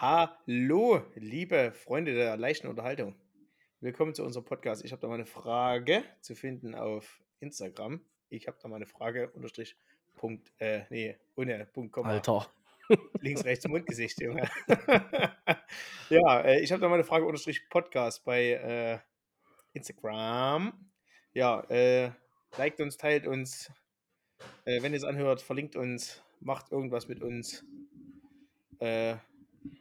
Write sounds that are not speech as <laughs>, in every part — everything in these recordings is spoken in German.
Hallo, liebe Freunde der leichten Unterhaltung. Willkommen zu unserem Podcast. Ich habe da mal eine Frage zu finden auf Instagram. Ich habe da mal eine Frage, Unterstrich, Punkt, äh, nee, ohne Punkt, Komma. Alter. <laughs> Links, rechts, Mundgesicht, Junge. <laughs> ja, äh, ich habe da mal eine Frage, Unterstrich, Podcast bei äh, Instagram. Ja, äh, liked uns, teilt uns. Äh, wenn ihr es anhört, verlinkt uns, macht irgendwas mit uns. Äh,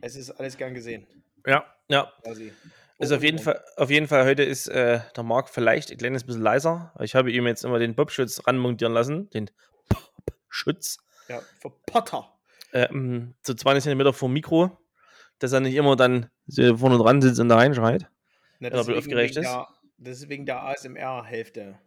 es ist alles gern gesehen. Ja, ja. Quasi. Ist auf jeden Fall, auf jeden Fall, heute ist äh, der Marc vielleicht ein kleines bisschen leiser. Ich habe ihm jetzt immer den Popschutz ranmontieren lassen. Den Popschutz. Ja, für Potter. Ähm, so 20 cm vom Mikro, dass er nicht immer dann so vorne dran sitzt und da reinschreit. Na, Ja, aber aufgeregt wegen ist. Der, das ist wegen der ASMR-Hälfte.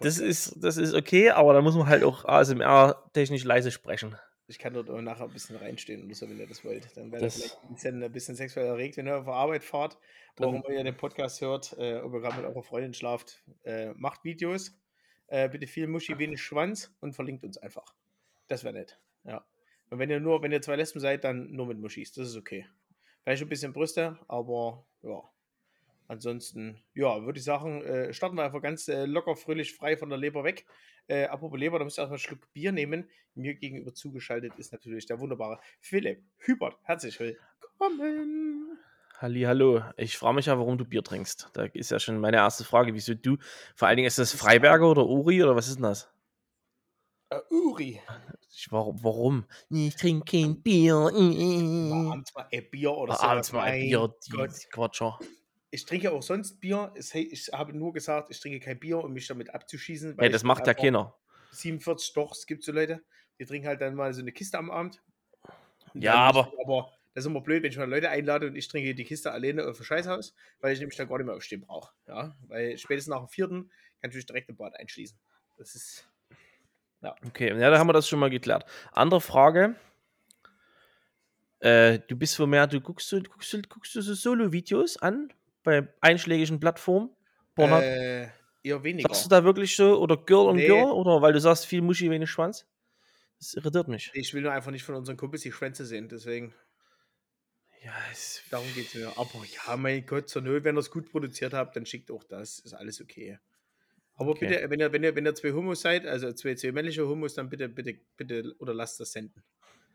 Das ist, das ist okay, aber da muss man halt auch ASMR-technisch leise sprechen. Ich kann dort auch nachher ein bisschen reinstehen oder so, wenn ihr das wollt. Dann werdet ihr Das- vielleicht ein bisschen, ein bisschen sexuell erregt, wenn ihr auf der Arbeit fahrt, warum ihr den Podcast hört, äh, ob ihr gerade mit eurer Freundin schlaft. Äh, macht Videos. Äh, bitte viel Muschi, wenig Schwanz und verlinkt uns einfach. Das wäre nett. Ja. Und wenn ihr nur, wenn ihr zwei Lesben seid, dann nur mit Muschis. Das ist okay. Vielleicht ein bisschen Brüste, aber ja. Ansonsten, ja, würde ich sagen, äh, starten wir einfach ganz äh, locker, fröhlich, frei von der Leber weg. Äh, apropos Leber, da müsst ihr erstmal einen Schluck Bier nehmen. Mir gegenüber zugeschaltet ist natürlich der wunderbare Philipp Hubert. Herzlich willkommen. Halli, hallo. Ich frage mich ja, warum du Bier trinkst. Da ist ja schon meine erste Frage. Wieso du? Vor allen Dingen ist das Freiberger oder Uri oder was ist denn das? Äh, Uri. Ich, warum? warum? Ich trinke kein Bier. Abends mal ein Bier oder so. Abends mal ein Bier, die Gott. Quatscher. Ich trinke auch sonst Bier. Ich habe nur gesagt, ich trinke kein Bier, um mich damit abzuschießen. Ey, das ich macht ja keiner. 47, doch, es gibt so Leute, die trinken halt dann mal so eine Kiste am Abend. Ja, aber- ich- aber das ist immer blöd, wenn ich mal Leute einlade und ich trinke die Kiste alleine auf dem Scheißhaus, weil ich nämlich dann gar nicht mehr aufstehen brauche. Ja, weil spätestens nach dem vierten kann ich mich direkt im Bad einschließen. Das ist. Okay, ja, da haben wir das schon mal geklärt. Andere Frage. Äh, du bist wo mehr, du guckst, guckst, guckst du so Solo-Videos an bei einschlägigen Plattformen? Pornhub? Äh, eher weniger. Sagst du da wirklich so? Oder Girl und Nee. Girl? Oder weil du sagst, viel Muschi, wenig Schwanz? Das irritiert mich. Ich will nur einfach nicht von unseren Kumpels die Schwänze sehen, deswegen, Ja, es, darum geht es mir. Aber ja, mein Gott, zur Not, wenn ihr es gut produziert habt, dann schickt auch das, ist alles okay. Aber Okay. bitte, wenn ihr, wenn, ihr, wenn ihr zwei Homos seid, also zwei, zwei männliche Homos, dann bitte, bitte, bitte, oder lasst das senden.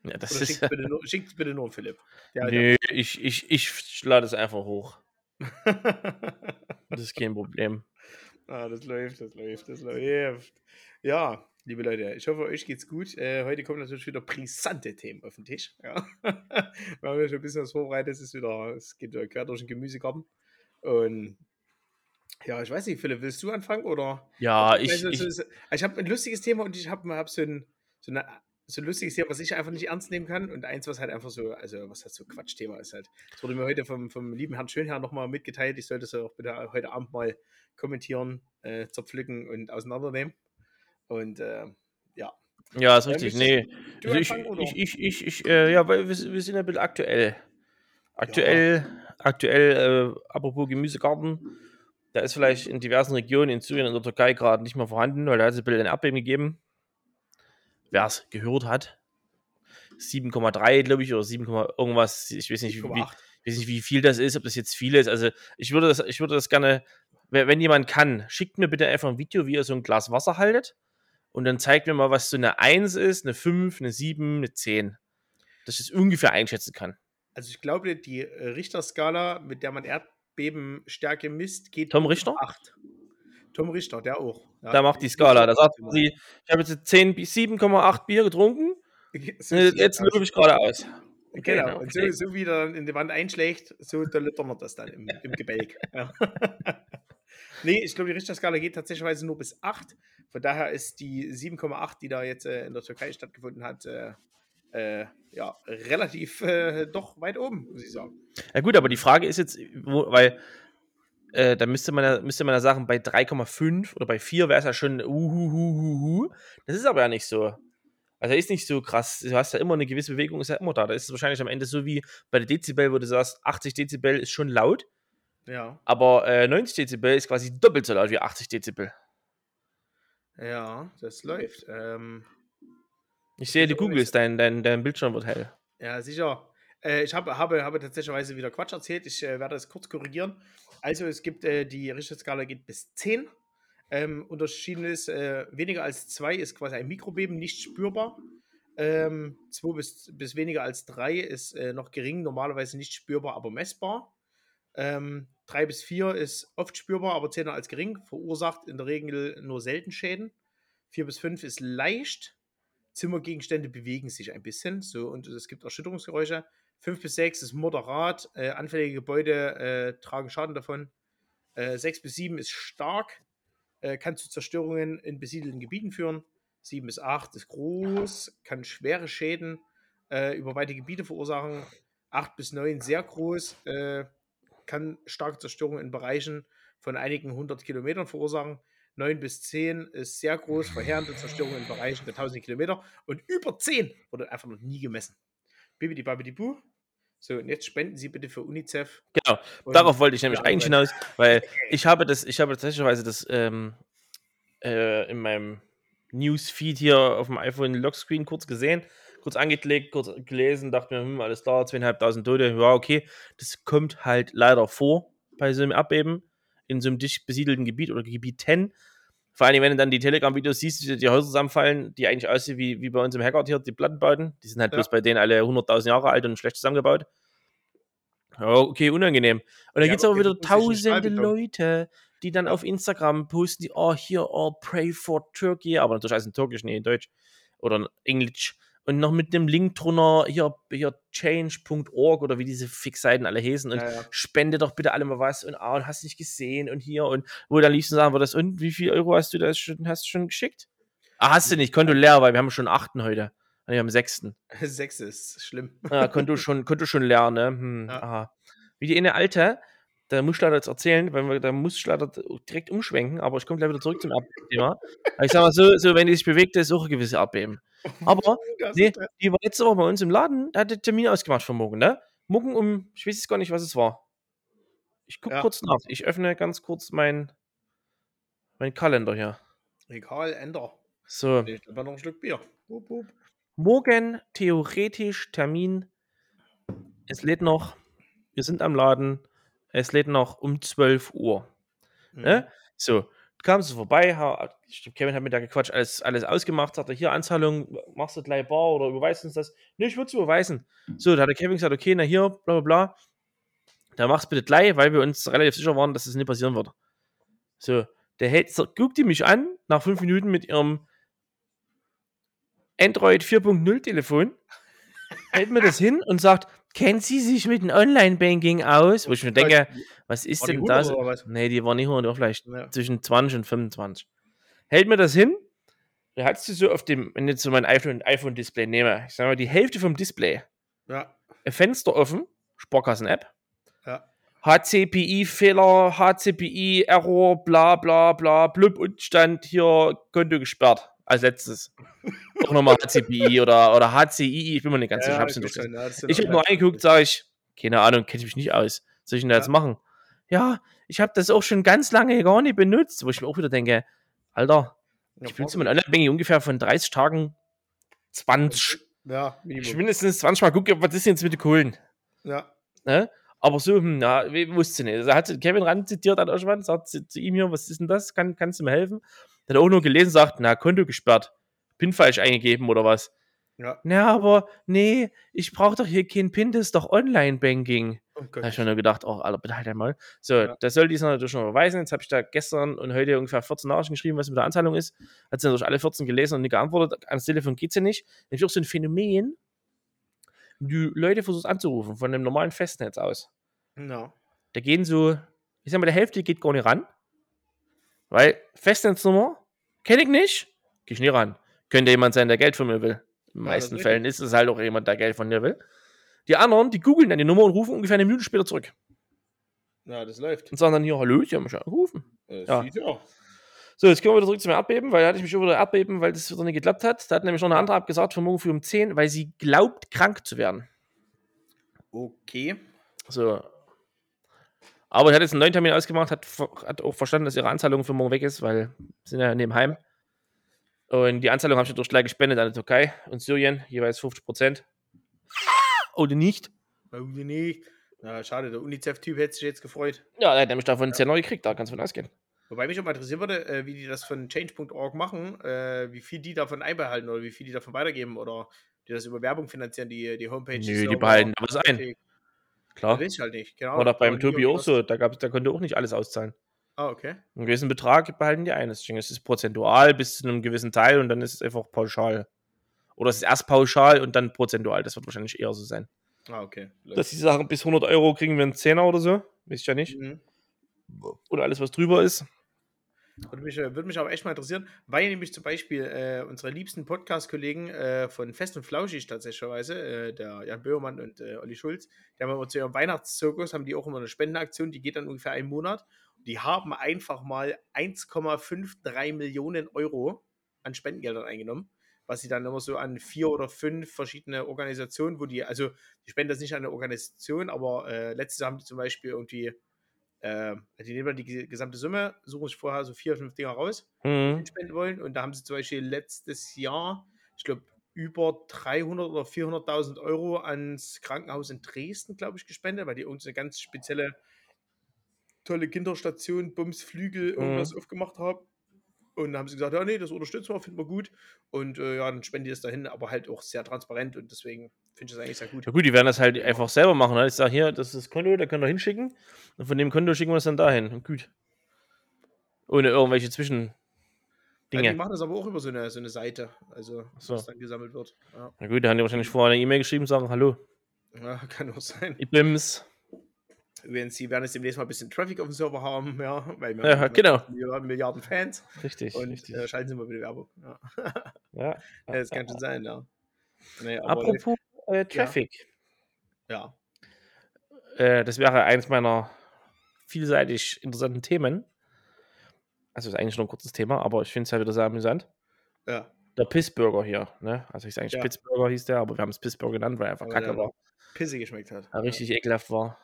ja, das Oder ist. schickt bitte, nur, schickt bitte nur Philipp. Der, Nö, ich, ich, ich lade es einfach hoch. <laughs> Das ist kein Problem. ah, das läuft, das läuft, das läuft. Ja, liebe Leute, ich hoffe, euch geht's gut. Äh, heute kommen natürlich wieder brisante Themen auf den Tisch. Ja. Wir haben ja schon ein bisschen was vorbereitet. Es ist wieder, es geht wieder quer durch den Gemüsegarten. Und ja, ich weiß nicht, Philipp, willst du anfangen oder? Ja, ich, Also, ich, so- so- ich habe ein lustiges Thema und ich habe hab so, ein, so, eine, so ein lustiges Thema, was ich einfach nicht ernst nehmen kann. Und eins, was halt einfach so, also was halt so Quatschthema ist halt. Das wurde mir heute vom, vom lieben Herrn Schönherr nochmal mitgeteilt. Ich sollte es auch bitte heute Abend mal kommentieren, äh, zerpflücken und auseinandernehmen. Und äh, ja. ja, ist Ja, richtig. Nee. Du Also ich, ich, ich, ich, ich äh, ja, weil wir, wir sind ein bisschen aktuell. Aktuell, aktuell, äh, apropos Gemüsegarten, da ist vielleicht in diversen Regionen in Syrien und der Türkei gerade nicht mehr vorhanden, weil da hat es ein bisschen ein Erdbeben gegeben. Wer es gehört hat. 7,3, glaube ich, oder 7, irgendwas. Ich weiß nicht, wie, wie, 7,8. ich weiß nicht, wie viel das ist, ob das jetzt viel ist. Also ich würde das, ich würde das gerne, wenn jemand kann, schickt mir bitte einfach ein Video, wie ihr so ein Glas Wasser haltet. Und dann zeigt mir mal, was so eine 1 ist, eine 5, eine 7, eine 10. Dass ich das ungefähr einschätzen kann. Also ich glaube, die äh, Richterskala, mit der man Erdbebenstärke misst, geht Tom Richter? 8. Tom Richter, der auch. Ja. Da macht die Skala. Da sagt sie, ich habe jetzt 10, Bi- 7,8 Bier getrunken. <laughs> Äh, Jetzt das löbe ich gerade aus. Okay, Genau, und so, so wie er dann in die Wand einschlägt, so donnert das dann im, im Gebälk. <laughs> Ja. <laughs> nee, ich glaube, die Richterskala geht tatsächlich nur bis 8. Von daher ist die 7,8, die da jetzt äh, in der Türkei stattgefunden hat, äh, äh, ja, relativ äh, doch weit oben, muss ich sagen. Ja gut, aber die Frage ist jetzt, wo, weil äh, da müsste man, ja, müsste man ja sagen, bei 3,5 oder bei 4 wäre es ja schon uhuhuhuhu. Das ist aber ja nicht so. Also ist nicht so krass. Du hast ja immer eine gewisse Bewegung, ist ja immer da. Da ist es wahrscheinlich am Ende so wie bei der Dezibel, wo du sagst, 80 Dezibel ist schon laut, Ja, aber äh, 90 Dezibel ist quasi doppelt so laut wie 80 Dezibel. ja, das läuft. Ähm, Ich sehe, du googelst, dein, dein, dein Bildschirm wird hell. ja, sicher. Äh, ich habe, habe, habe tatsächlich wieder Quatsch erzählt. Ich äh, werde das kurz korrigieren. Also, es gibt äh, die Richterskala geht bis 10. Ähm, unterschieden ist, äh, weniger als 2 ist quasi ein Mikrobeben, nicht spürbar. 2 ähm, bis, bis weniger als 3 ist äh, noch gering, normalerweise nicht spürbar, aber messbar. 3 ähm, bis 4 ist oft spürbar, aber zählt als gering, verursacht in der Regel nur selten Schäden. 4 bis 5 ist leicht. Zimmergegenstände bewegen sich ein bisschen, so und es gibt Erschütterungsgeräusche. 5 bis 6 ist moderat, äh, anfällige Gebäude äh, tragen Schaden davon. Äh, 6 bis 7 ist stark, äh, kann zu Zerstörungen in besiedelten Gebieten führen. 7 bis 8 ist groß, kann schwere Schäden äh, über weite Gebiete verursachen. 8 bis 9 sehr groß, äh, kann starke Zerstörungen in Bereichen von einigen hundert Kilometern verursachen. 9 bis 10 ist sehr groß, verheerende Zerstörungen in Bereichen der 1000 Kilometer. Und über 10 wurde einfach noch nie gemessen. Bibidi Babidi Bu. So, und jetzt spenden Sie bitte für UNICEF. Genau, darauf wollte ich nämlich eigentlich hinaus, weil <laughs> ich habe das, ich habe tatsächlich das ähm, äh, in meinem Newsfeed hier auf dem iPhone Lockscreen kurz gesehen, kurz angeklickt, kurz gelesen, dachte mir, hm, alles klar, zweieinhalbtausend Tote, ja, okay. Das kommt halt leider vor bei so einem Abbeben in so einem dicht besiedelten Gebiet oder Gebiet 10. Vor allem, wenn du dann die Telegram-Videos siehst, wie die Häuser zusammenfallen, die eigentlich aussehen wie, wie bei uns im Hackard hier, die Plattenbauten. Die sind halt ja. bloß bei denen alle 100.000 Jahre alt und schlecht zusammengebaut. Okay, unangenehm. Und dann ja, gibt es aber wieder tausende Leute, die dann auf Instagram posten, die, oh, hier, oh, pray for Turkey, aber natürlich heißt in Türkisch, nicht in Deutsch oder in Englisch und noch mit dem Link drunter, hier, hier change.org oder wie diese Fixseiten alle heißen und ja, ja. spende doch bitte alle mal was und, ah, und hast nicht gesehen und hier und wo dann liebsten sagen würdest, und wie viel Euro hast du das schon, hast du schon geschickt? Ah, hast du nicht, Konto leer, weil wir haben schon achten heute. Ah, wir haben sechsten. <laughs> Sechs ist schlimm. Ja, Konto schon, Konto schon leer, ne? Hm, ja. aha. Wie die eine alte, da muss ich leider jetzt erzählen, weil wir, da muss ich leider direkt umschwenken, aber ich komme gleich wieder zurück zum Thema. ich sag mal so, so, wenn die sich bewegt, ist auch ein gewisses Abbeben. <laughs> Aber nee, die war letzte Woche bei uns im Laden, da hat der Termin ausgemacht für morgen, ne? Morgen um, ich weiß jetzt gar nicht, was es war. Ich gucke ja. kurz nach. Ich öffne ganz kurz meinen mein Kalender hier. Egal, änder. So. Ich habe noch ein Stück Bier. Hup, hup. Morgen theoretisch Termin. Es lädt noch. Wir sind am Laden. Es lädt noch um 12 Uhr. Ne? Mhm. Ne? So, kamst du vorbei, Kevin hat mit da gequatscht, alles, alles ausgemacht, sagt er, hier Anzahlung, machst du gleich bar oder überweist uns das? Ne, ich würde es überweisen. So, da hat der Kevin gesagt, okay, na hier, bla bla bla. Da mach's bitte gleich, weil wir uns relativ sicher waren, dass das nicht passieren wird. So, der hält, guckt die mich an, nach fünf Minuten mit ihrem Android 4.0 Telefon, hält mir das hin und sagt, Kennen Sie sich mit dem Online-Banking aus? Wo ich mir denke, was ist denn das? Nee, die war nicht 100, vielleicht ja. zwischen 20 und 25. Hält mir das hin? Da hat sie so auf dem, wenn ich jetzt so mein iPhone-Display iPhone nehme, ich sage mal, die Hälfte vom Display. Ja. Ein Fenster offen, Sparkassen-App. Ja. HCPI-Fehler, HCPI-Error, bla bla bla, blub und stand hier Konto gesperrt als letztes. Auch nochmal HCPI <laughs> oder, oder HCI, ich bin mir nicht ganz sicher. Ja, ich hab's schon, ja, ich habe nur angeguckt, sage ich, keine Ahnung, kenne ich mich nicht aus. Was soll ich denn da ja. jetzt machen? Ja, ich habe das auch schon ganz lange gar nicht benutzt, wo ich mir auch wieder denke, Alter, ich benutze mein Online-Banking ungefähr von 30 Tagen 20. Ja. Ich mindestens 20 Mal gucke, was ist jetzt mit den Kohlen? Ja. Ne? Aber so, hm, ja, wusste nicht. Also hat Kevin ran zitiert an irgendwann, sagt zu, zu, ihm hier, was ist denn das? Kann, kannst du mir helfen? Der hat auch nur gelesen, sagt, na, Konto gesperrt. PIN falsch eingegeben oder was? Ja. Na, aber nee, ich brauche doch hier kein PIN, das ist doch Online-Banking. Oh da habe ich mir nur gedacht, oh, Alter, bitte halt einmal. So, ja. das soll dieser natürlich noch überweisen. Jetzt habe ich da gestern und heute ungefähr 14 Nachrichten geschrieben, was mit der Anzahlung ist. Hat sie natürlich alle 14 gelesen und nicht geantwortet. Ans Telefon geht sie nicht. Nämlich auch so ein Phänomen, die Leute versuchen anzurufen von einem normalen Festnetz aus. No. Da gehen so, ich sag mal, der Hälfte geht gar nicht ran. Weil Festnetznummer kenne ich nicht, gehe ich nie ran. Könnte jemand sein, der Geld von mir will. In den ja, meisten Fällen ist es halt auch jemand, der Geld von dir will. Die anderen, die googeln dann die Nummer und rufen ungefähr eine Minute später zurück. Ja, das läuft. Und sagen dann hier, hallo, ich habe mich angerufen. Das ja. ja. So, jetzt kommen wir wieder zurück zum Erdbeben, weil da hatte ich mich schon wieder Erdbeben, weil das wieder nicht geklappt hat. Da hat nämlich noch eine andere abgesagt für morgen früh um 10, weil sie glaubt, krank zu werden. Okay. So, aber er hat jetzt einen neuen Termin ausgemacht, hat, hat auch verstanden, dass ihre Anzahlung für morgen weg ist, weil wir sind ja nebenheim. Und die Anzahlung habe ich durch gleich gespendet an die Türkei und Syrien, jeweils 50 Prozent. Oder nicht. Warum denn nicht? Na, schade, der UNICEF-Typ hätte sich jetzt gefreut. Ja, der hat nämlich davon 10 Euro gekriegt, da kannst du von ausgehen. Wobei mich auch mal interessieren würde, äh, wie die das von change.org machen, äh, wie viel die davon einbehalten oder wie viel die davon weitergeben oder die das über Werbung finanzieren, die, die Homepage. Nö, die behalten da was ein. Klar. Weiß ich halt nicht. Genau. Doch beim Tobi hier auch was- so. Da, gab's, da konnte auch nicht alles auszahlen. Ah, okay. Einen gewissen Betrag behalten die ein. Deswegen ist es prozentual bis zu einem gewissen Teil und dann ist es einfach pauschal. Oder es ist erst pauschal und dann prozentual. Das wird wahrscheinlich eher so sein. Ah, okay. Dass die sagen, bis 100 Euro kriegen wir einen Zehner oder so. Weiß ich ja nicht. Mhm. Oder alles, was drüber ist. Würde mich, äh, würde mich aber echt mal interessieren, weil nämlich zum Beispiel äh, unsere liebsten Podcast-Kollegen äh, von Fest und Flauschig tatsächlich, äh, der Jan Böhmermann und äh, Olli Schulz, die haben immer zu ihrem Weihnachtszirkus, haben die auch immer eine Spendenaktion, die geht dann ungefähr einen Monat. Die haben einfach mal 1,53 Millionen Euro an Spendengeldern eingenommen, was sie dann immer so an vier oder fünf verschiedene Organisationen, wo die, also die spenden das nicht an eine Organisation, aber äh, letztes Jahr haben die zum Beispiel irgendwie äh, die nehmen dann die ge- gesamte Summe, suchen sich vorher so vier, fünf Dinger raus, die Mhm. sie spenden wollen. Und da haben sie zum Beispiel letztes Jahr, ich glaube, über 300 oder 400.000 Euro ans Krankenhaus in Dresden, glaube ich, gespendet, weil die uns eine ganz spezielle, tolle Kinderstation, Bumsflügel, irgendwas aufgemacht haben. Und dann haben sie gesagt, ja, nee, das unterstützen wir, finden wir gut. Und äh, ja, dann spenden die das dahin, aber halt auch sehr transparent und deswegen finde ich das eigentlich sehr gut. Ja gut, die werden das halt einfach selber machen. Ne? Ich sage hier, das ist das Konto, da könnt ihr hinschicken. Und von dem Konto schicken wir es dann dahin. Und gut. Ohne irgendwelche Zwischendinge. Ja, die machen das aber auch über so eine, so eine Seite, also so. was dann gesammelt wird. Ja. Na gut, da haben die wahrscheinlich vorher eine E-Mail geschrieben und sagen, hallo, Ja, <laughs> kann auch sein. ich bin's. Übrigens, sie werden jetzt demnächst mal ein bisschen Traffic auf dem Server haben, ja, weil wir Ja, haben genau. Milliarden, Milliarden Fans Richtig, und richtig. äh, schalten sie mal wieder Werbung. Ja. ja. <laughs> ja, das kann schon sein, ja. Aber Apropos äh, Traffic. ja. Äh, das wäre eins meiner vielseitig interessanten Themen. Also ist eigentlich nur ein kurzes Thema, aber ich finde es halt wieder sehr amüsant. Ja, Der Pissburger hier, ne? Also ich sage eigentlich Ja. Spitzburger hieß der, aber wir haben es Pissburger genannt, weil er einfach weil kacke war. Pisse geschmeckt hat. ja, richtig ekelhaft war.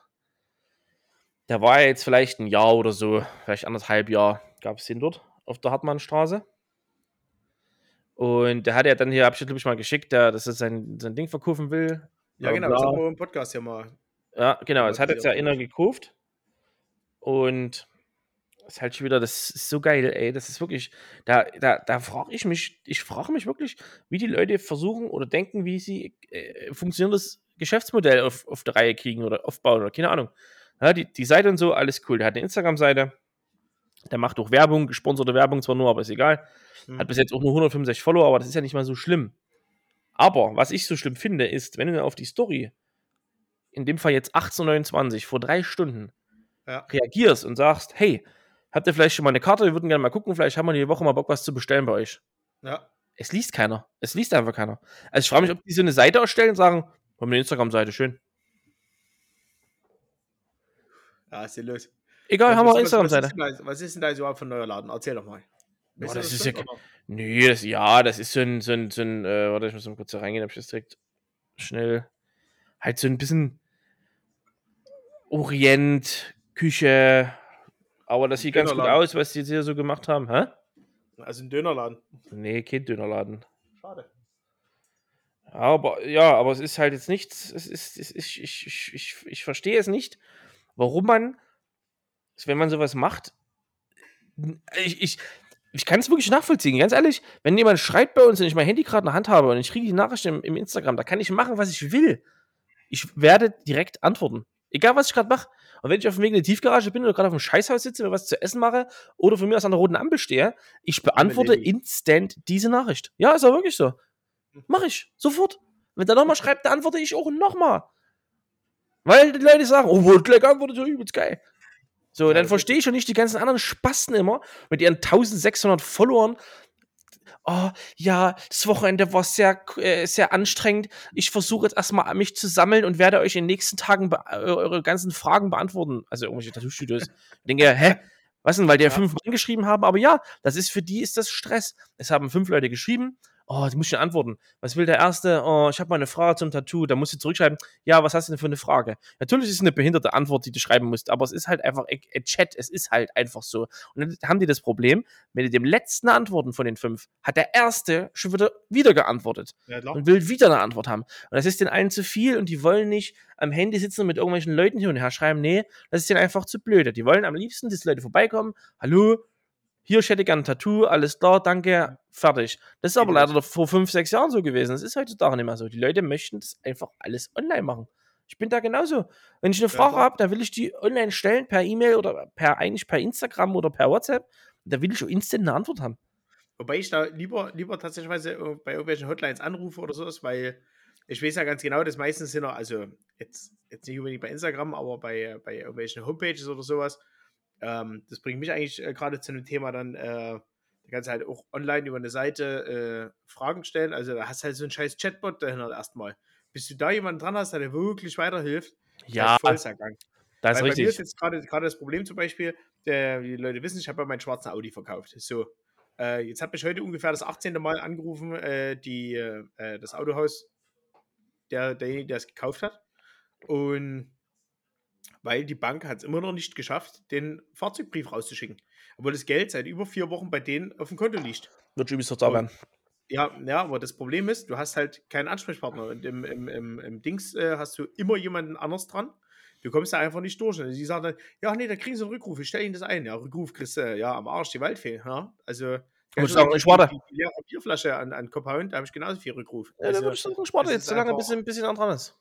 Der war ja jetzt vielleicht ein Jahr oder so, vielleicht anderthalb Jahr gab es den dort auf der Hartmannstraße. Und der hat ja dann hier, hab ich glaube ich mal geschickt, der, dass er sein, sein Ding verkaufen will. Ja, genau, das haben wir im Podcast ja mal. Ja, genau, das hat jetzt ja einer gekauft. Und das ist halt schon wieder, das ist so geil, ey. Das ist wirklich, da, da, da frage ich mich, ich frage mich wirklich, wie die Leute versuchen oder denken, wie sie äh, funktionierendes Geschäftsmodell auf, auf der Reihe kriegen oder aufbauen oder keine Ahnung. Ja, die, die Seite und so, alles cool. Der hat eine Instagram-Seite, der macht auch Werbung, gesponserte Werbung zwar nur, aber ist egal. Hm. Hat bis jetzt auch nur 165 Follower, aber das ist ja nicht mal so schlimm. Aber was ich so schlimm finde, ist, wenn du auf die Story, in dem Fall jetzt 1829, vor drei Stunden, Ja. reagierst und sagst, hey, habt ihr vielleicht schon mal eine Karte, wir würden gerne mal gucken, vielleicht haben wir die Woche mal Bock, was zu bestellen bei euch. Ja, Es liest keiner. Es liest einfach keiner. Also ich frage mich, ob die so eine Seite erstellen und sagen, wir haben eine Instagram-Seite, schön. Ja, ist hier los. Egal, haben wir eine was, was, was, Instagram-Seite. ist denn da, was ist denn da überhaupt für ein neuer Laden? Erzähl doch mal. Boah, du das ist ja-? Nee, das, ja, das ist so ein, so ein, so ein äh, warte, ich muss mal kurz da reingehen, ob ich das direkt schnell, halt so ein bisschen Orient, Küche, aber das sieht ganz gut aus, was die jetzt hier so gemacht haben, hä? Also ein Dönerladen. Nee, kein Dönerladen. Schade. Aber ja, aber es ist halt jetzt nichts. Es ist, es ist, ich, ich, ich, ich verstehe es nicht, warum man, wenn man sowas macht, ich, ich, ich kann es wirklich nachvollziehen, ganz ehrlich. Wenn jemand schreibt bei uns und ich mein Handy gerade in der Hand habe und ich kriege die Nachricht im, im Instagram, da kann ich machen, was ich will. Ich werde direkt antworten. Egal, was ich gerade mache. Und wenn ich auf dem Weg in die Tiefgarage bin oder gerade auf dem Scheißhaus sitze, mir was zu essen mache oder von mir aus an der roten Ampel stehe, ich beantworte instant diese Nachricht. Ja, ist auch wirklich so. Mach ich. Sofort. Wenn der nochmal <laughs> schreibt, dann antworte ich auch nochmal. Weil die Leute sagen, oh, wurde gleich antwortet, so übelst geil. So, dann verstehe ich schon nicht die ganzen anderen Spasten immer mit ihren 1600 Followern. Oh, ja, das Wochenende war sehr, äh, sehr anstrengend. Ich versuche jetzt erstmal mich zu sammeln und werde euch in den nächsten Tagen äh, eure ganzen Fragen beantworten. Also irgendwelche Tattoo-Studios. Ich denke, hä? Was denn, weil die ja Ja. fünf Mann geschrieben haben? Aber ja, das ist für die ist das Stress. Es haben fünf Leute geschrieben Oh, die muss ich antworten. Was will der Erste? Oh, ich habe mal eine Frage zum Tattoo. Da musst du zurückschreiben. Ja, was hast du denn für eine Frage? Natürlich ist es eine behinderte Antwort, die du schreiben musst, aber es ist halt einfach ein Chat. Es ist halt einfach so. Und dann haben die das Problem, mit dem letzten Antworten von den fünf hat der Erste schon wieder, wieder geantwortet Ja, und will wieder eine Antwort haben. Und das ist den allen zu viel und die wollen nicht am Handy sitzen und mit irgendwelchen Leuten hin und her schreiben. Nee, das ist denen einfach zu blöde. Die wollen am liebsten, dass Leute vorbeikommen. Hallo, hier, ich hätte gern ein Tattoo, alles klar, danke, fertig. Das ist aber leider vor fünf, sechs Jahren so gewesen. Das ist heutzutage nicht mehr so. Die Leute möchten das einfach alles online machen. Ich bin da genauso. Wenn ich eine Ja, Frage klar. habe, dann will ich die online stellen, per E-Mail oder per eigentlich per Instagram oder per WhatsApp. Da will ich auch instant eine Antwort haben. Wobei ich da lieber, lieber tatsächlich äh, bei irgendwelchen Hotlines anrufe oder sowas, weil ich weiß ja ganz genau, dass meistens sind noch, also jetzt, jetzt nicht unbedingt bei Instagram, aber bei, bei irgendwelchen Homepages oder sowas. Ähm, das bringt mich eigentlich äh, gerade zu einem Thema dann, äh, da kannst du halt auch online über eine Seite äh, Fragen stellen. Also da hast du halt so einen scheiß Chatbot dahinter erstmal. Bis du da jemanden dran hast, der dir wirklich weiterhilft, Ja, voll Vollsergang. das ist Weil bei mir ist richtig. jetzt gerade gerade das Problem zum Beispiel, der, die Leute wissen, ich habe ja meinen schwarzen Audi verkauft. So, äh, jetzt hat mich heute ungefähr das 18. Mal angerufen, äh, die, äh, das Autohaus, der, derjenige, der es gekauft hat. Und weil die Bank hat es immer noch nicht geschafft, den Fahrzeugbrief rauszuschicken. Obwohl das Geld seit über vier Wochen bei denen auf dem Konto liegt. Wird da werden. Ja, ja, aber das Problem ist, du hast halt keinen Ansprechpartner. Und im, im, im, im Dings äh, hast du immer jemanden anders dran. Du kommst da einfach nicht durch. Und sie sagen dann, ja, nee, da kriegen sie einen Rückruf, ich stelle ihnen das ein. Ja, Rückruf kriegst du, ja, am Arsch die Waldfee. Ja? Also, du sagen, die- ich warte. Die, die leere Bierflasche an, an hauen, da habe ich genauso viel Rückruf. Ja, da also, würde ich sagen, Sport das jetzt, solange ein bisschen, ein bisschen an dran ist.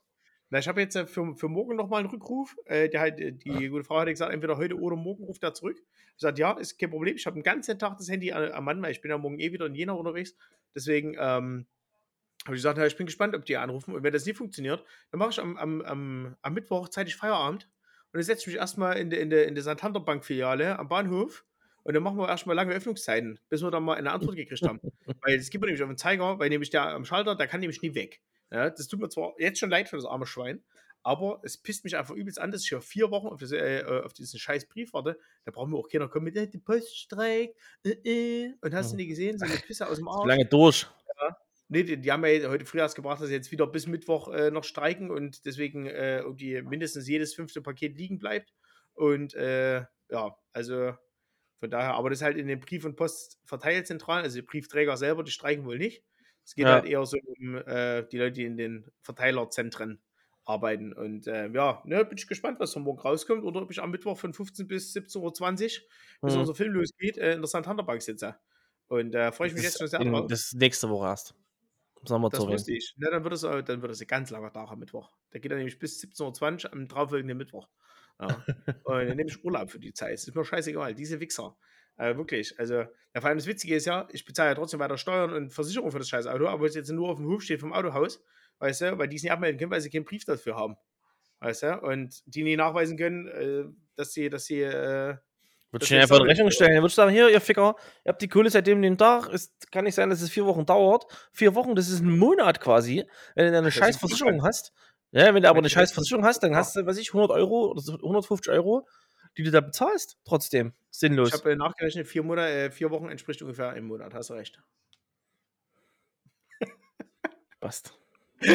Na, ich habe jetzt äh, für, für morgen nochmal einen Rückruf. Äh, der halt, die gute Frau hat gesagt, entweder heute oder morgen ruft er zurück. Ich sagte, ja, ist kein Problem. Ich habe den ganzen Tag das Handy an- am Mann, weil ich bin ja morgen eh wieder in Jena unterwegs. Deswegen ähm, habe ich gesagt, ja, ich bin gespannt, ob die anrufen. Und wenn das nicht funktioniert, dann mache ich am, am, am, am Mittwoch zeitig Feierabend. Und dann setze ich mich erstmal in der in der, in der Santander Bank Filiale am Bahnhof. Und dann machen wir erstmal lange Öffnungszeiten, bis wir dann mal eine Antwort gekriegt haben. <laughs> weil es gibt mir nämlich auf den Zeiger, weil nämlich der am Schalter, der kann nämlich nie weg. Ja, das tut mir zwar jetzt schon leid für das arme Schwein, aber es pisst mich einfach übelst an, dass ich ja vier Wochen auf, das, äh, äh, auf diesen scheiß Brief warte. Da brauchen wir auch keiner kommen mit, äh, die Post streikt, äh, äh. Und hast du nie gesehen, so eine Pisse aus dem Arsch. lange durch. Nee, die, die haben ja heute früh erst gebracht, dass sie jetzt wieder bis Mittwoch äh, noch streiken und deswegen irgendwie mindestens jedes fünfte Paket liegen bleibt. Und ja, also von daher, aber das ist halt in den Brief- und Postverteilzentralen, also die Briefträger selber, die streiken wohl nicht. Es geht Ja. halt eher so um äh, die Leute, die in den Verteilerzentren arbeiten. Und äh, ja, ne, bin ich gespannt, was von morgen rauskommt oder ob ich am Mittwoch von 15 bis 17.20 Uhr, bis Mhm. unser Film losgeht, äh, in der Santander Bank sitze. Und äh, freue ich mich Das jetzt schon sehr in, drauf. das nächste Woche erst. Sagen wir Das wusste ich. Ne, dann wird es, äh, dann wird es ein ganz langer Tag am Mittwoch. Der geht dann nämlich bis 17.20 Uhr am darauffolgenden Mittwoch. Ja. Und dann nehme ich Urlaub für die Zeit. Das ist mir scheißegal. Diese Wichser. Äh, wirklich. Also, ja, vor allem das Witzige ist ja, ich bezahle ja trotzdem weiter Steuern und Versicherung für das scheiß Auto, aber es jetzt nur auf dem Hof steht vom Autohaus, weißt du, weil die es nicht abmelden können, weil sie keinen Brief dafür haben. Weißt du? Und die nie nachweisen können, äh, dass sie, dass sie, äh, Würde Das ich Ihnen ist einfach in auch- Rechnung stellen. Dann würde ich sagen, hier, ihr Ficker, ihr habt die Kohle seitdem den Tag. Es kann nicht sein, dass es vier Wochen dauert. Vier Wochen, das ist ein Monat quasi. Wenn du eine Das scheiß Versicherung hast. Ja, wenn du aber eine du scheiß Versicherung hast, dann hast du, weiß ich, 100 Euro oder so 150 Euro, die du da bezahlst. Trotzdem. Sinnlos. ich habe äh, nachgerechnet, vier, Monate, äh, vier Wochen entspricht ungefähr einem Monat. Hast du recht. Passt. <laughs>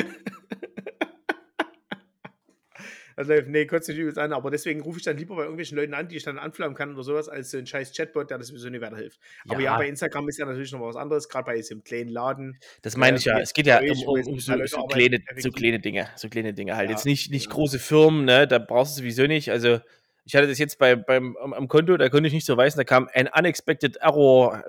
Also, nee, kotzt dich übelst an, aber deswegen rufe ich dann lieber bei irgendwelchen Leuten an, die ich dann anflammen kann oder sowas, als so ein scheiß Chatbot, der das sowieso nicht weiterhilft. Aber ja, Ja. bei Instagram ist ja natürlich noch was anderes, gerade bei diesem kleinen Laden. Das meine ich ja. Es geht ja um, um, um so, so, kleine, so kleine Dinge. So kleine Dinge halt. Ja, Jetzt nicht, nicht große Firmen, ne? Da brauchst du sowieso nicht. Also, ich hatte das jetzt bei, beim, am, Konto, da konnte ich nicht so weisen, da kam ein unexpected error,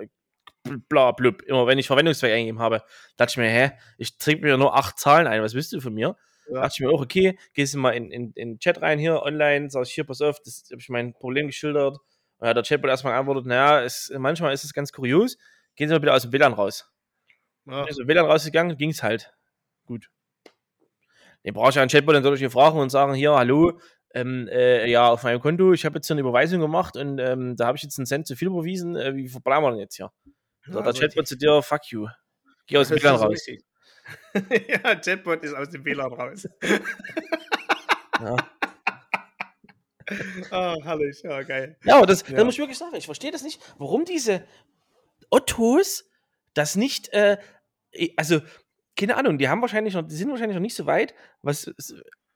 bla blub, immer wenn ich Verwendungszweck eingegeben habe. Da dachte ich mir, hä, ich trinke mir nur acht Zahlen ein, was willst du von mir? Da Ja. dachte ich mir auch, okay, gehst du mal in, in, in den Chat rein hier, online, sag ich hier, pass auf, das habe ich mein Problem geschildert. Und hat der Chatbot erstmal geantwortet, naja, es, manchmal ist es ganz kurios, gehen Sie mal bitte aus dem WLAN raus. Ja. Bin aus dem WLAN rausgegangen, ging es halt. Gut. Den brauche ich ja einen Chatbot, dann soll ich hier fragen und sagen, hier, hallo, ähm, äh, ja, auf meinem Konto, ich habe jetzt hier eine Überweisung gemacht und ähm, da habe ich jetzt einen Cent zu viel überwiesen, äh, wie verbleiben wir denn jetzt hier? Ja, der so Chatbot zu dir, fuck you. Geh aus <laughs> dem WLAN so raus. <laughs> ja, Chatbot ist aus dem WLAN raus. <laughs> Ja. Ah, herrlich, ja, geil. Ja, aber das, Ja. das muss ich wirklich sagen. Ich verstehe das nicht, warum diese Ottos das nicht äh, also, keine Ahnung, die haben wahrscheinlich noch, die sind wahrscheinlich noch nicht so weit, was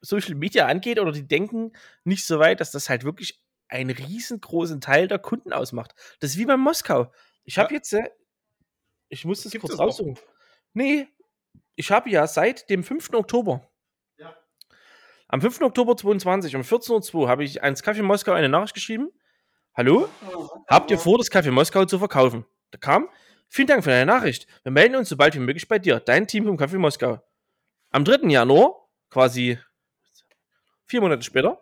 Social Media angeht, oder die denken nicht so weit, dass das halt wirklich einen riesengroßen Teil der Kunden ausmacht. Das ist wie bei Moskau. Ich habe Ja. jetzt, äh, ich muss das Gibt's kurz raussuchen. Nee, ich habe ja seit dem 5. Oktober, Ja. am 5. Oktober 22 um 14.02 Uhr habe ich ans Kaffee Moskau eine Nachricht geschrieben. Hallo? Habt ihr vor, das Kaffee Moskau zu verkaufen? Da kam, vielen Dank für deine Nachricht. Wir melden uns so bald wie möglich bei dir. Dein Team vom Kaffee Moskau. Am 3. Januar, quasi vier Monate später,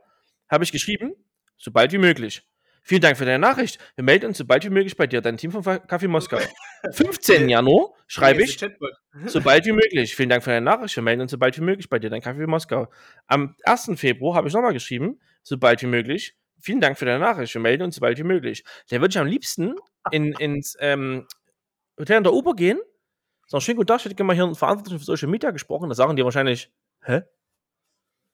habe ich geschrieben, so bald wie möglich. Vielen Dank für deine Nachricht. Wir melden uns so bald wie möglich bei dir. Dein Team vom Fa- Kaffee Moskau. <laughs> 15. Januar schreibe ich, der Chatbot. <laughs> so bald wie möglich. Vielen Dank für deine Nachricht. Wir melden uns so bald wie möglich bei dir. Dein Kaffee Moskau. Am 1. Februar habe ich nochmal geschrieben, so bald wie möglich. Vielen Dank für deine Nachricht. Wir melden uns so bald wie möglich. Der würde ich am liebsten in, ins ähm, Hotel in der Oper gehen. Sagen, schönen guten Tag, ich hätte gerne mal hier einen Verantwortlichen für Social Media gesprochen. Da sagen die wahrscheinlich, hä?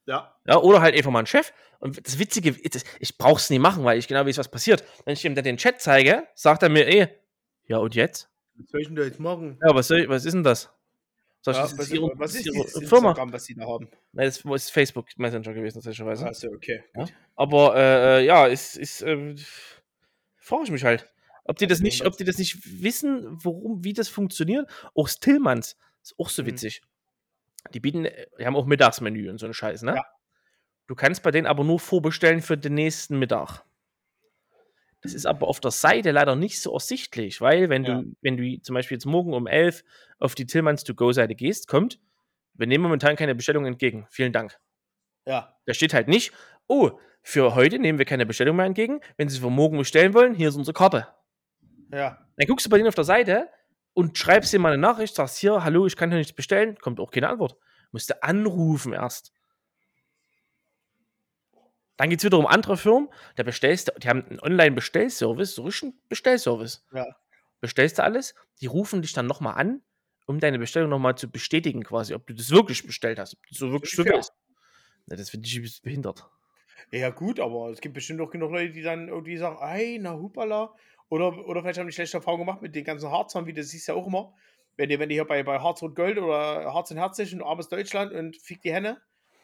Ja. Ja, oder halt einfach mal einen Chef. Und das Witzige, das, ich brauch's nie machen, weil ich genau weiß, was passiert. Wenn ich ihm dann den Chat zeige, sagt er mir eh, ja und jetzt? Was soll ich denn da jetzt machen? Ja, was, soll ich, was ist denn das? Sag ich, Ja, was, ihre, was das ist ihre Firma? Instagram, was sie da haben? Nein, das ist Facebook Messenger gewesen, tatsächlich. Achso, okay. Ja. Aber äh, ja, ist, ist äh, frage ich mich halt, ob die das Also nicht, ob die das nicht wissen, warum, wie das funktioniert. Auch Stillmanns ist auch so Mhm. Die bieten, äh, die haben auch Mittagsmenü und so einen Scheiß, ne? Ja. Du kannst bei denen aber nur vorbestellen für den nächsten Mittag. Das ist aber auf der Seite leider nicht so ersichtlich, weil wenn Ja. du, wenn du zum Beispiel jetzt morgen um 11 auf die Tillmanns to go Seite gehst, kommt, wir nehmen momentan keine Bestellung entgegen. Vielen Dank. Ja. Da steht halt nicht, oh, für heute nehmen wir keine Bestellung mehr entgegen. Wenn Sie für morgen bestellen wollen, hier ist unsere Karte. Ja. Dann guckst du bei denen auf der Seite und schreibst dir mal eine Nachricht, sagst hier, hallo, ich kann hier nichts bestellen, kommt auch keine Antwort. Musst du anrufen erst. Dann geht es wieder um andere Firmen, da bestellst du, die haben einen Online-Bestellservice, so richtig einen Bestellservice. Ja. Bestellst du alles, die rufen dich dann nochmal an, um deine Bestellung nochmal zu bestätigen, quasi, ob du das wirklich bestellt hast, ob du so wirklich so willst. Na, das finde ich ein bisschen behindert. Ja, gut, aber es gibt bestimmt auch genug Leute, die dann irgendwie sagen, ey, na hupala. Oder, oder vielleicht haben die schlechte Erfahrung gemacht mit den ganzen Harzern, wie du siehst ja auch immer. Wenn die, wenn die hier bei, bei Harz und Gold oder Harz und Herzig und armes Deutschland und fick die Henne,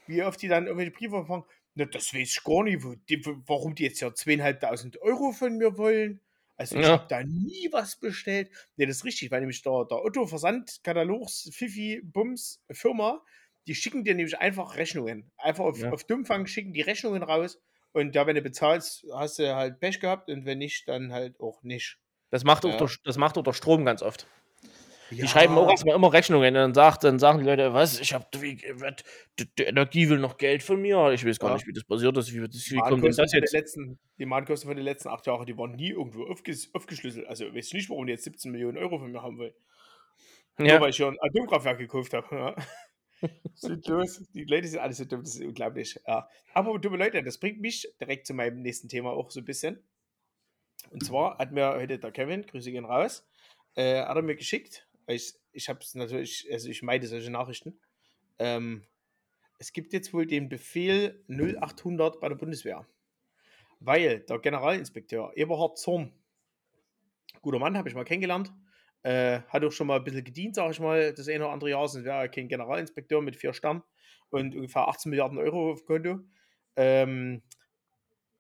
wie oft die dann irgendwelche Briefe empfangen, na, das weiß ich gar nicht, wo die, warum die jetzt ja zweieinhalbtausend Euro von mir wollen. Also ich Ja. habe da nie was bestellt. Ne, das ist richtig, weil nämlich der, der Otto-Versandkatalogs Fifi Bums Firma, die schicken dir nämlich einfach Rechnungen. Einfach auf, Ja. auf Dummfang schicken die Rechnungen raus. Und da, wenn du bezahlst, hast du halt Pech gehabt und wenn nicht, dann halt auch nicht. Das macht, auch Ja. der, das macht auch der Strom ganz oft. Die Ja, schreiben auch erstmal immer Rechnungen und dann, sagt, dann sagen die Leute, was, ich habe, die, die Energie will noch Geld von mir, ich weiß gar Ja. nicht, wie das passiert ist, wie, das, wie Die kommt das von den jetzt? letzten, die Mahnkosten von den letzten acht Jahren, die waren nie irgendwo aufges, aufgeschlüsselt. Also weiß ich nicht, warum die jetzt 17 Millionen Euro von mir haben wollen. Nur Ja, weil ich hier ein Atomkraftwerk gekauft habe. <laughs> Sind los. Die Leute sind alle so dumm, das ist unglaublich. Ja. Aber dumme Leute, das bringt mich direkt zu meinem nächsten Thema auch so ein bisschen. Und zwar hat mir heute der Kevin, Grüße gehen raus, äh, hat er mir geschickt. Ich, ich habe es natürlich, also ich meide solche Nachrichten. Ähm, es gibt jetzt wohl den Befehl 0800 bei der Bundeswehr. Weil der Generalinspekteur Eberhard Zorn, guter Mann, habe ich mal kennengelernt, äh, hat auch schon mal ein bisschen gedient, sage ich mal, das eine oder andere Jahr. Sonst wäre er kein Generalinspekteur mit vier Sternen und ungefähr 18 Milliarden Euro auf Konto. Ähm,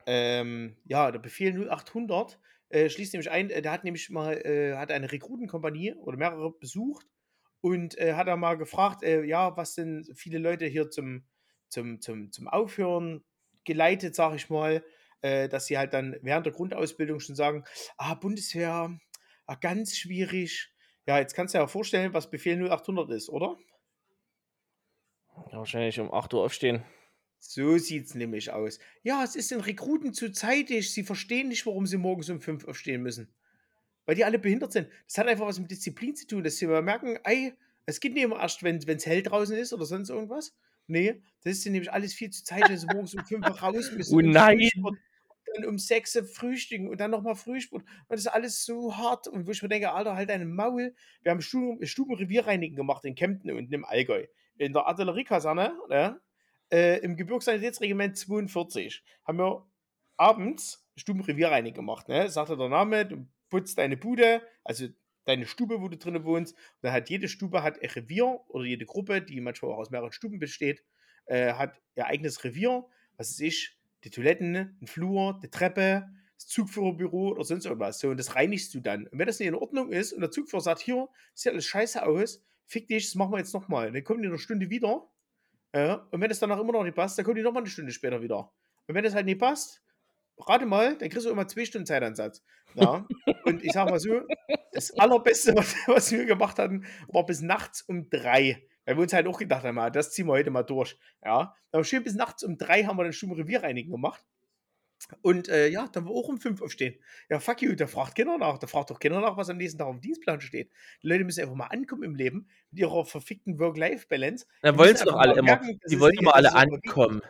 ähm, ja, der Befehl 0800 äh, schließt nämlich ein, äh, der hat nämlich mal äh, hat eine Rekrutenkompanie oder mehrere besucht und äh, hat da mal gefragt, äh, ja, was denn viele Leute hier zum, zum, zum, zum Aufhören geleitet, sage ich mal, dass sie halt dann während der Grundausbildung schon sagen, ah, Bundeswehr, ah, ganz schwierig. Ja, jetzt kannst du dir ja vorstellen, was Befehl 0800 ist, oder? wahrscheinlich um 8 Uhr aufstehen. So sieht es nämlich aus. Ja, es ist den Rekruten zu zeitig. Sie verstehen nicht, warum sie morgens um 5 aufstehen müssen. Weil die alle behindert sind. Das hat einfach was mit Disziplin zu tun, dass sie mal merken, ey, es geht nicht immer erst, wenn es hell draußen ist oder sonst irgendwas. Nee, das ist nämlich alles viel zu zeitig, dass sie morgens um 5 raus müssen. <laughs> Oh nein. Dann um 6 Uhr frühstücken und dann nochmal Frühsport. Und das ist alles so hart. Und wo ich mir denke, Alter, halt deine Maul. Wir haben Stuben, Stubenrevierreinigen gemacht in Kempten und im Allgäu. In der Artilleriekaserne, ne? äh, im Gebirgssanitätsregiment 42 haben wir abends Stubenrevierreinigung gemacht. Ne? Sagte der Name, du putzt deine Bude, also deine Stube, wo du drin wohnst. Und dann hat jede Stube hat ein Revier oder jede Gruppe, die manchmal auch aus mehreren Stuben besteht, äh, hat ihr eigenes Revier. Was ist ich? Die Toiletten, ein Flur, die Treppe, das Zugführerbüro oder sonst irgendwas. So, und das reinigst du dann. Und wenn das nicht in Ordnung ist und der Zugführer sagt, hier, sieht alles scheiße aus, fick dich, das machen wir jetzt nochmal. Dann kommen die in einer Stunde wieder. Ja, und wenn es danach immer noch nicht passt, dann kommen die nochmal eine Stunde später wieder. Und wenn das halt nicht passt, rate mal, dann kriegst du immer zwei Stunden Zeitansatz. Ja. <laughs> Und ich sag mal so, das Allerbeste, was, <laughs> was wir gemacht hatten, war bis nachts um drei. Weil wir uns halt auch gedacht haben, das ziehen wir heute mal durch. Ja. Aber schön bis nachts um drei haben wir dann schon Revierreinigen gemacht. Und äh, ja, dann war auch um fünf aufstehen. Ja, fuck you, da fragt Kinder nach. Da fragt doch Kinder nach, was am nächsten Tag auf dem Dienstplan steht. Die Leute müssen einfach mal ankommen im Leben mit ihrer verfickten Work-Life-Balance. Da wollen sie doch alle immer. Die wollen immer alle ankommen.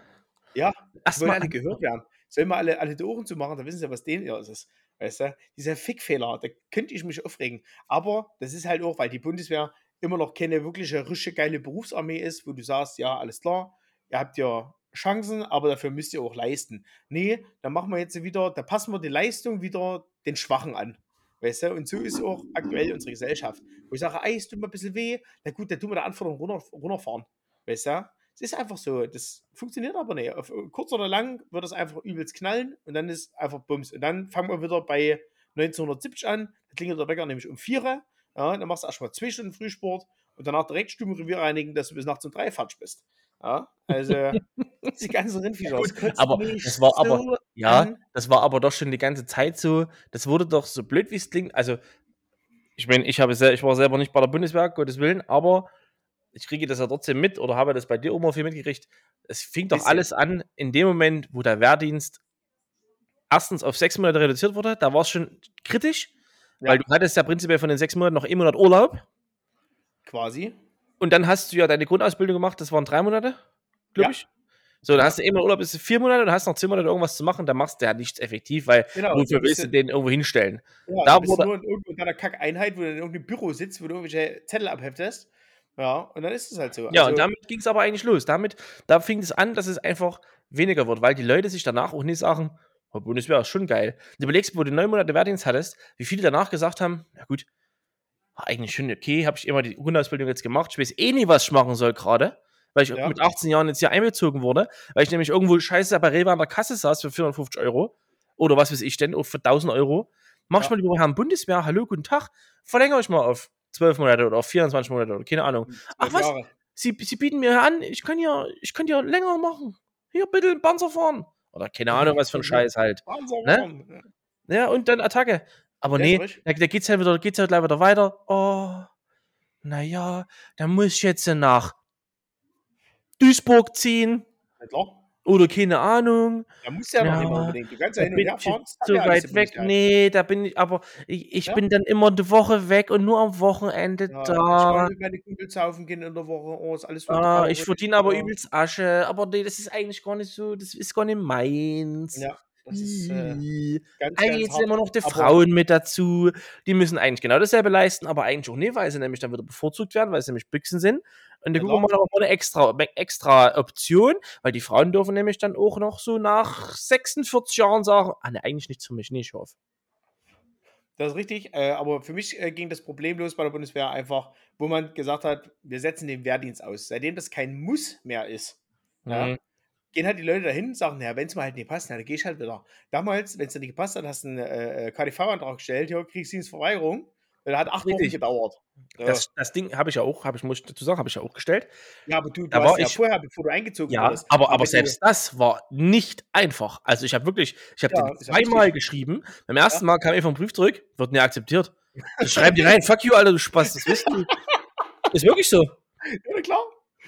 Ja, die wollen alle gehört werden. Sollen wir alle, alle die Ohren zu machen, dann wissen sie, was denen ist. Weißt du? Dieser Fickfehler, da könnte ich mich aufregen. Aber das ist halt auch, weil die Bundeswehr immer noch keine wirkliche, richtig geile Berufsarmee ist, wo du sagst, ja, alles klar, ihr habt ja Chancen, aber dafür müsst ihr auch leisten. Nee, dann machen wir jetzt wieder, da passen wir die Leistung wieder den Schwachen an. Weißt du? Und so ist auch aktuell unsere Gesellschaft. Wo ich sage, ey, es tut mir ein bisschen weh, na gut, dann tun wir die Anforderungen runter, runterfahren. Weißt du? Es ist einfach so. Das funktioniert aber nicht. Auf kurz oder lang wird es einfach übelst knallen und dann ist einfach Bums. Und dann fangen wir wieder bei 1970 an. Da klingelt der Wecker nämlich um 4 ja, dann machst du erstmal zwei Stunden Frühsport und danach direkt Stubenrevier reinigen, dass du bis nachts um drei fertig bist. Ja, also <laughs> <laughs> die ganzen Rindviecher. Das aber das war so aber ja, an. das war aber doch schon die ganze Zeit so. Das wurde doch so blöd, wie es klingt. Also ich meine, ich habe ich war selber nicht bei der Bundeswehr, Gottes Willen, aber ich kriege das ja trotzdem mit oder habe das bei dir immer viel mitgekriegt. Es fing doch alles an in dem Moment, wo der Wehrdienst erstens auf sechs Monate reduziert wurde. Da war es schon kritisch. Ja. Weil du hattest ja prinzipiell von den sechs Monaten noch einen Monat Urlaub. Quasi. Und dann hast du ja deine Grundausbildung gemacht, das waren drei Monate, glaube ja. ich. So, dann hast du immer Urlaub bis vier Monate und hast noch zehn Monate irgendwas zu machen, dann machst du ja nichts effektiv, weil genau, wofür willst du den irgendwo hinstellen? Ja, da bist nur in irgendeiner Kackeinheit, wo du in irgendeinem Büro sitzt, wo du irgendwelche Zettel abheftest. Ja, und dann ist es halt so. Ja, also, und damit ging es aber eigentlich los. Damit, da fing es an, dass es einfach weniger wird, weil die Leute sich danach auch nicht sagen, Oh, Bundeswehr ist schon geil. Du überlegst, wo du neun Monate Wehrdienst hattest, wie viele danach gesagt haben, ja gut, eigentlich schon okay, habe ich immer die Grundausbildung jetzt gemacht, ich weiß eh nie, was ich machen soll gerade, weil ich ja. mit 18 Jahren jetzt hier einbezogen wurde, weil ich nämlich irgendwo scheiße bei Rewe an der Kasse saß für 450 Euro oder was weiß ich denn, für 1000 Euro. Mach ja. ich mal lieber Herrn Bundeswehr, hallo, guten Tag, verlängere ich mal auf 12 Monate oder auf 24 Monate oder keine Ahnung. Ach was, Sie, Sie bieten mir an, ich kann ja, ich kann ja länger machen. Hier, bitte Panzer fahren. Oder keine Ahnung, was für ein Scheiß halt. Ne? Ja, und dann Attacke. Aber nee, da, da geht's ja wieder, geht's ja gleich wieder weiter. Oh, naja, da muss ich jetzt nach Duisburg ziehen. Ja, klar. Oder keine Ahnung. Da muss ja, ja noch immer unbedingt. Du kannst ja hin und her fahren. So weit weg. Nee, da bin ich, aber ich, ich ja? bin dann immer eine Woche weg und nur am Wochenende ja, da. Ich meine Kumpel saufen gehen in der Woche. Oh, ist alles ah, Ich verdiene aber übelst Asche. Aber nee, das ist eigentlich gar nicht so, das ist gar nicht meins. Ja. Das ist äh, ganz, eigentlich ganz immer noch die Frauen mit dazu. Die müssen eigentlich genau dasselbe leisten, aber eigentlich auch nicht, weil sie nämlich dann wieder bevorzugt werden, weil sie nämlich Büchsen sind. Und da gucken wir mal noch eine extra, extra Option, weil die Frauen dürfen nämlich dann auch noch so nach 46 Jahren sagen, ah ne, eigentlich nichts für mich, nee, ich hoffe. Das ist richtig, äh, aber für mich äh, ging das Problem los bei der Bundeswehr einfach, wo man gesagt hat, wir setzen den Wehrdienst aus. Seitdem das kein Muss mehr ist, mhm. ja, gehen halt die Leute dahin und sagen, ja, wenn es mal halt nicht passt, dann gehe ich halt wieder. Damals, wenn es dir nicht gepasst hat, hast du einen äh, äh KDV-Antrag gestellt, ja, Kriegsdienstverweigerung. Der hat acht Wochen gedauert. Das, das Ding habe ich ja auch, habe ich, muss ich dazu sagen, habe ich ja auch gestellt. Ja, aber du, du da hast ja ich, vorher, bevor du eingezogen ja, wurdest. Aber, aber selbst das war nicht einfach. Also ich habe wirklich, ich habe ja, zweimal geschrieben. Beim ersten ja. Mal kam einfach ein Brief zurück, wird nicht akzeptiert. Ich <laughs> schreibe dir rein, fuck you, Alter, du Spaß, das wissen du. Ist wirklich so. Ja, klar.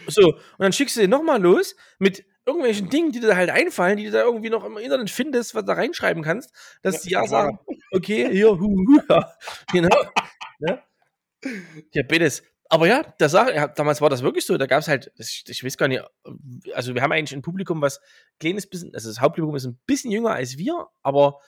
So, und dann schickst du den nochmal los mit irgendwelchen Dingen, die dir halt einfallen, die du da irgendwie noch im Internet findest, was du da reinschreiben kannst, dass die ja sagen, okay, <laughs> hier, hu, hu, ja. <laughs> genau. ne? Ja, bitte. Aber ja, der Sache, ja, damals war das wirklich so. Da gab es halt, ich, ich, weiß gar nicht, also wir haben eigentlich ein Publikum, was kleines bisschen, also das Hauptpublikum ist ein bisschen jünger als wir, aber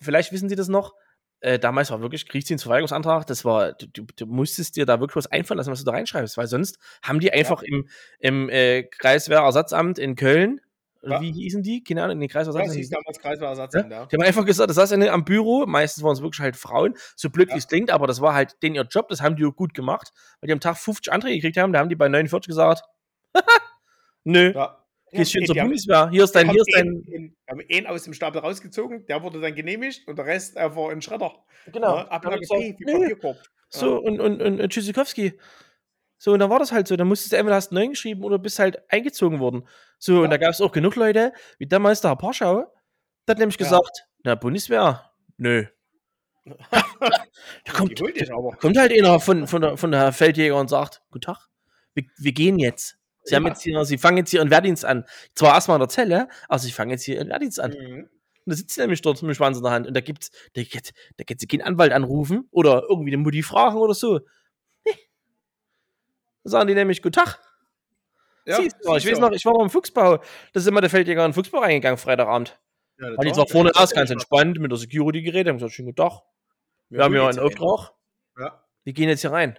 vielleicht wissen Sie das noch. Äh, damals war wirklich Kriegsdienstverweigerungsantrag, das war, du, du, musstest dir da wirklich was einfallen lassen, was du da reinschreibst, weil sonst haben die einfach ja. im, im äh, Kreiswehrersatzamt in Köln Ja. Wie hießen die? Keine Ahnung, in den Kreiswahrsatz. Ja, sie ist damals Kreiswahrsatzamt, ja? ja. Die haben einfach gesagt, das saß eine am Büro, meistens waren es wirklich halt Frauen, so blöd wie es klingt, aber das war halt den ihr Job, das haben die gut gemacht, weil die am Tag 50 Anträge gekriegt haben, da haben die bei 49 gesagt, <laughs> nö, ja. Gehst schön zur Bundeswehr, hier ist dein, hier ist dein... In, haben einen aus dem Stapel rausgezogen, der wurde dann genehmigt und der Rest äh, war ein Schredder. Genau. Ja, Ablage P, wie Papierkorb. So, und, und, und, und Tschüssikowski, so, und dann war das halt so. Dann musstest du entweder hast neu geschrieben oder bist halt eingezogen worden. So, ja. und da gab es auch genug Leute, wie damals der Herr Parschau, der hat nämlich ja. gesagt, na, Bundeswehr, nö. <laughs> da kommt, kommt halt einer von, von, der, von der Feldjäger und sagt, guten Tag, wir, wir gehen jetzt. Sie, haben jetzt hier, sie fangen jetzt hier ihren Wehrdienst an. Zwar erstmal in der Zelle, aber sie fangen jetzt hier ihren Wehrdienst an. Mhm. Und da sitzt sie nämlich dort mit dem Schwanz in der Hand. Und da gibt's, da geht, da geht sie keinen Anwalt anrufen oder irgendwie eine Mutti fragen oder so sagen die nämlich, Guten Tag. Ja, ich weiß noch, ich war beim Fuchsbau. Das ist immer der Feldjäger in den Fuchsbau reingegangen, Freitagabend. Ja, Weil die zwar vorne erst ganz entspannt mit der Security geredet, haben gesagt, schönen guten Tag. Wir ja, haben ja einen Auftrag. Ja. Wir gehen jetzt hier rein.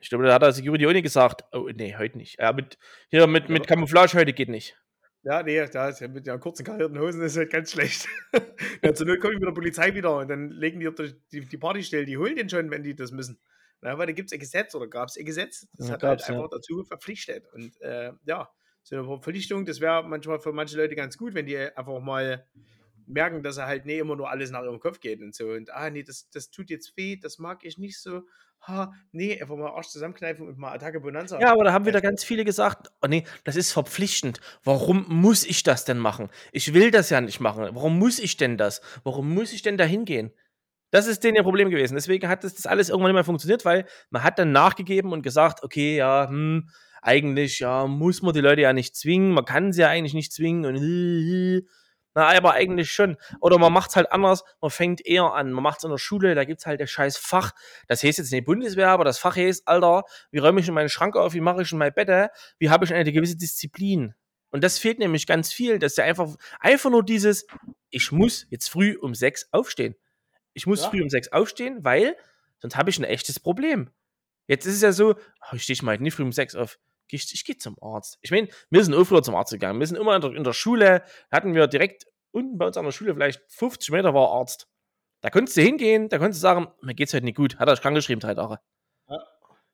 Ich glaube, da hat der Security auch nicht gesagt, oh, nee, heute nicht. Ja, mit, hier mit, mit Camouflage heute geht nicht. Ja, nee, da ist ja mit den kurzen karierten Hosen ist halt ganz schlecht. <laughs> ja, zur Not kommt mit der Polizei wieder und dann legen die die, die Partystelle, die holen den schon, wenn die das müssen. Na, weil da gibt es ein Gesetz oder gab es ein Gesetz, das ja, hat halt einfach ja. dazu verpflichtet. Und äh, ja, so eine Verpflichtung, das wäre manchmal für manche Leute ganz gut, wenn die einfach mal merken, dass er halt nicht immer nur alles nach ihrem Kopf geht und so. Und ah, nee, das, das tut jetzt weh, das mag ich nicht so. Ha, nee, einfach mal Arsch zusammenkneifen und mal Attacke Bonanza. Ja, aber da haben wieder ganz viele gesagt, oh nee, das ist verpflichtend. Warum muss ich das denn machen? Ich will das ja nicht machen. Warum muss ich denn das? Warum muss ich denn da hingehen? Das ist denen ihr Problem gewesen. Deswegen hat das, das alles irgendwann nicht mehr funktioniert, weil man hat dann nachgegeben und gesagt, okay, ja, hm, eigentlich, ja, muss man die Leute ja nicht zwingen, man kann sie ja eigentlich nicht zwingen und na, aber eigentlich schon. Oder man macht es halt anders, man fängt eher an. Man macht es in der Schule, da gibt es halt das scheiß Fach. Das heißt jetzt nicht Bundeswehr, aber das Fach heißt, Alter, wie räume ich in meinen Schrank auf, wie mache ich in mein Bett, wie habe ich eine gewisse Disziplin. Und das fehlt nämlich ganz viel, dass ja einfach, einfach nur dieses, ich muss jetzt früh um sechs aufstehen. Ich muss ja. früh um sechs aufstehen, weil sonst habe ich ein echtes Problem. Jetzt ist es ja so, oh, ich stehe mal nicht früh um sechs auf. Ich, ich gehe zum Arzt. Ich meine, wir sind auch früher zum Arzt gegangen. Wir sind immer in der, in der Schule, hatten wir direkt unten bei uns an der Schule, vielleicht 50 Meter war Arzt. Da konntest du hingehen, da konntest du sagen, mir geht's heute nicht gut. Hat er krank geschrieben, drei Tage. Ja.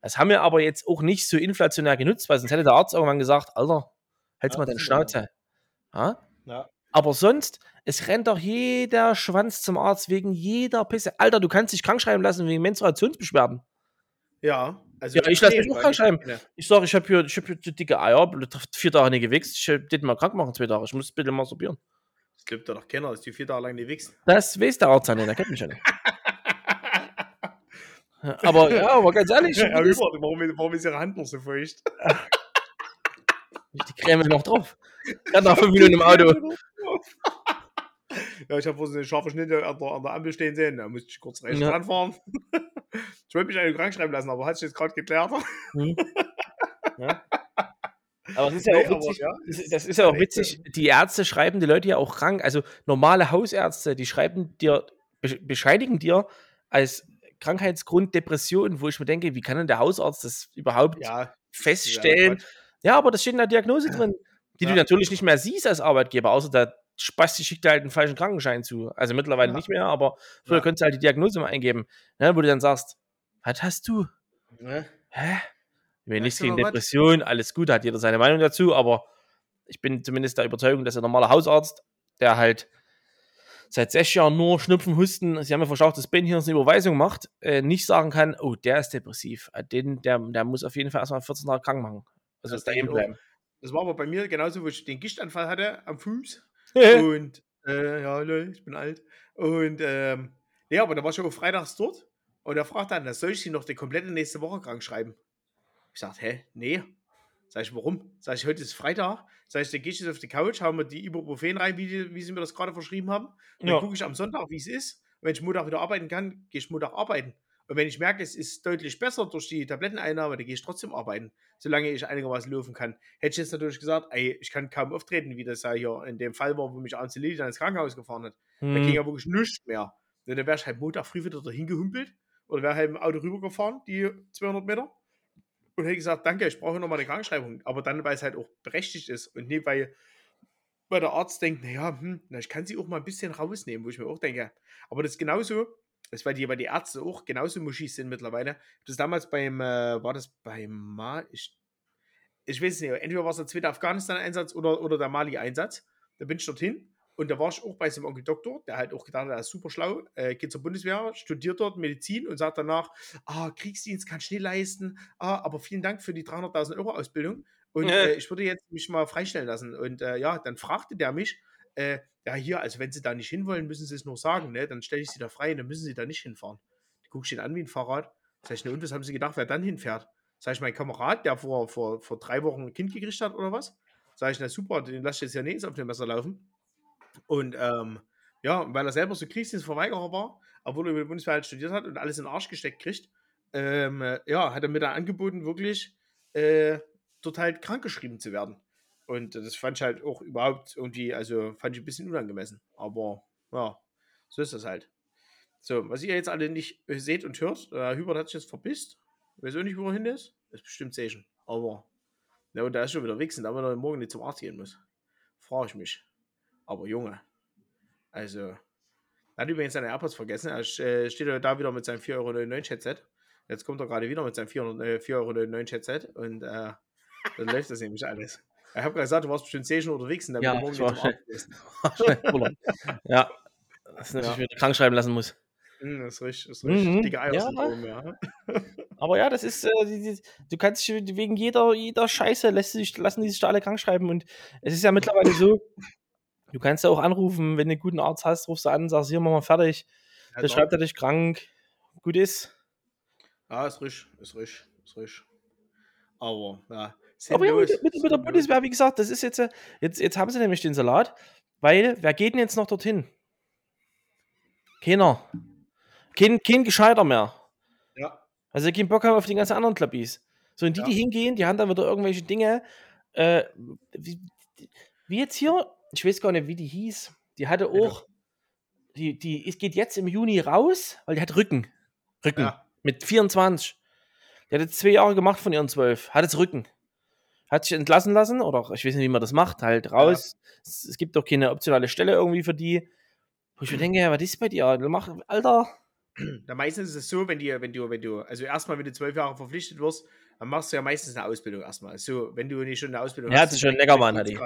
Das haben wir aber jetzt auch nicht so inflationär genutzt, weil sonst hätte der Arzt irgendwann gesagt, Alter, halt's ja, mal deine Schnauze. Ja? ja? Aber sonst, es rennt doch jeder Schwanz zum Arzt wegen jeder Pisse. Alter, du kannst dich krank schreiben lassen wegen Menstruationsbeschwerden. Ja, also. Ja, ich lasse mich auch krank schreiben. Ja. Ich sage, ich habe hier, hab hier dicke Eier, vier Tage nicht gewichst. Ich hätte mal krank machen, zwei Tage. Ich muss bitte masturbieren. Das glaubt doch keiner, dass du vier Tage lang nicht wichst. Das weiß der Arzt nicht, der kennt mich ja nicht. aber ja, aber ganz ehrlich. <laughs> Ja, das, warum, warum ist ihre Hand noch so feucht? <laughs> die Creme noch drauf. Gerade nach fünf Minuten im Auto. <laughs> Ja, ich habe so eine scharfe Schnitte an der, an der Ampel stehen sehen. Da musste ich kurz rechts ja. ranfahren. <laughs> ich wollte mich eigentlich krank schreiben lassen, aber hat sich jetzt gerade geklärt. Hm. <laughs> Ja. Aber es ist ja nee, auch witzig, aber, ja, das ist ja auch witzig, die Ärzte schreiben die Leute ja auch krank. Also normale Hausärzte, die schreiben dir, bescheinigen dir als Krankheitsgrund Depression, wo ich mir denke, wie kann denn der Hausarzt das überhaupt ja, feststellen? Ja, ja, aber das steht in der Diagnose drin, die du natürlich nicht mehr siehst als Arbeitgeber, außer der Spasti schickt dir halt einen falschen Krankenschein zu. Also mittlerweile ja. nicht mehr, aber früher ja. könntest du halt die Diagnose mal eingeben, ne, wo du dann sagst, was hast du? Ja. Hä? Ich will nichts gegen Depression, was? alles gut, hat jeder seine Meinung dazu, aber ich bin zumindest der Überzeugung, dass ein normaler Hausarzt, der halt seit sechs Jahren nur Schnupfen, Husten, sie haben ja verschaucht, dass Ben hier eine Überweisung macht, äh, nicht sagen kann, oh, der ist depressiv. Äh, den, der, der muss auf jeden Fall erstmal 14 Tage krank machen. Also das, ist bleiben. Das war aber bei mir genauso, wo ich den Gichtanfall hatte am Fuß <laughs> und äh, ja, ich bin alt. Und ähm, ja, aber da war ich auch freitags dort und er fragt dann, soll ich sie noch die komplette nächste Woche krank schreiben? Ich sag, hä? Nee. Sag ich, warum? Sag ich, heute ist Freitag. Sag ich, dann gehe ich jetzt auf die Couch, haben wir die Ibuprofen rein, wie, wie sie mir das gerade verschrieben haben. Und ja. dann gucke ich am Sonntag, wie es ist. Und wenn ich Montag wieder arbeiten kann, gehe ich Montag arbeiten. Und wenn ich merke, es ist deutlich besser durch die Tabletteneinnahme, dann gehe ich trotzdem arbeiten, solange ich einigermaßen laufen kann. Hätte ich jetzt natürlich gesagt, ey, ich kann kaum auftreten, wie das ja hier in dem Fall war, wo mich Arndt Lili dann ins Krankenhaus gefahren hat. Hm. Da ging ja wirklich nichts mehr. Und dann wäre ich halt Montag früh wieder dahin gehumpelt oder wäre halt im Auto rübergefahren, die 200 Meter. und hätte gesagt, danke, ich brauche nochmal eine Krankschreibung. Aber dann, weil es halt auch berechtigt ist und nicht, weil, weil der Arzt denkt, naja, hm, na, ich kann sie auch mal ein bisschen rausnehmen, wo ich mir auch denke. Aber das ist genauso, das weil die, weil die Ärzte auch genauso Muschis sind mittlerweile. Das damals beim, äh, war das beim Mal, ich, ich weiß nicht, entweder war es der zweite Afghanistan-Einsatz oder, oder der Mali-Einsatz. Da bin ich dorthin und da war ich auch bei seinem Onkel Doktor, der halt auch gedacht hat, er ist super schlau, äh, geht zur Bundeswehr, studiert dort Medizin und sagt danach, ah, Kriegsdienst kann ich nicht leisten, ah, aber vielen Dank für die 300.000 Euro Ausbildung und äh, ich würde jetzt mich mal freistellen lassen. Und äh, ja, dann fragte der mich, äh, ja hier, also wenn Sie da nicht hinwollen, müssen Sie es nur sagen, ne? dann stelle ich Sie da frei, dann müssen Sie da nicht hinfahren. Die guckst ihn an wie ein Fahrrad. Sag ich, ne, und was haben Sie gedacht, wer dann hinfährt? Sag ich, mein Kamerad, der vor, vor, vor drei Wochen ein Kind gekriegt hat oder was? Sag ich, na super, den lasse ich jetzt ja nicht auf dem Messer laufen. Und ähm, ja, weil er selber so Kriegsdienstverweigerer war, obwohl er über die Bundeswehr halt studiert hat und alles in den Arsch gesteckt kriegt, ähm, ja, hat er mir dann angeboten, wirklich äh, dort halt krankgeschrieben zu werden. Und das fand ich halt auch überhaupt irgendwie, also fand ich ein bisschen unangemessen. Aber ja, so ist das halt. So, was ihr jetzt alle nicht seht und hört, der Hubert hat sich jetzt verpisst. Ich weiß auch nicht, wo er hin ist. Das ist bestimmt Station. Aber, ja, und da ist schon wieder wichsen, da er morgen nicht zum Arzt gehen muss. Frage ich mich. Aber Junge, also, er hat übrigens seine AirPods vergessen. Er äh, steht da wieder mit seinem 4,99 Euro Chatset. Jetzt kommt er gerade wieder mit seinem 4,99 Euro Chatset und äh, dann läuft das nämlich alles. Ich habe gerade gesagt, du warst bestimmt 10 Stunden unterwegs und dann ja, morgen zum Arzt <laughs> Ja, das ist natürlich ja. wieder krank schreiben lassen muss. Das ist richtig, das ist richtig. Mhm. Dicke Eier ja. ja. <laughs> Aber ja, das ist, äh, die, die, du kannst dich wegen jeder, jeder Scheiße lässt sich, lassen die sich da alle krank schreiben und es ist ja mittlerweile so, Du kannst ja auch anrufen, wenn du einen guten Arzt hast, rufst du an, sagst, hier, mach mal fertig. Ja, der schreibt er dich krank. Gut ist. Ja, ist richtig, ist richtig, ist richtig. Aber, ja. Aber ja, mit, mit, mit der Bundeswehr, wie gesagt, das ist jetzt, äh, jetzt, jetzt haben sie nämlich den Salat, weil, wer geht denn jetzt noch dorthin? Keiner. Kein, kein Gescheiter mehr. Ja. Also, keinen Bock haben auf die ganzen anderen Klappis. So, und die, ja. die hingehen, die haben dann wieder irgendwelche Dinge, äh, wie, wie jetzt hier, ich weiß gar nicht, wie die hieß. Die hatte auch, die, die geht jetzt im Juni raus, weil die hat Rücken. Rücken. Ja. Mit 24. Die hat jetzt zwei Jahre gemacht von ihren zwölf. Hat jetzt Rücken. Hat sich entlassen lassen, oder ich weiß nicht, wie man das macht, halt raus. Ja. Es, es, gibt doch keine optionale Stelle irgendwie für die. Wo ich mir denke, ja, was ist bei dir? Mach, Alter. <clears throat> Da meistens ist es so, wenn, die, wenn du, wenn du, also erstmal, wenn du zwölf Jahre verpflichtet wirst, dann machst du ja meistens eine Ausbildung erstmal. So, wenn du nicht schon eine Ausbildung ja, hast. Ja, ist schon Neckermann, hatte ich.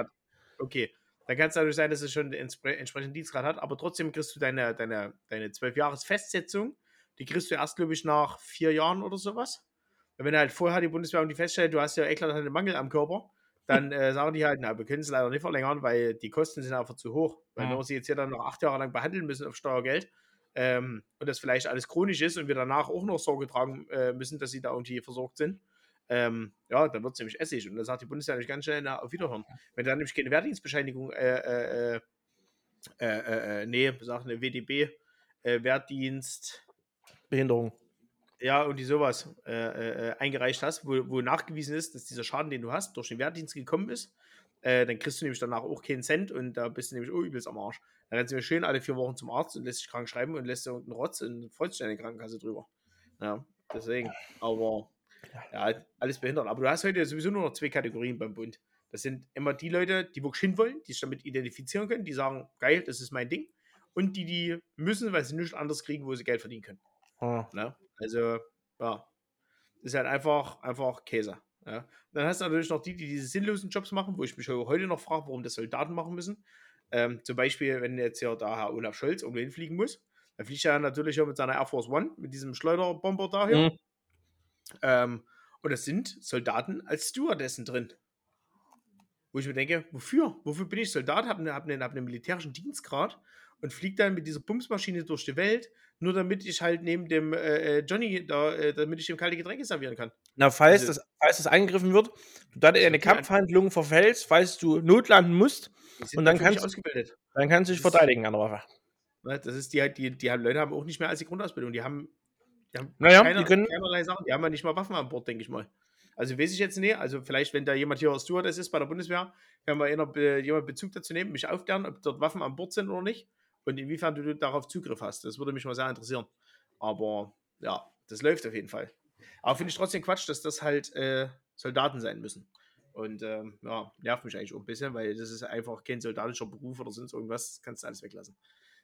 Okay. Dann kann es dadurch sein, dass es schon entspre entsprechenden Dienstgrad hat, aber trotzdem kriegst du deine, deine, deine 12 Jahres Festsetzung. Die kriegst du erst, glaube ich, nach vier Jahren oder sowas. Wenn halt vorher die Bundeswehr und die feststellt, du hast ja eklatante Mangel am Körper, dann <laughs> äh, sagen die halt, na, wir können es leider nicht verlängern, weil die Kosten sind einfach zu hoch. Weil ja. wir sie jetzt hier dann noch acht Jahre lang behandeln müssen auf Steuergeld ähm, und das vielleicht alles chronisch ist und wir danach auch noch Sorge tragen äh, müssen, dass sie da irgendwie versorgt sind, ähm, ja, dann wird es nämlich Essig. Und dann sagt die Bundeswehr nämlich ganz schnell, na, auf Wiederhören. Wenn dann nämlich keine Wehrdienstbescheinigung, äh, äh, äh, äh, äh nee, sagt eine WDB, äh, Wehrdienst. Behinderung. Ja, und die sowas äh, eingereicht hast, wo, wo nachgewiesen ist, dass dieser Schaden, den du hast, durch den Wehrdienst gekommen ist, dann kriegst du nämlich danach auch keinen Cent und da bist du nämlich oh, übelst am Arsch. Dann rennst du mir schön alle vier Wochen zum Arzt und lässt sich krank schreiben und lässt dir unten Rotz und freust dich eine Krankenkasse drüber. Ja, deswegen. Aber ja, alles behindern. Aber du hast heute sowieso nur noch zwei Kategorien beim Bund. Das sind immer die Leute, die wirklich hinwollen, die sich damit identifizieren können, die sagen, geil, das ist mein Ding. Und die, die müssen, weil sie nichts anderes kriegen, wo sie Geld verdienen können. Hm. Ne? Also, ja. Ist halt einfach, einfach Käse. Ja? Dann hast du natürlich noch die, die diese sinnlosen Jobs machen, wo ich mich heute noch frage, warum das Soldaten machen müssen. Ähm, zum Beispiel, wenn jetzt hier da Herr Olaf Scholz irgendwo hinfliegen muss, dann fliegt er natürlich auch mit seiner Air Force One, mit diesem Schleuderbomber da hier. Mhm. Ähm, und es sind Soldaten als Stewardessen drin. Wo ich mir denke, wofür? Wofür bin ich Soldat, habe ne, hab einen, hab einen militärischen Dienstgrad und fliege dann mit dieser Bumsmaschine durch die Welt, nur damit ich halt neben dem äh, äh Johnny, da, äh, damit ich ihm kalte Getränke servieren kann. Na, falls, also, das, falls das angegriffen wird, du dann in eine Kampfhandlung verfällst, falls du notlanden musst und dann kannst, ausgebildet. dann kannst du dich verteidigen an der Waffe. Das ist die, die, die Leute haben auch nicht mehr als die Grundausbildung. Die haben die haben naja, keine, die können. Keinerlei Sachen. Die haben ja nicht mal Waffen an Bord, denke ich mal. Also weiß ich jetzt nicht. Also vielleicht, wenn da jemand hier Stewardess ist bei der Bundeswehr, kann man jemand Bezug dazu nehmen, mich aufklären, ob dort Waffen an Bord sind oder nicht und inwiefern du darauf Zugriff hast. Das würde mich mal sehr interessieren. Aber ja, das läuft auf jeden Fall. Aber finde ich trotzdem Quatsch, dass das halt äh, Soldaten sein müssen. Und ähm, ja, nervt mich eigentlich auch ein bisschen, weil das ist einfach kein soldatischer Beruf oder sonst irgendwas, das kannst du alles weglassen.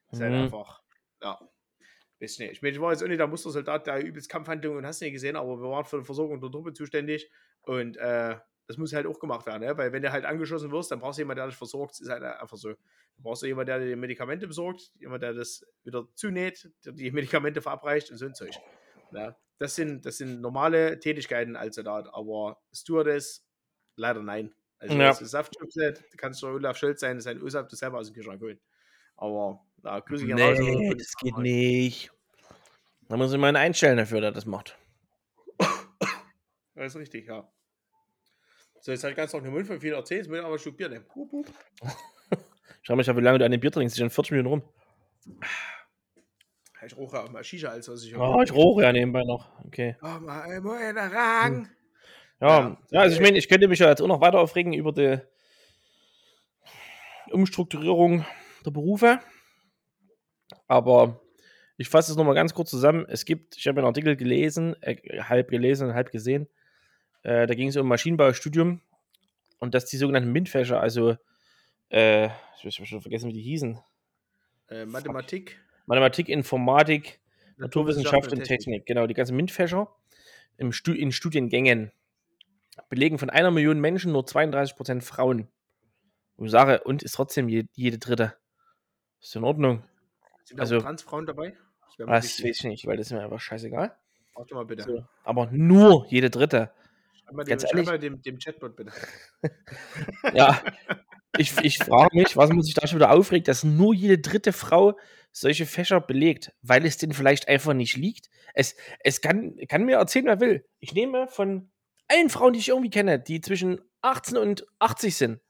Das ist halt Mhm. einfach, ja. Weiß nicht. Ich meine, ich war jetzt auch nicht der Mustersoldat, der übelst Kampfhandlungen und hast nicht gesehen, aber wir waren für die Versorgung der Truppe zuständig und äh, das muss halt auch gemacht werden, ne? weil wenn du halt angeschossen wirst, dann brauchst du jemanden, der dich versorgt, das ist halt einfach so. Du brauchst du jemanden, der dir die Medikamente besorgt, jemand, der das wieder zunäht, der die Medikamente verabreicht und so ein Zeug. Ja, das, sind, das sind normale Tätigkeiten als Soldat, aber Stewardess, leider nein. Also Ja. das du kannst doch Olaf Scholz sein, das ist ein Ursaft, du selber aus dem Kühlschrank holen. Aber na, Grüße gehen raus. Nee, das geht nicht. Da muss ich mal einen einstellen dafür, der das macht. Das ist richtig, ja. So, jetzt habe ich ganz noch den Mund von viel erzählt, jetzt muss ich aber ein Stück Bier nehmen. Hup, hup. <laughs> Ich mich ja, wie lange du an dem Bier trinkst. Schon 40 Minuten rum. Ich roche auch mal Shisha, als was ich Oh, ich roche ja nebenbei noch. Okay. Oh, mal Rang. Ja, Ja, ja also ich meine, ich könnte mich ja jetzt auch noch weiter aufregen über die Umstrukturierung der Berufe. Aber ich fasse es nochmal ganz kurz zusammen. Es gibt, ich habe einen Artikel gelesen, äh, halb gelesen und halb gesehen. Äh, da ging es um Maschinenbaustudium und dass die sogenannten MINT-Fächer, also äh, ich habe schon vergessen, wie die hießen. Äh, Mathematik, Mathematik, Informatik, Naturwissenschaft und Technik. Genau, die ganzen MINT-Fächer im Stu in Studiengängen belegen von einer Million Menschen nur 32% Frauen. Und ich sage, und ist trotzdem je, jede dritte. Ist in Ordnung. Sind da also- auch Transfrauen dabei? Das weiß ich nicht, weil das ist mir einfach scheißegal. Warte mal bitte. So. Aber nur jede dritte. Schreib mal, dem, Ganz schreib ehrlich? dem, dem Chatbot bitte. Ja, ich, ich frage mich, was man sich da schon wieder aufregt, dass nur jede dritte Frau solche Fächer belegt, weil es denen vielleicht einfach nicht liegt. Es, es kann, kann mir erzählen, wer will. Ich nehme von allen Frauen, die ich irgendwie kenne, die zwischen 18 und 80 sind,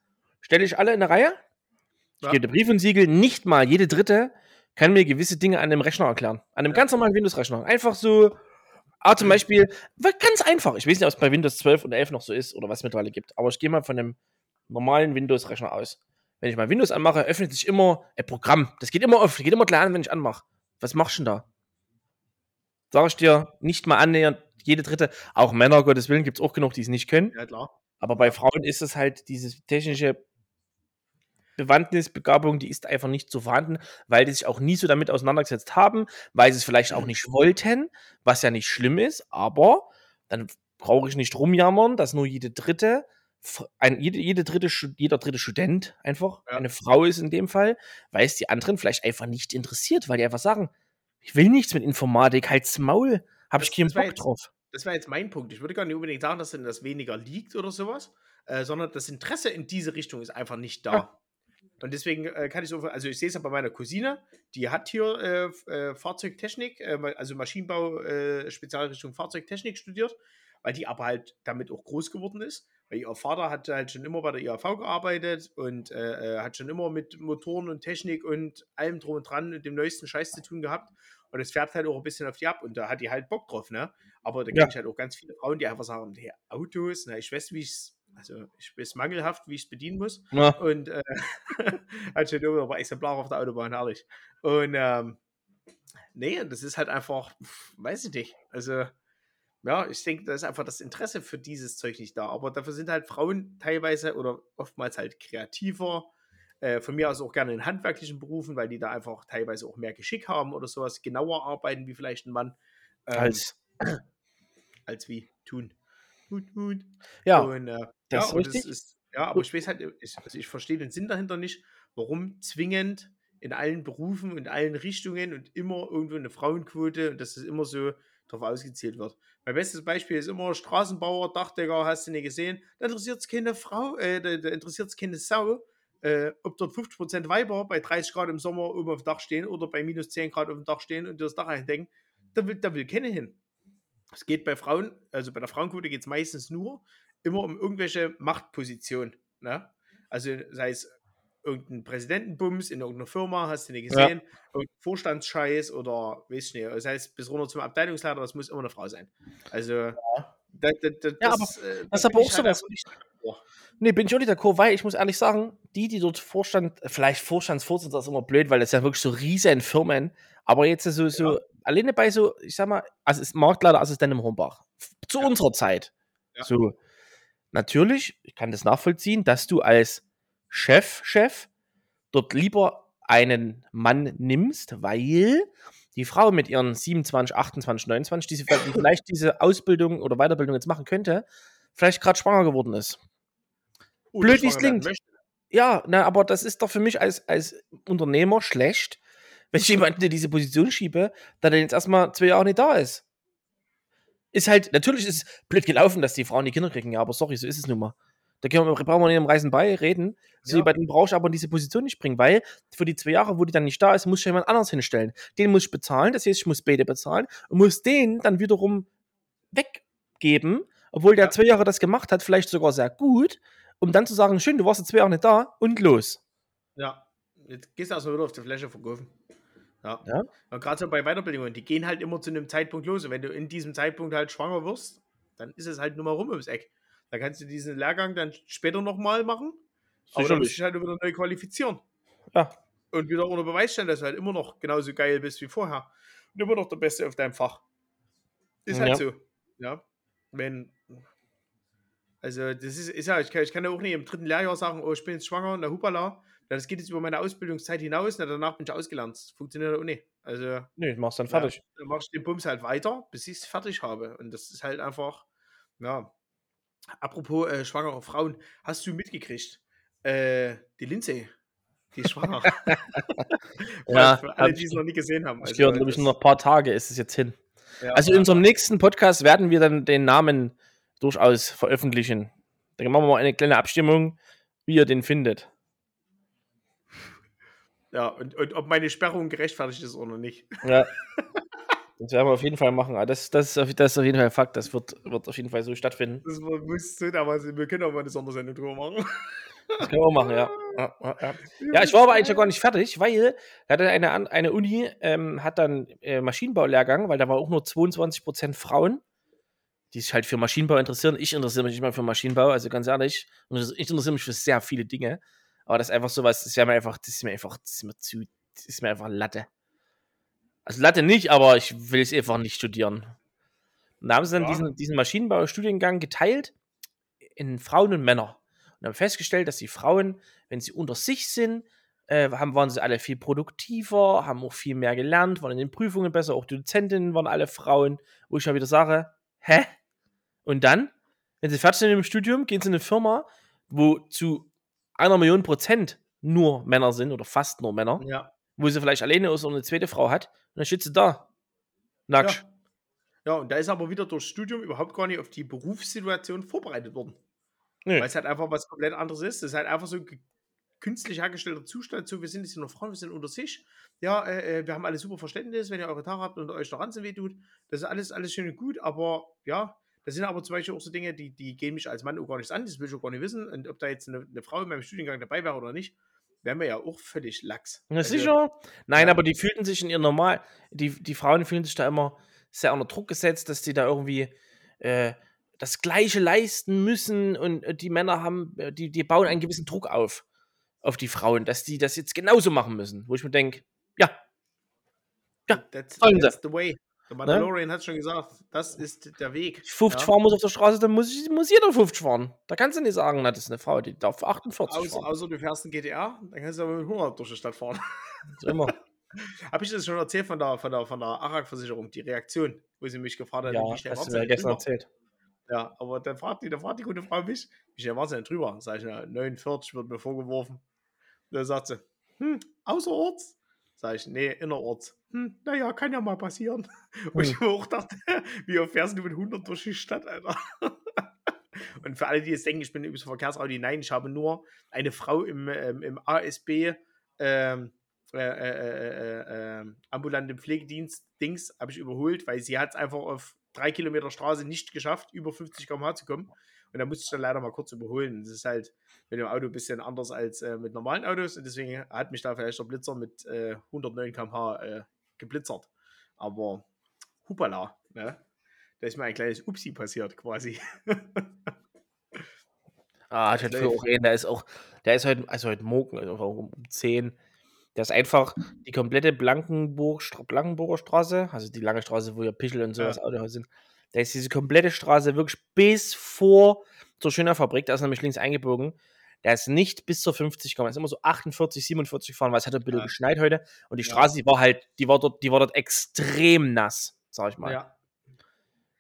stelle ich alle in eine Reihe. Ich Ja. gebe Brief und Siegel, nicht mal jede dritte kann mir gewisse Dinge an einem Rechner erklären. An einem Ja. ganz normalen Windows-Rechner. Einfach so, ah, zum Beispiel, wa- ganz einfach. Ich weiß nicht, ob es bei Windows 12 und 11 noch so ist oder was es mittlerweile gibt, aber ich gehe mal von einem normalen Windows-Rechner aus. Wenn ich mal Windows anmache, öffnet sich immer ein Programm. Das geht immer auf, geht immer klar an, wenn ich anmache. Was machst du denn da? Sag ich dir, nicht mal annähernd jede dritte. Auch Männer, Gottes Willen, gibt es auch genug, die es nicht können. Ja, klar. Aber bei Frauen ist es halt diese technische Bewandtnis, Begabung, die ist einfach nicht so vorhanden, weil die sich auch nie so damit auseinandergesetzt haben, weil sie es vielleicht auch nicht wollten, was ja nicht schlimm ist, aber dann brauche ich nicht rumjammern, dass nur jede dritte, ein, jede, jede dritte, jeder dritte Student einfach Ja. eine Frau ist in dem Fall, weil es die anderen vielleicht einfach nicht interessiert, weil die einfach sagen, ich will nichts mit Informatik, halt's Maul, hab Das- ich keinen Bock jetzt- drauf. Das war jetzt mein Punkt. Ich würde gar nicht unbedingt sagen, dass denn das weniger liegt oder sowas, äh, sondern das Interesse in diese Richtung ist einfach nicht da. Ja. Und deswegen äh, kann ich so, also ich sehe es ja bei meiner Cousine, die hat hier äh, äh, Fahrzeugtechnik, äh, ma- also Maschinenbau, äh, Spezialrichtung Fahrzeugtechnik studiert, weil die aber halt damit auch groß geworden ist. Weil ihr Vater hat halt schon immer bei der IAV gearbeitet und äh, hat schon immer mit Motoren und Technik und allem drum und dran und dem neuesten Scheiß zu tun gehabt. Und es färbt halt auch ein bisschen auf die ab und da hat die halt Bock drauf, ne? Aber da Ja. kenne ich halt auch ganz viele Frauen, die einfach sagen, hey, Autos, na, ich weiß, wie ich es, also ich weiß mangelhaft, wie ich es bedienen muss. Ja. Und äh, hat schon immer aber Exemplar auf der Autobahn, herrlich. Und ähm, nee, das ist halt einfach, weiß ich nicht. Also, ja, ich denke, da ist einfach das Interesse für dieses Zeug nicht da. Aber dafür sind halt Frauen teilweise oder oftmals halt kreativer. Äh, von mir aus auch gerne in handwerklichen Berufen, weil die da einfach teilweise auch mehr Geschick haben oder sowas, genauer arbeiten wie vielleicht ein Mann. ähm, Als, als wie tun. Tun, tun. ja, Und, äh, das ja, das richtig. ist, ja, aber ich weiß halt, ich, also ich verstehe den Sinn dahinter nicht, warum zwingend in allen Berufen und allen Richtungen und immer irgendwo eine Frauenquote und dass es immer so darauf ausgezielt wird. Mein bestes Beispiel ist immer Straßenbauer, Dachdecker, hast du nicht gesehen, da interessiert es keine Frau, äh, da, da interessiert es keine Sau, äh, ob dort 50% Weiber bei 30 Grad im Sommer oben auf dem Dach stehen oder bei minus 10 Grad auf dem Dach stehen und das Dach eindecken, da will, da will keine hin. Es geht bei Frauen, also bei der Frauenquote geht es meistens nur immer um irgendwelche Machtpositionen. Ne? Also sei es irgendein Präsidentenbums in irgendeiner Firma, hast du nicht Ja. gesehen, irgendein Vorstandsscheiß oder weiß ich nicht, das heißt bis runter zum Abteilungsleiter, das muss immer eine Frau sein. Also da, da, da, Ja, das, äh, das ist aber auch halt sowas. nicht d'accord. Nee, bin ich auch nicht d'accord, weil ich muss ehrlich sagen, die, die dort Vorstand, vielleicht Vorstandsvorsitzender ist immer blöd, weil das ja wirklich so riesen Firmen, aber jetzt so, so alleine bei so, ich sag mal, also ist Marktleiterassistent im Hornbach. Zu Ja. unserer Zeit. Ja. So. Natürlich, ich kann das nachvollziehen, dass du als Chef, Chef dort lieber einen Mann nimmst, weil die Frau mit ihren 27, 28, 29, die, sie, die <laughs> vielleicht diese Ausbildung oder Weiterbildung jetzt machen könnte, vielleicht gerade schwanger geworden ist. Oder Blöd, schwanger werden klingt. Ja, na, aber das ist doch für mich als, als Unternehmer schlecht, wenn ich <laughs> jemanden in diese Position schiebe, der jetzt erstmal zwei Jahre nicht da ist. Ist halt, natürlich ist es blöd gelaufen, dass die Frauen die Kinder kriegen, ja, aber sorry, so ist es nun mal. Da können wir, brauchen wir nicht im Reisen bei reden. So Ja. jemanden brauchst du aber in diese Position nicht bringen, weil für die zwei Jahre, wo die dann nicht da ist, muss ich jemand anders hinstellen. Den muss ich bezahlen, das heißt, ich muss beide bezahlen und muss den dann wiederum weggeben, obwohl der Ja. zwei Jahre das gemacht hat, vielleicht sogar sehr gut, um dann zu sagen, schön, du warst jetzt zwei Jahre nicht da und los. Ja, jetzt gehst du erstmal wieder auf die Fläche verkaufen. Ja. Ja. Und gerade so bei Weiterbildungen, die gehen halt immer zu einem Zeitpunkt los. Und wenn du in diesem Zeitpunkt halt schwanger wirst, dann ist es halt nur mal rum ums Eck. Da kannst du diesen Lehrgang dann später nochmal machen. Aber dann musst du dich halt wieder neu qualifizieren. Ja. Und wieder unter Beweis stellen, dass du halt immer noch genauso geil bist wie vorher. Und immer noch der Beste auf deinem Fach. Ist halt Ja. so. Ja. Wenn. Also, das ist, ist ja, ich kann, ich kann ja auch nicht im dritten Lehrjahr sagen, oh, ich bin jetzt schwanger, na hupala. Das geht jetzt über meine Ausbildungszeit hinaus, na, danach bin ich ausgelernt. Das funktioniert auch nicht. Also, Nee, ich mach's dann fertig. ja, dann mach ich den Bums halt weiter, bis ich es fertig habe. Und das ist halt einfach, ja. Apropos äh, schwangere Frauen, hast du mitgekriegt? Äh, die Lindsay, die ist schwanger. <laughs> Ja, für alle, ich- die es noch nie gesehen haben. Ich gehört, glaube ich, nur noch ein paar Tage ist es jetzt hin. ja, Also in unserem nächsten Podcast werden wir dann den Namen durchaus veröffentlichen. Dann machen wir mal eine kleine Abstimmung, wie ihr den findet. Ja und, und ob meine Sperrung gerechtfertigt ist oder nicht. Ja. <laughs> Das werden wir auf jeden Fall machen. Das, das, ist auf- das ist auf jeden Fall Fakt. Das wird, wird auf jeden Fall so stattfinden. Das muss so, aber wir können auch mal eine Sondersendung drüber machen. Das können wir auch machen, ja. <laughs> Ja, ja, ja. ich war aber eigentlich noch gar nicht fertig, weil hatte eine, eine Uni ähm, hat dann äh, Maschinenbaulehrgang, weil da war auch nur 22% Frauen, die sich halt für Maschinenbau interessieren. Ich interessiere mich nicht mal für Maschinenbau, also ganz ehrlich. Und ich interessiere mich für sehr viele Dinge. Aber das ist einfach sowas, das wäre mir einfach, das ist mir einfach, das ist mir zu, das ist mir einfach Latte. Also Latte nicht, aber ich will es einfach nicht studieren. Und da haben sie dann Ja. diesen, diesen Maschinenbau-Studiengang geteilt in Frauen und Männer. Und haben festgestellt, dass die Frauen, wenn sie unter sich sind, äh, haben, waren sie alle viel produktiver, haben auch viel mehr gelernt, waren in den Prüfungen besser, auch die Dozentinnen waren alle Frauen, wo ich ja wieder sage, hä? Und dann, wenn sie fertig sind im Studium, gehen sie in eine Firma, wo zu einer Million Prozent nur Männer sind oder fast nur Männer, Ja. wo sie vielleicht alleine ist und eine zweite Frau hat, und dann steht sie da. Nackt. Ja. ja, und da ist aber wieder durchs Studium überhaupt gar nicht auf die Berufssituation vorbereitet worden. Nö. Weil es halt einfach was komplett anderes ist. Das ist halt einfach so ein künstlich hergestellter Zustand. So, wir sind jetzt nur Frauen, wir sind unter sich. Ja, äh, äh, wir haben alle super Verständnis, wenn ihr eure Tage habt und euch der Ranzen wehtut. Das ist alles, alles schön und gut, aber ja, das sind aber zum Beispiel auch so Dinge, die, die gehen mich als Mann auch gar nichts an. Das will ich auch gar nicht wissen. Und ob da jetzt eine, eine Frau in meinem Studiengang dabei wäre oder nicht, wären wir ja auch völlig lax. Na Also, sicher. Nein, ja. aber die fühlten sich in ihr normal, die, die Frauen fühlen sich da immer sehr unter Druck gesetzt, dass die da irgendwie äh, das Gleiche leisten müssen und äh, die Männer haben, äh, die, die bauen einen gewissen Druck auf, auf die Frauen, dass die das jetzt genauso machen müssen. Wo ich mir denke, ja, Ja, That's, sie. that's the way. Der Mandalorian hat schon gesagt, das ist der Weg. 50 Ja. fahren muss auf der Straße, dann muss, ich, muss jeder 50 fahren. Da kannst du nicht sagen, na, das ist eine Frau, die darf 48 Außer, fahren. außer du fährst einen GTR, dann kannst du aber mit 100 durch die Stadt fahren. So immer. <laughs> Habe ich das schon erzählt von der, von der, von der ARAG-Versicherung, die Reaktion, wo sie mich gefragt hat, Ja, wie schnell hast du mir gestern drüber? erzählt. Ja, aber dann fragt die, dann fragt die gute Frau mich, wie schnell war sie denn drüber? Sag ich, na, 49 wird mir vorgeworfen. Dann sagt sie, hm, außerorts? Sag ich, nee, innerorts. Hm, naja, kann ja mal passieren. <laughs> Und ich mir auch dachte, <laughs> wie oft fährst du mit 100 durch die Stadt, Alter? <laughs> Und für alle, die jetzt denken, ich bin übrigens Verkehrsraudi, nein, ich habe nur eine Frau im, ähm, im ASB, ähm, äh, äh, äh, äh, äh, ambulanten Pflegedienst Dings habe ich überholt, weil sie hat es einfach auf drei Kilometer Straße nicht geschafft, über 50 km/h zu kommen. Und da musste ich dann leider mal kurz überholen. Das ist halt mit dem Auto ein bisschen anders als äh, mit normalen Autos. Und deswegen hat mich da vielleicht der Blitzer mit äh, 109 km/h äh, geblitzert. Aber hupala, ne? Da ist mir ein kleines Upsi passiert quasi. <laughs> Ah, ich hatte auch einen, der ist auch, der ist heute, also heute Morgen, also um 10, Der ist einfach die komplette Blankenburg, Blankenburger Straße, also die lange Straße, wo ja Pichel und sowas Ja. Autohaus sind. Da ist diese komplette Straße wirklich bis vor zur Schöner Fabrik, da ist nämlich links eingebogen. Der ist nicht bis zur 50 gekommen, er ist immer so 48, 47 gefahren, weil es hat ein bisschen Ja. geschneit heute. Und die Ja. Straße, die war halt, die war dort, die war dort extrem nass, sag ich mal. Ja.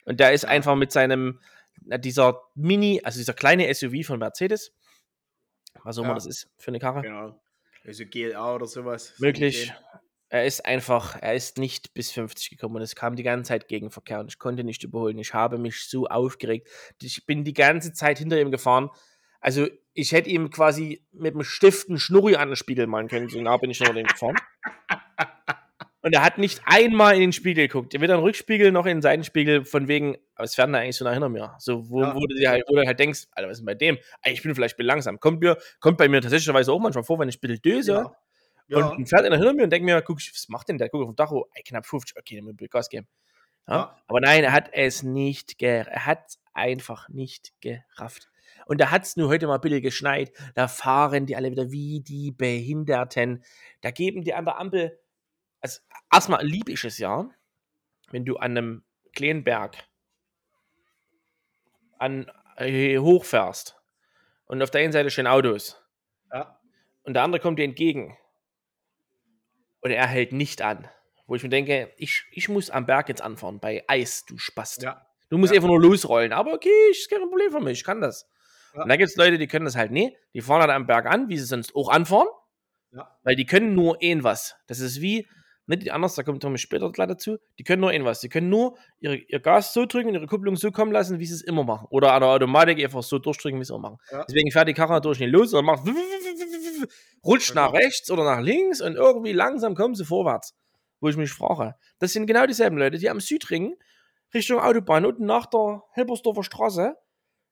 Und der ist Ja. einfach mit seinem, dieser Mini, also dieser kleine SUV von Mercedes, was auch immer Ja. das ist für eine Karre, Genau. Also GLA oder sowas. möglich. Er ist einfach, er ist nicht bis 50 gekommen und es kam die ganze Zeit Gegenverkehr und ich konnte nicht überholen. Ich habe mich so aufgeregt. Ich bin die ganze Zeit hinter ihm gefahren. Also ich hätte ihm quasi mit dem Stift einen Schnurri an den Spiegel malen können. So nah bin ich hinter dem gefahren. <laughs> Und er hat nicht einmal in den Spiegel geguckt. Weder in den Rückspiegel noch in den Seitenspiegel, von wegen, was fährt denn da eigentlich so nah hinter mir? So, wo, Ja. wo, du dir halt, wo du halt denkst, Alter, was ist denn bei dem? Ich bin vielleicht ein bisschen langsam. Kommt, mir, kommt bei mir tatsächlicherweise auch manchmal vor, wenn ich ein bisschen döse Ja. Ja. und fährt einer hinter mir und denkt mir, guck, was macht denn der? Guck auf dem Tacho, ey, knapp 50, okay, dann ich Gas geben. Ja? Ja. Aber nein, er hat es nicht, ge er hat einfach nicht gerafft. Und da hat es nur heute mal ein bisschen geschneit. Da fahren die alle wieder wie die Behinderten. Da geben die an der Ampel, also erstmal lieb ich es ja, wenn du an einem kleinen Berg an, äh, hochfährst und auf der einen Seite stehen Autos Ja. und der andere kommt dir entgegen und er hält nicht an. Wo ich mir denke, ich, ich muss am Berg jetzt anfahren, bei Eis, du Spast. Ja. Du musst Ja. einfach nur losrollen. Aber okay, ist kein Problem für mich, ich kann das. Ja. Und da gibt es Leute, die können das halt nie. Die fahren halt am Berg an, wie sie sonst auch anfahren, Ja. weil die können nur irgendwas. Das ist wie, nicht die anders, da kommt Tommy später gleich dazu, die können nur irgendwas. Die können nur ihre, ihr Gas so drücken und ihre Kupplung so kommen lassen, wie sie es immer machen. Oder an der Automatik einfach so durchdrücken, wie sie es immer machen. Ja. Deswegen fährt die Karre durch nicht los und macht rutscht nach rechts oder nach links und irgendwie langsam kommen sie vorwärts. Wo ich mich frage. Das sind genau dieselben Leute, die am Südring Richtung Autobahn unten nach der Helbersdorfer Straße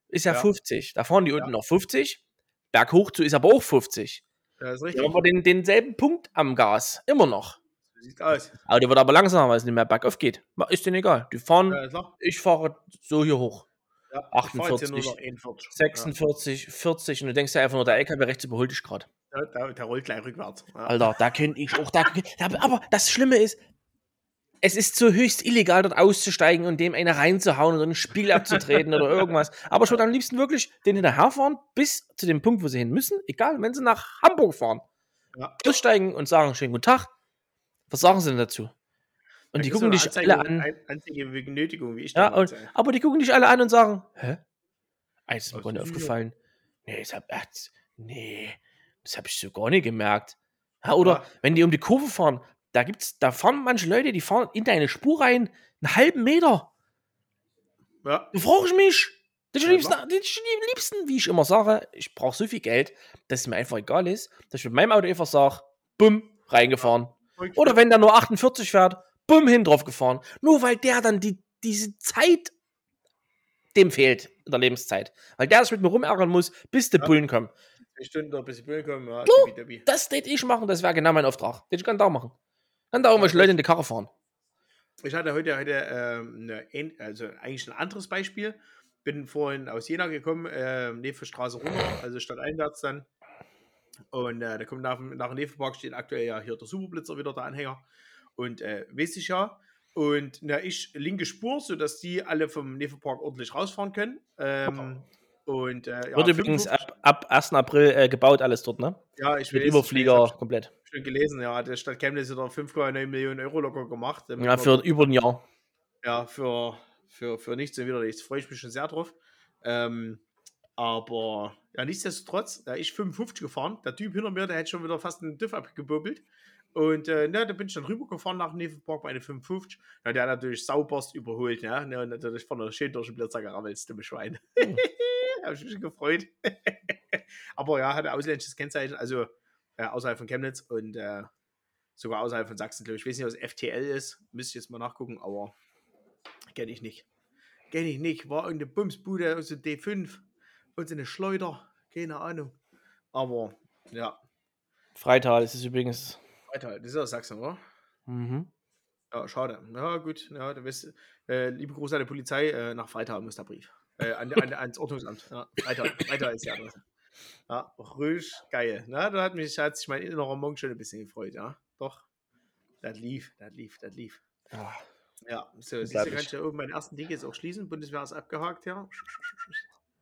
ist ja, Ja. 50. Da fahren die unten Ja. noch 50. Berghoch zu ist aber auch 50. Das ist Da richtig. haben wir den, denselben Punkt am Gas. Immer noch. So sieht's aus. Aber die wird aber langsamer, weil es nicht mehr bergauf geht. Ist denen egal. Die fahren, Ja, ich fahre so hier hoch. Ja. Ich fahr jetzt hier 48, nur noch 41. 46, 40 und du denkst dir einfach nur, der LKW rechts überholt dich gerade. Ja, der, der rollt gleich rückwärts. Ja. Alter, da könnte ich auch. Da, da, aber das Schlimme ist, es ist so höchst illegal, dort auszusteigen und dem eine reinzuhauen oder ein Spiel abzutreten oder irgendwas. Aber ich würde am liebsten wirklich den hinterherfahren, bis zu dem Punkt, wo sie hin müssen. Egal, wenn sie nach Hamburg fahren. Ja. Aussteigen und sagen: Schönen guten Tag. Was sagen sie denn dazu? Und Da die gucken dich alle an. Anzeige wegen Nötigung, wie ich Ja, und, aber die gucken dich alle an und sagen: Hä? Ey, das ist mir gar nicht aufgefallen. Nee, das hab, nee, das habe ich so gar nicht gemerkt. Ja, oder Ja. wenn die um die Kurve fahren, da gibt's, da fahren manche Leute, die fahren in deine Spur rein, einen halben Meter. Ja, Da frage ich mich. Das ist, Ja, liebsten, das ist die liebsten, wie ich immer sage, ich brauche so viel Geld, dass es mir einfach egal ist, dass ich mit meinem Auto einfach sage, bumm, reingefahren. Oder wenn der nur 48 fährt, bumm, hin drauf gefahren. Nur weil der dann die, diese Zeit dem fehlt in der Lebenszeit. Weil der sich mit mir rumärgern muss, bis die Ja. Bullen kommen. Stunden da bis die Bullen kommen. Ja, tippitoppi. Das hätte ich machen, das wäre genau mein Auftrag. Den ich kann da machen. Kann da irgendwelche Leute in die Karre fahren. Ich hatte heute, heute ähm, eine, ähn- also eigentlich ein anderes Beispiel. Bin vorhin aus Jena gekommen, äh, Nefe-Straße runter, also statt einwärts dann. Und äh, da kommt nach, dem- nach dem Nefe-Park steht aktuell ja hier der Superblitzer wieder, der Anhänger. Und äh, weiß ich ja. Und na, ich linke Spur, sodass die alle vom Nefe-Park ordentlich rausfahren können. Ähm, und äh, ja, Wird übrigens 55 ab, ab 1. April äh, gebaut, alles dort, ne? ja, ich Mit weiß, Überflieger Ich komplett. schon gelesen, ja, der Stadt Chemnitz hat da 5,9 Millionen Euro locker gemacht. Ja, für über ein Jahr. ja, für, für, für nichts und wieder nichts. Freue ich mich schon sehr drauf. Ähm, aber ja, nichtsdestotrotz, da ich 55 gefahren, der Typ hinter mir, der hätte schon wieder fast einen Diff abgebobelt. Und äh, ne, da bin ich dann rübergefahren nach Nevenpark bei einer 55. Ja, der hat natürlich sauberst überholt, ne? ne und natürlich von der schön durch den Blitzer gerammelt, dumme Schwein. Hm. <laughs> <laughs> Habe ich mich gefreut. <laughs> aber ja, hatte ausländisches Kennzeichen, also äh, außerhalb von Chemnitz und äh, sogar außerhalb von Sachsen, glaube ich. Ich weiß nicht, was FTL ist, müsste ich jetzt mal nachgucken, aber kenne ich nicht. Kenne ich nicht. War irgendeine Bumsbude aus der D5 und so eine Schleuder, keine Ahnung. Aber ja, Freital ist es übrigens. weiter. Das ist aus Sachsen, oder? Mhm. Ja, schade. Ja, gut. Ja, du weißt, äh, liebe Gruß an die Polizei, äh, nach Freital muss der Brief. Äh, an, an, ans Ordnungsamt. Ja, Freital, Freital ist die Adresse. Ja, ruhig, geil. Na, da hat mich, hat sich mein innerer Monk schon ein bisschen gefreut, ja. Doch. Das lief, das lief, das lief. Ja. Ja, so, siehst du, kann ich ja oben meinen ersten Ding jetzt auch schließen. Bundeswehr ist abgehakt, ja.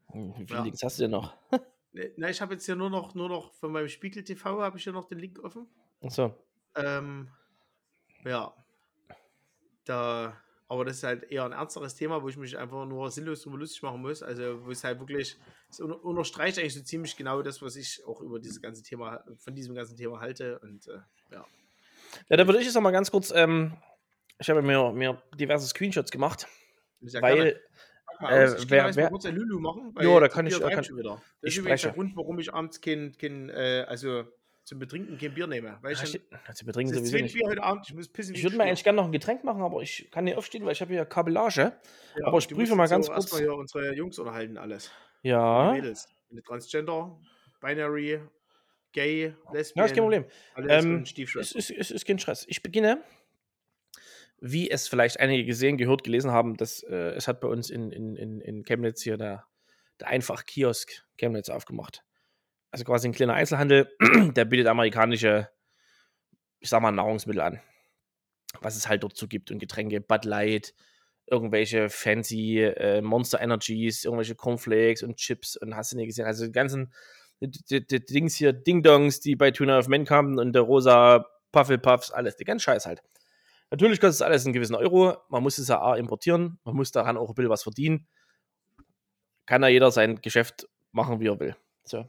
Hm, Wie viele Ja. Links hast du denn noch? <laughs> Ne, Na, ich habe jetzt hier nur noch, nur noch von meinem Spiegel TV habe ich hier noch den Link offen. Achso. Ähm, ja. Da, aber das ist halt eher ein ernsteres Thema, wo ich mich einfach nur sinnlos drüber lustig machen muss. Also, wo es halt wirklich, es unter- unterstreicht eigentlich so ziemlich genau das, was ich auch über dieses ganze Thema, von diesem ganzen Thema halte. Und äh, ja. Ja, da würde ich jetzt noch mal ganz kurz, ähm, ich habe mir, mir diverse Screenshots gemacht, gerne. weil, äh, ich wer- kann wer- kurz ein Lulu machen. Ja, da kann ich- kann- schon wieder. Das ich ist übrigens der spreche. Grund, warum ich abends kein, kein äh, also zum Betrinken kein Bier nehme. Weil ich also dann, Sie betrinken sowieso nicht. Bier heute Abend, ich muss pissen Ich würde mir eigentlich gerne noch ein Getränk machen, aber ich kann nicht aufstehen, weil ich habe hier Kabellage. Ja, aber ich prüfe mal ganz so kurz. erstmal hier unsere Jungs unterhalten, alles. Ja. Mädels. Transgender, Binary, Gay, Ja, Lesbian. ist kein Problem. Alles Ähm. Es ist, es ist kein Stress. Ich beginne, wie es vielleicht einige gesehen, gehört, gelesen haben, dass äh, es hat bei uns in, in, in, in Chemnitz hier der, der Einfach-Kiosk Chemnitz aufgemacht. Also quasi ein kleiner Einzelhandel, <clears throat> der bietet amerikanische, ich sag mal, Nahrungsmittel an. Was es halt dort so gibt und Getränke, Bud Light, irgendwelche fancy äh, Monster Energies, irgendwelche Cornflakes und Chips und hast du nicht gesehen. Also die ganzen die, die, Dings hier, Ding-Dongs, die bei Tuna of Men kamen und der rosa Puffelpuffs, alles, die ganz Scheiß halt. Natürlich kostet es alles einen gewissen Euro. Man muss es ja A importieren, man muss daran auch ein bisschen was verdienen. Kann ja jeder sein Geschäft machen, wie er will. So.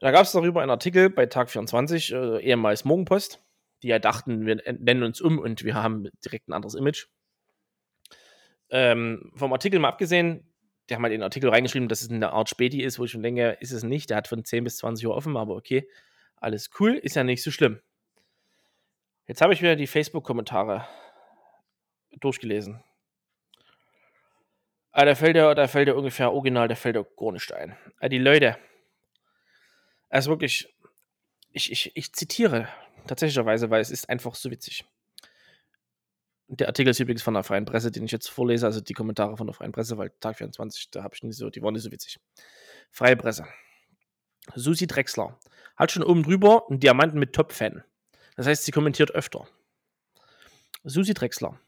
Da gab es darüber einen Artikel bei Tag 24, äh, ehemals Morgenpost, die ja dachten, wir nennen uns um und wir haben direkt ein anderes Image. Ähm, vom Artikel mal abgesehen, die haben halt in den Artikel reingeschrieben, dass es eine Art Späti ist, wo ich schon denke, ist es nicht. Der hat von 10 bis 20 Uhr offen, aber okay, alles cool, ist ja nicht so schlimm. Jetzt habe ich wieder die Facebook-Kommentare durchgelesen. Ah, da fällt ja, da fällt ja ungefähr original, da fällt ja gar nicht ein. Ah, die Leute. Also wirklich, ich, ich, ich zitiere tatsächlicherweise, weil es ist einfach so witzig. Der Artikel ist übrigens von der Freien Presse, den ich jetzt vorlese, also die Kommentare von der Freien Presse, weil Tag 24, da habe ich nicht so, die waren nicht so witzig. Freie Presse. Susi Drexler hat schon oben drüber einen Diamanten mit Top-Fan. Das heißt, sie kommentiert öfter. Susi Drexler.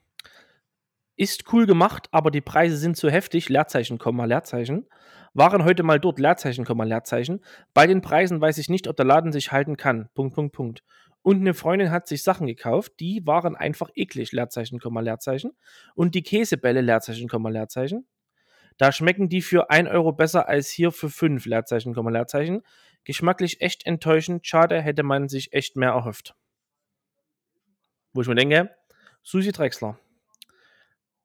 Ist cool gemacht, aber die Preise sind zu heftig, Leerzeichen, Komma, Leerzeichen. Waren heute mal dort, Leerzeichen, Komma, Leerzeichen. Bei den Preisen weiß ich nicht, ob der Laden sich halten kann. Punkt, Punkt, Punkt. Und eine Freundin hat sich Sachen gekauft, die waren einfach eklig, Leerzeichen, Komma, Leerzeichen. Und die Käsebälle, Leerzeichen, Komma, Leerzeichen. Da schmecken die für 1 Euro besser als hier für 5, Leerzeichen, Komma, Leerzeichen. Geschmacklich echt enttäuschend. Schade, hätte man sich echt mehr erhofft. Wo ich mir denke, Susi Drexler,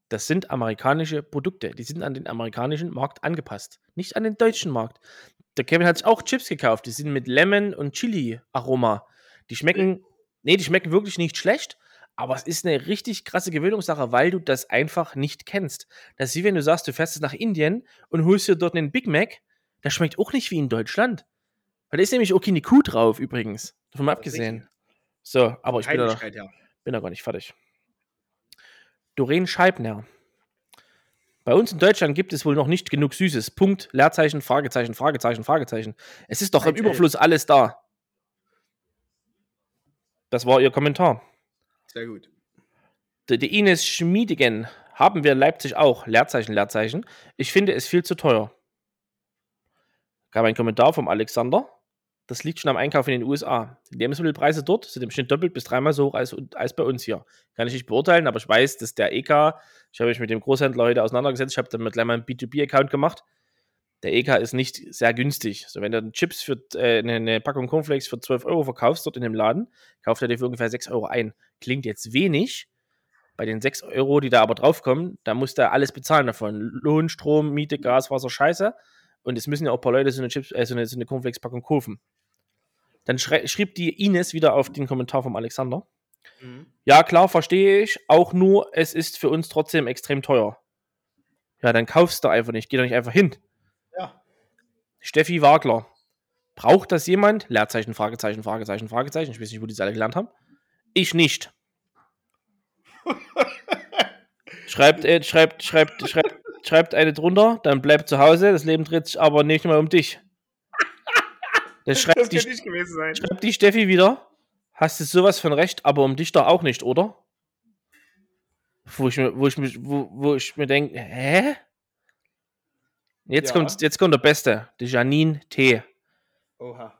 das sind amerikanische Produkte. Die sind an den amerikanischen Markt angepasst, nicht an den deutschen Markt. Der Kevin hat sich auch Chips gekauft. Die sind mit Lemon und Chili-Aroma. Die schmecken, nee, die schmecken wirklich nicht schlecht, aber es ist eine richtig krasse Gewöhnungssache, weil du das einfach nicht kennst. Das ist wie wenn du sagst, du fährst jetzt nach Indien und holst dir dort einen Big Mac, der schmeckt auch nicht wie in Deutschland. Weil da ist nämlich auch keine Kuh drauf übrigens. Davon mal Das abgesehen. So, aber ich bin da, bin da gar nicht fertig. Doreen Scheibner. Bei uns in Deutschland gibt es wohl noch nicht genug Süßes. Punkt, Leerzeichen, Fragezeichen, Fragezeichen, Fragezeichen. Es ist doch im. Überfluss alles da. Das war ihr Kommentar. Sehr gut. Die, die Ines Schmiedigen haben wir in Leipzig auch. Leerzeichen, Leerzeichen. Ich finde es viel zu teuer. Gab ein Kommentar vom Alexander. Das liegt schon am Einkauf in den USA. Die Lebensmittelpreise dort sind im Schnitt doppelt bis dreimal so hoch als, als bei uns hier. Kann ich nicht beurteilen, aber ich weiß, dass der EK, ich habe mich mit dem Großhändler heute auseinandergesetzt, ich habe damit gleich mal einen B2B-Account gemacht. Der EK ist nicht sehr günstig. So, wenn du Chips für äh, eine, eine Packung Cornflakes für 12 Euro verkaufst dort in dem Laden, kauft er dir für ungefähr 6 Euro ein. Klingt jetzt wenig. Bei den 6 Euro, die da aber draufkommen, da muss der alles bezahlen davon. Lohn, Strom, Miete, Gas, Wasser, Scheiße. Und es müssen ja auch ein paar Leute so eine, Chips, äh, so eine, so eine Cornflakes-Packung kaufen. Dann schrieb die Ines wieder auf den Kommentar vom Alexander. Mhm. Ja, klar, verstehe ich. Auch nur, es ist für uns trotzdem extrem teuer. Ja, dann kaufst du einfach nicht. Geh doch nicht einfach hin. Ja. Steffi Wagler. Braucht das jemand? Leerzeichen, Fragezeichen, Fragezeichen, Fragezeichen. Ich weiß nicht, wo die das alle gelernt haben. Ich nicht. <laughs> Schreibt, äh, schreibt, schreibt, schreibt, schreibt eine drunter, dann bleib zu Hause. Das Leben dreht sich aber nicht mehr um dich. Das schreibt, Das die, schreibt die Steffi wieder. Hast du sowas von recht, aber um dich doch auch nicht, oder? Wo ich mir, wo ich mich, wo, wo ich mir denke, hä? Jetzt, Ja. kommt, jetzt kommt der Beste, die Janine T. Oha.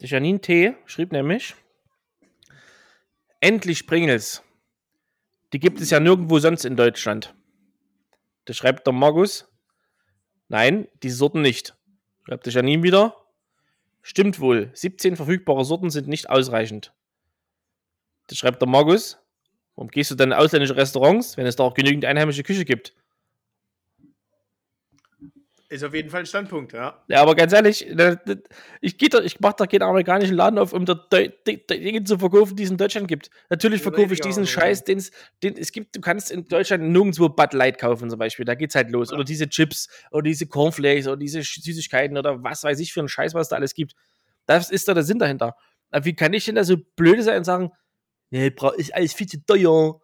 Die Janine T. schrieb nämlich, endlich Pringles. Die gibt es ja nirgendwo sonst in Deutschland. Da schreibt der Markus, nein, die Sorten nicht. Schreibt der Janine wieder, stimmt wohl, 17 verfügbare Sorten sind nicht ausreichend. Da schreibt der Markus, warum gehst du dann in ausländische Restaurants, wenn es da auch genügend einheimische Küche gibt? Ist auf jeden Fall ein Standpunkt, ja. Ja, aber ganz ehrlich, da- da- ich, geh da, ich mache da keinen amerikanischen Laden auf, um da Dinge zu verkaufen, die es in Deutschland gibt. Natürlich verkaufe ich diesen. Scheiß, den es gibt. Du kannst in Deutschland nirgendwo Bud Light kaufen, zum Beispiel. Da geht's halt los. Ja. Oder diese Chips oder diese Cornflakes oder diese Süßigkeiten oder was weiß ich für einen Scheiß, was da alles gibt. Das ist da der Sinn dahinter. Aber wie kann ich denn da so blöde sein und sagen, nee, ist alles viel zu teuer?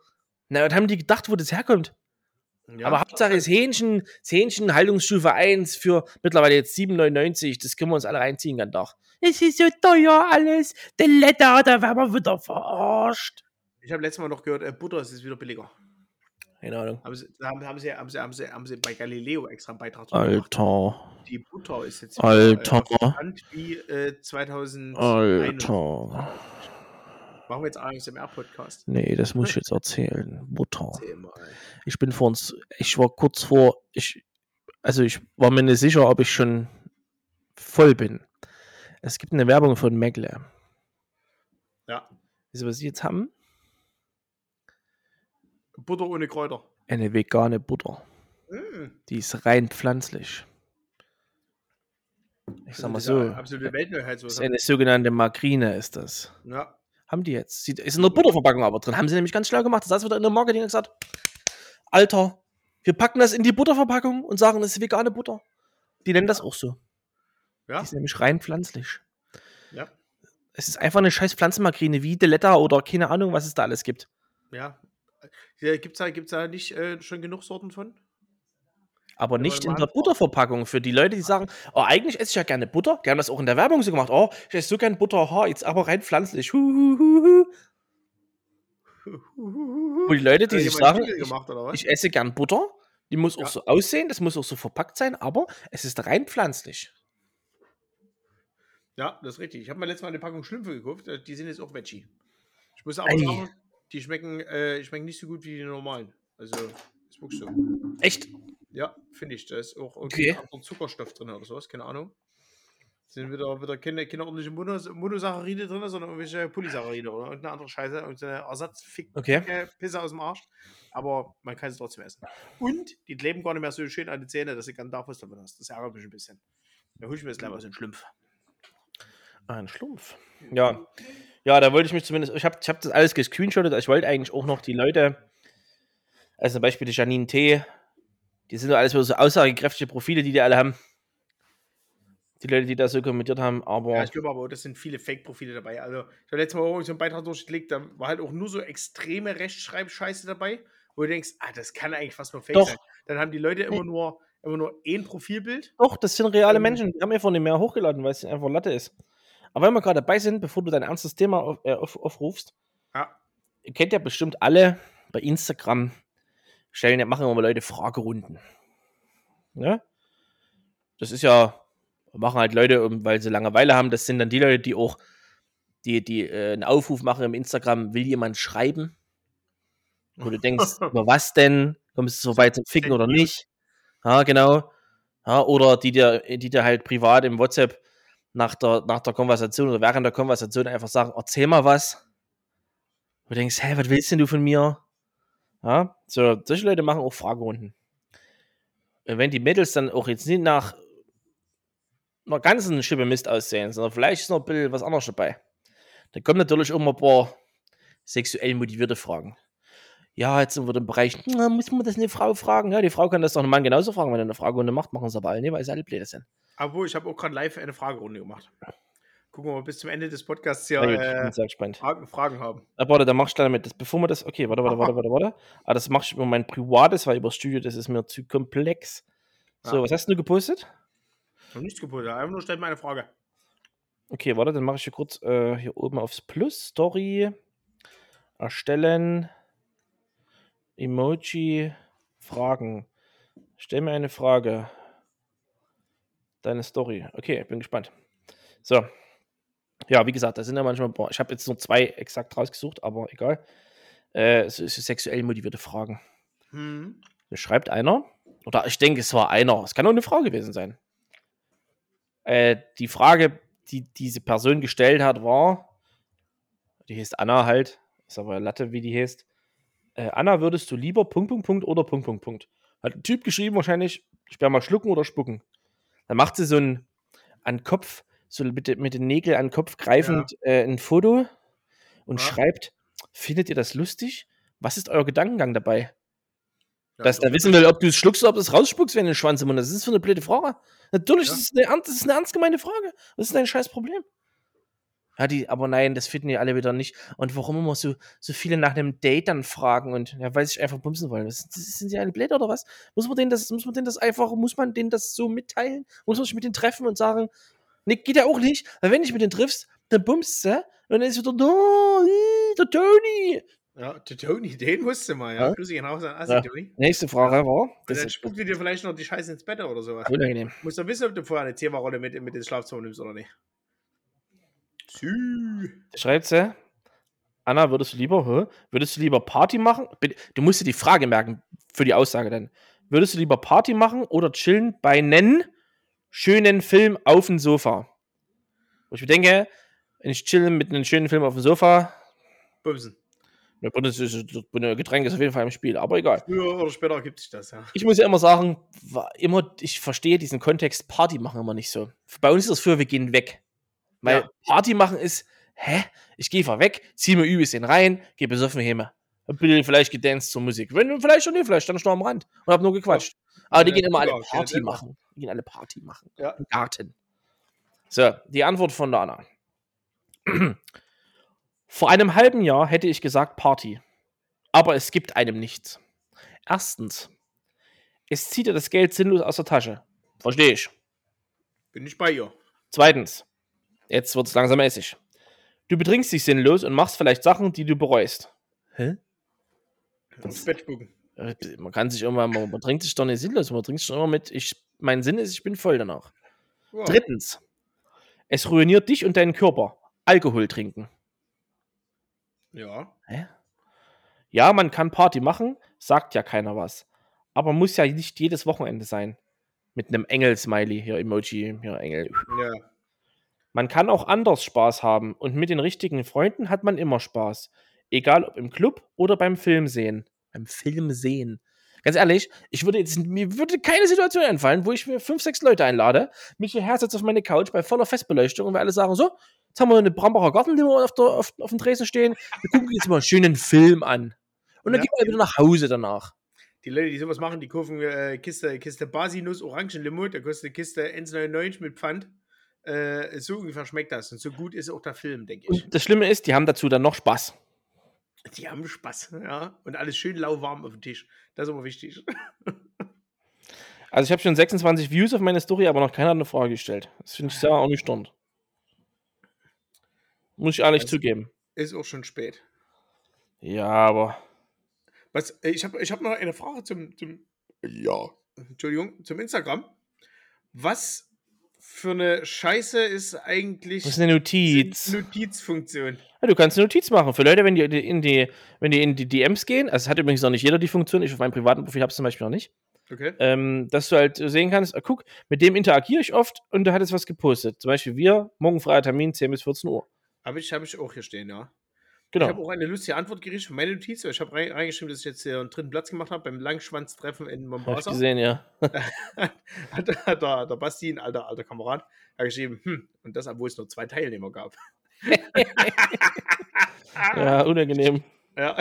Na, was haben die gedacht, wo das herkommt? Ja. Aber Hauptsache ist Hähnchen, das Hähnchen Haltungsstufe 1 für mittlerweile jetzt 7,99. Das können wir uns alle reinziehen, ganz Tag. Es ist so teuer alles. Der Letter, da werden wir wieder verarscht. Ich habe letztes Mal noch gehört, äh, Butter ist jetzt wieder billiger. Keine Ahnung. Haben sie, da haben, haben, sie, haben, sie, haben, sie, haben sie bei Galileo extra einen Beitrag. Alter. Die Butter ist jetzt Alter. Wieder, äh, Stand wie äh, 2000. Alter. Machen wir jetzt ASMR-Podcast. Nee, das muss ich jetzt erzählen. Mutter. Erzähl. Ich bin vor uns, ich war kurz vor, ich, also ich war mir nicht sicher, ob ich schon voll bin. Es gibt eine Werbung von Megle. Ja. Wisst ihr, was sie jetzt haben? Butter ohne Kräuter. Eine vegane Butter. Mm. Die ist rein pflanzlich. Ich sag mal so. Absolute Weltneuheit. So. Ist eine sogenannte Makrine, ist das. Ja. Haben die jetzt. Sieht- Ist in der Butterverpackung aber drin. Haben sie nämlich ganz schlau gemacht. Das heißt, wieder in der Marketing gesagt: Alter, wir packen das in die Butterverpackung und sagen, das ist vegane Butter. Die nennen das auch so. Ja. Die ist nämlich rein pflanzlich. Ja. Es ist einfach eine scheiß Pflanzenmakrine wie Deletta oder keine Ahnung, was es da alles gibt. Ja. Gibt es da, gibt's da nicht äh, schon genug Sorten von? Aber nicht in der Butterverpackung. Für die Leute, die sagen, oh, eigentlich esse ich ja gerne Butter. Die haben das auch in der Werbung so gemacht. Oh, ich esse so gerne Butter. Ha, jetzt aber rein pflanzlich. Hu, hu, hu, hu. <laughs> Wo die Leute, die sich sagen, ich, gemacht, was? ich esse gern Butter. Die muss auch Ja. so aussehen, das muss auch so verpackt sein, aber es ist rein pflanzlich. Ja, das ist richtig. Ich habe mir letztes Mal eine Packung Schlümpfe gekauft. äh, Die sind jetzt auch Veggie. Ich muss aber Ei. sagen, die schmecken, äh, schmecken nicht so gut wie die normalen. Also, ist wirklich so. Echt? Ja, finde ich. Da ist auch Okay. irgendwie ein anderer Zuckerstoff drin oder sowas, keine Ahnung. Sind wieder, wieder keine, keine ordentliche Monos Monosaccharide drin, sondern irgendwelche Polysaccharide oder irgendeine andere Scheiße, irgendeine Ersatzfick Okay. Pisse aus dem Arsch. Aber man kann sie trotzdem essen. Und die kleben gar nicht mehr so schön an die Zähne, dass du ganz darf was davon hast. Das ärgert mich ein bisschen. Da hol ich mir jetzt gleich mal so einen Schlumpf. Ein Schlumpf. Ja. Ja, da wollte ich mich zumindest, ich habe ich hab das alles gescreenshottet, ich wollte eigentlich auch noch die Leute, also zum Beispiel die Janine T., die sind doch alles so aussagekräftige Profile, die die alle haben. Die Leute, die da so kommentiert haben, aber Ja, ich glaube aber, das sind viele Fake-Profile dabei. Also, ich habe letztes Mal so einen Beitrag durchgeklickt, da war halt auch nur so extreme Rechtschreibscheiße dabei, wo du denkst, ah, das kann eigentlich fast nur Fake Doch. sein. Dann haben die Leute immer nur, immer nur ein Profilbild. doch, das sind reale Ähm, Menschen, die haben einfach nicht mehr hochgeladen, weil es einfach Latte ist. Aber wenn wir gerade dabei sind, bevor du dein ernstes Thema auf, äh, auf, aufrufst, Ja, ihr kennt ja bestimmt alle bei Instagram, stellen, machen immer Leute Fragerunden. Ja? Das ist ja, machen halt Leute, weil sie Langeweile haben. Das sind dann die Leute, die auch, die, die äh, einen Aufruf machen im Instagram, will jemand schreiben? Wo du denkst, <laughs> über was denn? Kommst du so weit zum Ficken oder nicht? Ja, genau. Ja, oder die dir, die dir halt privat im WhatsApp nach der, nach der Konversation oder während der Konversation einfach sagen, erzähl mal was. Du denkst, hä, was willst denn du von mir? Ja, so, solche Leute machen auch Fragerunden. Und Wenn die Mädels dann auch jetzt nicht nach einer ganzen Schippe Mist aussehen, sondern vielleicht ist noch ein bisschen was anderes dabei, dann kommen natürlich auch mal ein paar sexuell motivierte Fragen. Ja, jetzt sind wir im Bereich, na, muss man das eine Frau fragen? Ja, die Frau kann das doch einen Mann genauso fragen, wenn er eine Fragerunde macht, machen sie aber alle nicht, weil sie alle blöd sind. aber ich habe auch gerade live eine Fragerunde gemacht. Gucken wir mal bis zum Ende des Podcasts ich bin äh, sehr gespannt. Fragen, Fragen haben. Ah, warte, dann mach ich gleich mit. Das, bevor wir das. Okay, warte, warte, <laughs> warte, warte, warte. Ah, das mache ich über mein privates, weil über das Studio, das ist mir zu komplex. So, Ja. was hast du gepostet? Noch nichts gepostet, einfach nur stellt mir eine Frage. Okay, warte, dann mache ich hier kurz äh, hier oben aufs Plus, Story, erstellen, Emoji, Fragen. Stell mir eine Frage. Deine Story. Okay, bin gespannt. So. Ja, wie gesagt, da sind ja manchmal, boah, ich habe jetzt nur zwei exakt rausgesucht, aber egal. Äh, es ist sexuell motivierte Fragen. Hm. Da schreibt einer, oder ich denke, es war einer, es kann auch eine Frau gewesen sein. Äh, die Frage, die diese Person gestellt hat, war, die heißt Anna halt, ist aber Latte, wie die heißt. Äh, Anna, würdest du lieber Punkt, Punkt, Punkt oder Punkt, Punkt, Punkt? Hat ein Typ geschrieben, wahrscheinlich, ich werde mal schlucken oder spucken. Dann macht sie so ein an Kopf, so mit, mit den Nägeln an den Kopf greifend äh, ein Foto und Ja. schreibt, findet ihr das lustig? Was ist euer Gedankengang dabei? Ja, Dass der wissen will, ob du es schluckst oder ob du es rausspuckst, wenn du den Schwanz im Mund hast. Das ist für eine blöde Frage. Natürlich Ja. ist es eine, das ist eine ernst gemeinte Frage. Das ist ein scheiß Problem. Ja, die, aber nein, das finden die alle wieder nicht. Und warum immer so, so viele nach einem Date dann fragen und ja, weil sie sich einfach bumsen wollen. Das, das, sind sie alle blöd oder was? Muss man denen das, muss man denen das einfach, muss man denen das so mitteilen? Muss man sich mit denen treffen und sagen, nee, geht ja auch nicht, weil wenn du dich mit denen triffst, dann bummst du und dann ist wieder, oh, äh, der Tony. Ja, der Tony, den wusste mal, ja. Ja. Grüße gehen raus an Assi, Ja. Tony. Nächste Frage war, Und dann spuckt dir vielleicht noch die Scheiße ins Bett oder sowas. unangenehm. Musst doch wissen, ob du vorher eine Zehnerrolle mit, mit ins Schlafzimmer nimmst oder nicht. Sü. Schreibt sie, Anna, würdest du lieber, hä? würdest du lieber Party machen? Du musst dir die Frage merken für die Aussage dann. Würdest du lieber Party machen oder chillen bei einem schönen Film auf dem Sofa? Wo ich mir denke, wenn ich chill mit einem schönen Film auf dem Sofa, Bumsen. Getränk ist auf jeden Fall im Spiel, aber egal. Früher oder später gibt sich das, ja. Ich muss ja immer sagen, immer, ich verstehe diesen Kontext Party machen immer nicht so. Bei uns ist das für, wir gehen weg. Weil Ja. Party machen ist, hä? Ich gehe einfach weg, zieh mir übelst den rein, geh besoffen heim. Hab bin vielleicht gedanced zur Musik. Wenn vielleicht schon nicht, vielleicht stand ich noch am Rand und hab nur gequatscht. Aber die Ja, gehen immer alle Party machen. Gehen alle Party machen. Ja. Im Garten. So, die Antwort von der Anna. <clears throat> Vor einem halben Jahr hätte ich gesagt Party. Aber es gibt einem nichts. Erstens, es zieht dir das Geld sinnlos aus der Tasche. Verstehe ich. Bin ich bei ihr. Zweitens, jetzt wird es langsam essig. Du betrinkst dich sinnlos und machst vielleicht Sachen, die du bereust. Hä? Ins Bett spucken. Äh, Man kann sich irgendwann, man, man trinkt sich doch nicht sinnlos, man trinkt sich immer mit, ich, mein Sinn ist, ich bin voll danach. Ja. Drittens, es ruiniert dich und deinen Körper. Alkohol trinken. Ja. Hä? Ja, man kann Party machen, sagt ja keiner was. Aber muss ja nicht jedes Wochenende sein. Mit einem Engel-Smiley, hier Emoji, hier Engel. Ja. Man kann auch anders Spaß haben und mit den richtigen Freunden hat man immer Spaß. Egal ob im Club oder beim Film sehen. Beim Film sehen. Ganz ehrlich, ich würde jetzt, mir würde keine Situation einfallen, wo ich mir fünf, sechs Leute einlade, mich hierher setze auf meine Couch bei voller Festbeleuchtung und wir alle sagen, so, jetzt haben wir eine Brambacher Garten, die wir auf, der, auf, auf dem Dresden stehen, wir gucken jetzt mal einen schönen Film an. Und dann Ja. gehen wir wieder nach Hause danach. Die Leute, die sowas machen, die kaufen äh, Kiste, Kiste Basinus Orangenlimo, da kostet eine Kiste 1,99 mit Pfand. Äh, so ungefähr schmeckt das. Und so gut ist auch der Film, denke ich. Und das Schlimme ist, die haben dazu dann noch Spaß. Die haben Spaß, ja. Und alles schön lauwarm auf dem Tisch. Das ist aber wichtig. Also ich habe schon 26 Views auf meine Story, aber noch keiner hat eine Frage gestellt. Das finde ich sehr ernüchternd. Muss ich ehrlich Also- zugeben. Ist auch schon spät. Ja, aber Was, äh, ich habe ich hab noch eine Frage zum, zum. Ja. Entschuldigung, zum Instagram. Was für eine Scheiße ist eigentlich das ist eine Notiz. Notizfunktion? Ja, du kannst eine Notiz machen. Für Leute, wenn die in die, wenn die in die DMs gehen, also es hat übrigens noch nicht jeder die Funktion, ich auf meinem privaten Profil habe es zum Beispiel noch nicht, Okay. ähm, dass du halt sehen kannst, ah, guck, mit dem interagiere ich oft und der hat jetzt was gepostet. Zum Beispiel wir, morgen freier Termin, 10 bis 14 Uhr. Habe ich, hab ich auch hier stehen, ja. Ich habe Genau. auch eine lustige Antwort gerichtet für meine Notiz. weil Ich habe rein, reingeschrieben, dass ich jetzt hier einen dritten Platz gemacht habe beim Langschwanztreffen in Hab ich Mombasa. gesehen, ja. <laughs> <laughs> hat, hat der, der Basti, ein alter, alter Kamerad, hat geschrieben, hm, und das, obwohl es nur zwei Teilnehmer gab. <laughs> Ja, unangenehm. Ja.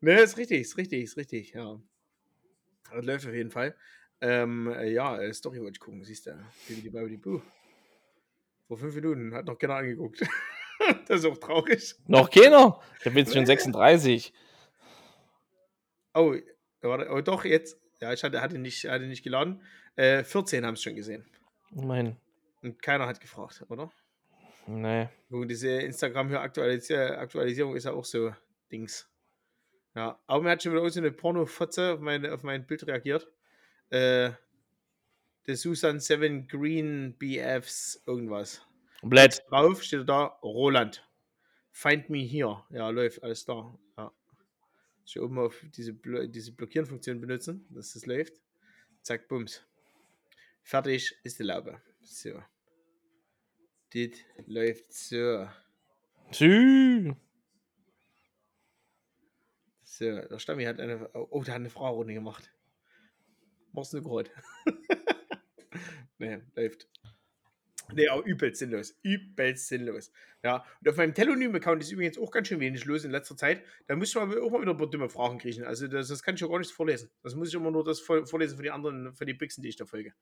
ne, ist richtig, ist richtig, ist richtig, ja. Das läuft auf jeden Fall. Ähm, äh, ja, äh, Story wollte ich gucken, siehst du. Vor fünf Minuten, hat noch keiner angeguckt. <laughs> das ist auch traurig. Noch keiner? Ich jetzt schon 36. Oh, oh doch, jetzt. Ja, ich hatte, hatte, nicht, hatte nicht geladen. Äh, 14 haben es schon gesehen. Immerhin. Und keiner hat gefragt, oder? Nee. Gut, diese Instagram hier Aktualis Aktualisierung ist ja auch so Dings. Ja, aber mir hat schon wieder so eine Porno-Fotze auf, meine, auf mein Bild reagiert. Äh, der Susan 7 Green BFs irgendwas. Komplett. Drauf steht da Roland. Find me here. Ja, läuft, alles da. Ja. Ich oben auf diese, diese Blockieren-Funktion benutzen, dass das läuft. Zack, bums. Fertig ist die Laube. So. Das läuft so. Sü. So, der Stammi hat eine. Oh, der hat eine Frau-Runde gemacht. Machst du gerade? <laughs> ne, läuft. Ne, auch übelst sinnlos. Übelst sinnlos. Ja, und auf meinem Telonym-Account ist übrigens auch ganz schön wenig los in letzter Zeit. Da muss man auch mal wieder ein paar dumme Fragen kriegen. Also, das, das kann ich ja gar nicht vorlesen. Das muss ich immer nur das vorlesen für die anderen, für die Bixen, die ich da folge.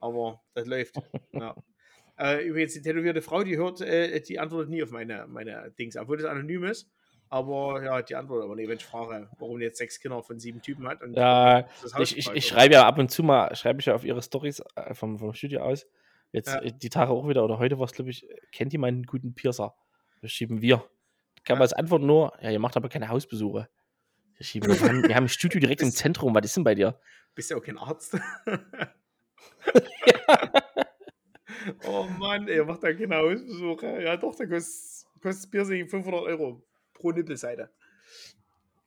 Aber das läuft. ja. <laughs> Äh, übrigens, die tätowierte Frau, die hört, äh, die antwortet nie auf meine, meine Dings, obwohl das anonym ist. Aber ja, die antwortet aber nicht, wenn ich frage, warum die jetzt sechs Kinder von sieben Typen hat. Ja, ich, ich, ich schreibe ja ab und zu mal, schreibe ich ja auf ihre Stories äh, vom, vom Studio aus. Jetzt Ja. äh, die Tage auch wieder, oder heute war es, glaube ich, äh, kennt ihr meinen guten Piercer? Das schieben wir. Kann Ja. man als Antwort nur, ja, ihr macht aber keine Hausbesuche. Wir, schieben, wir, haben, wir haben ein Studio direkt im Das- Zentrum. Was ist denn bei dir? Bist ja auch kein Arzt. <laughs> oh Mann, ey, macht da keine Hausbesuche. Ja, doch, da kostet, kostet Piercing 500 Euro pro Nippelseite.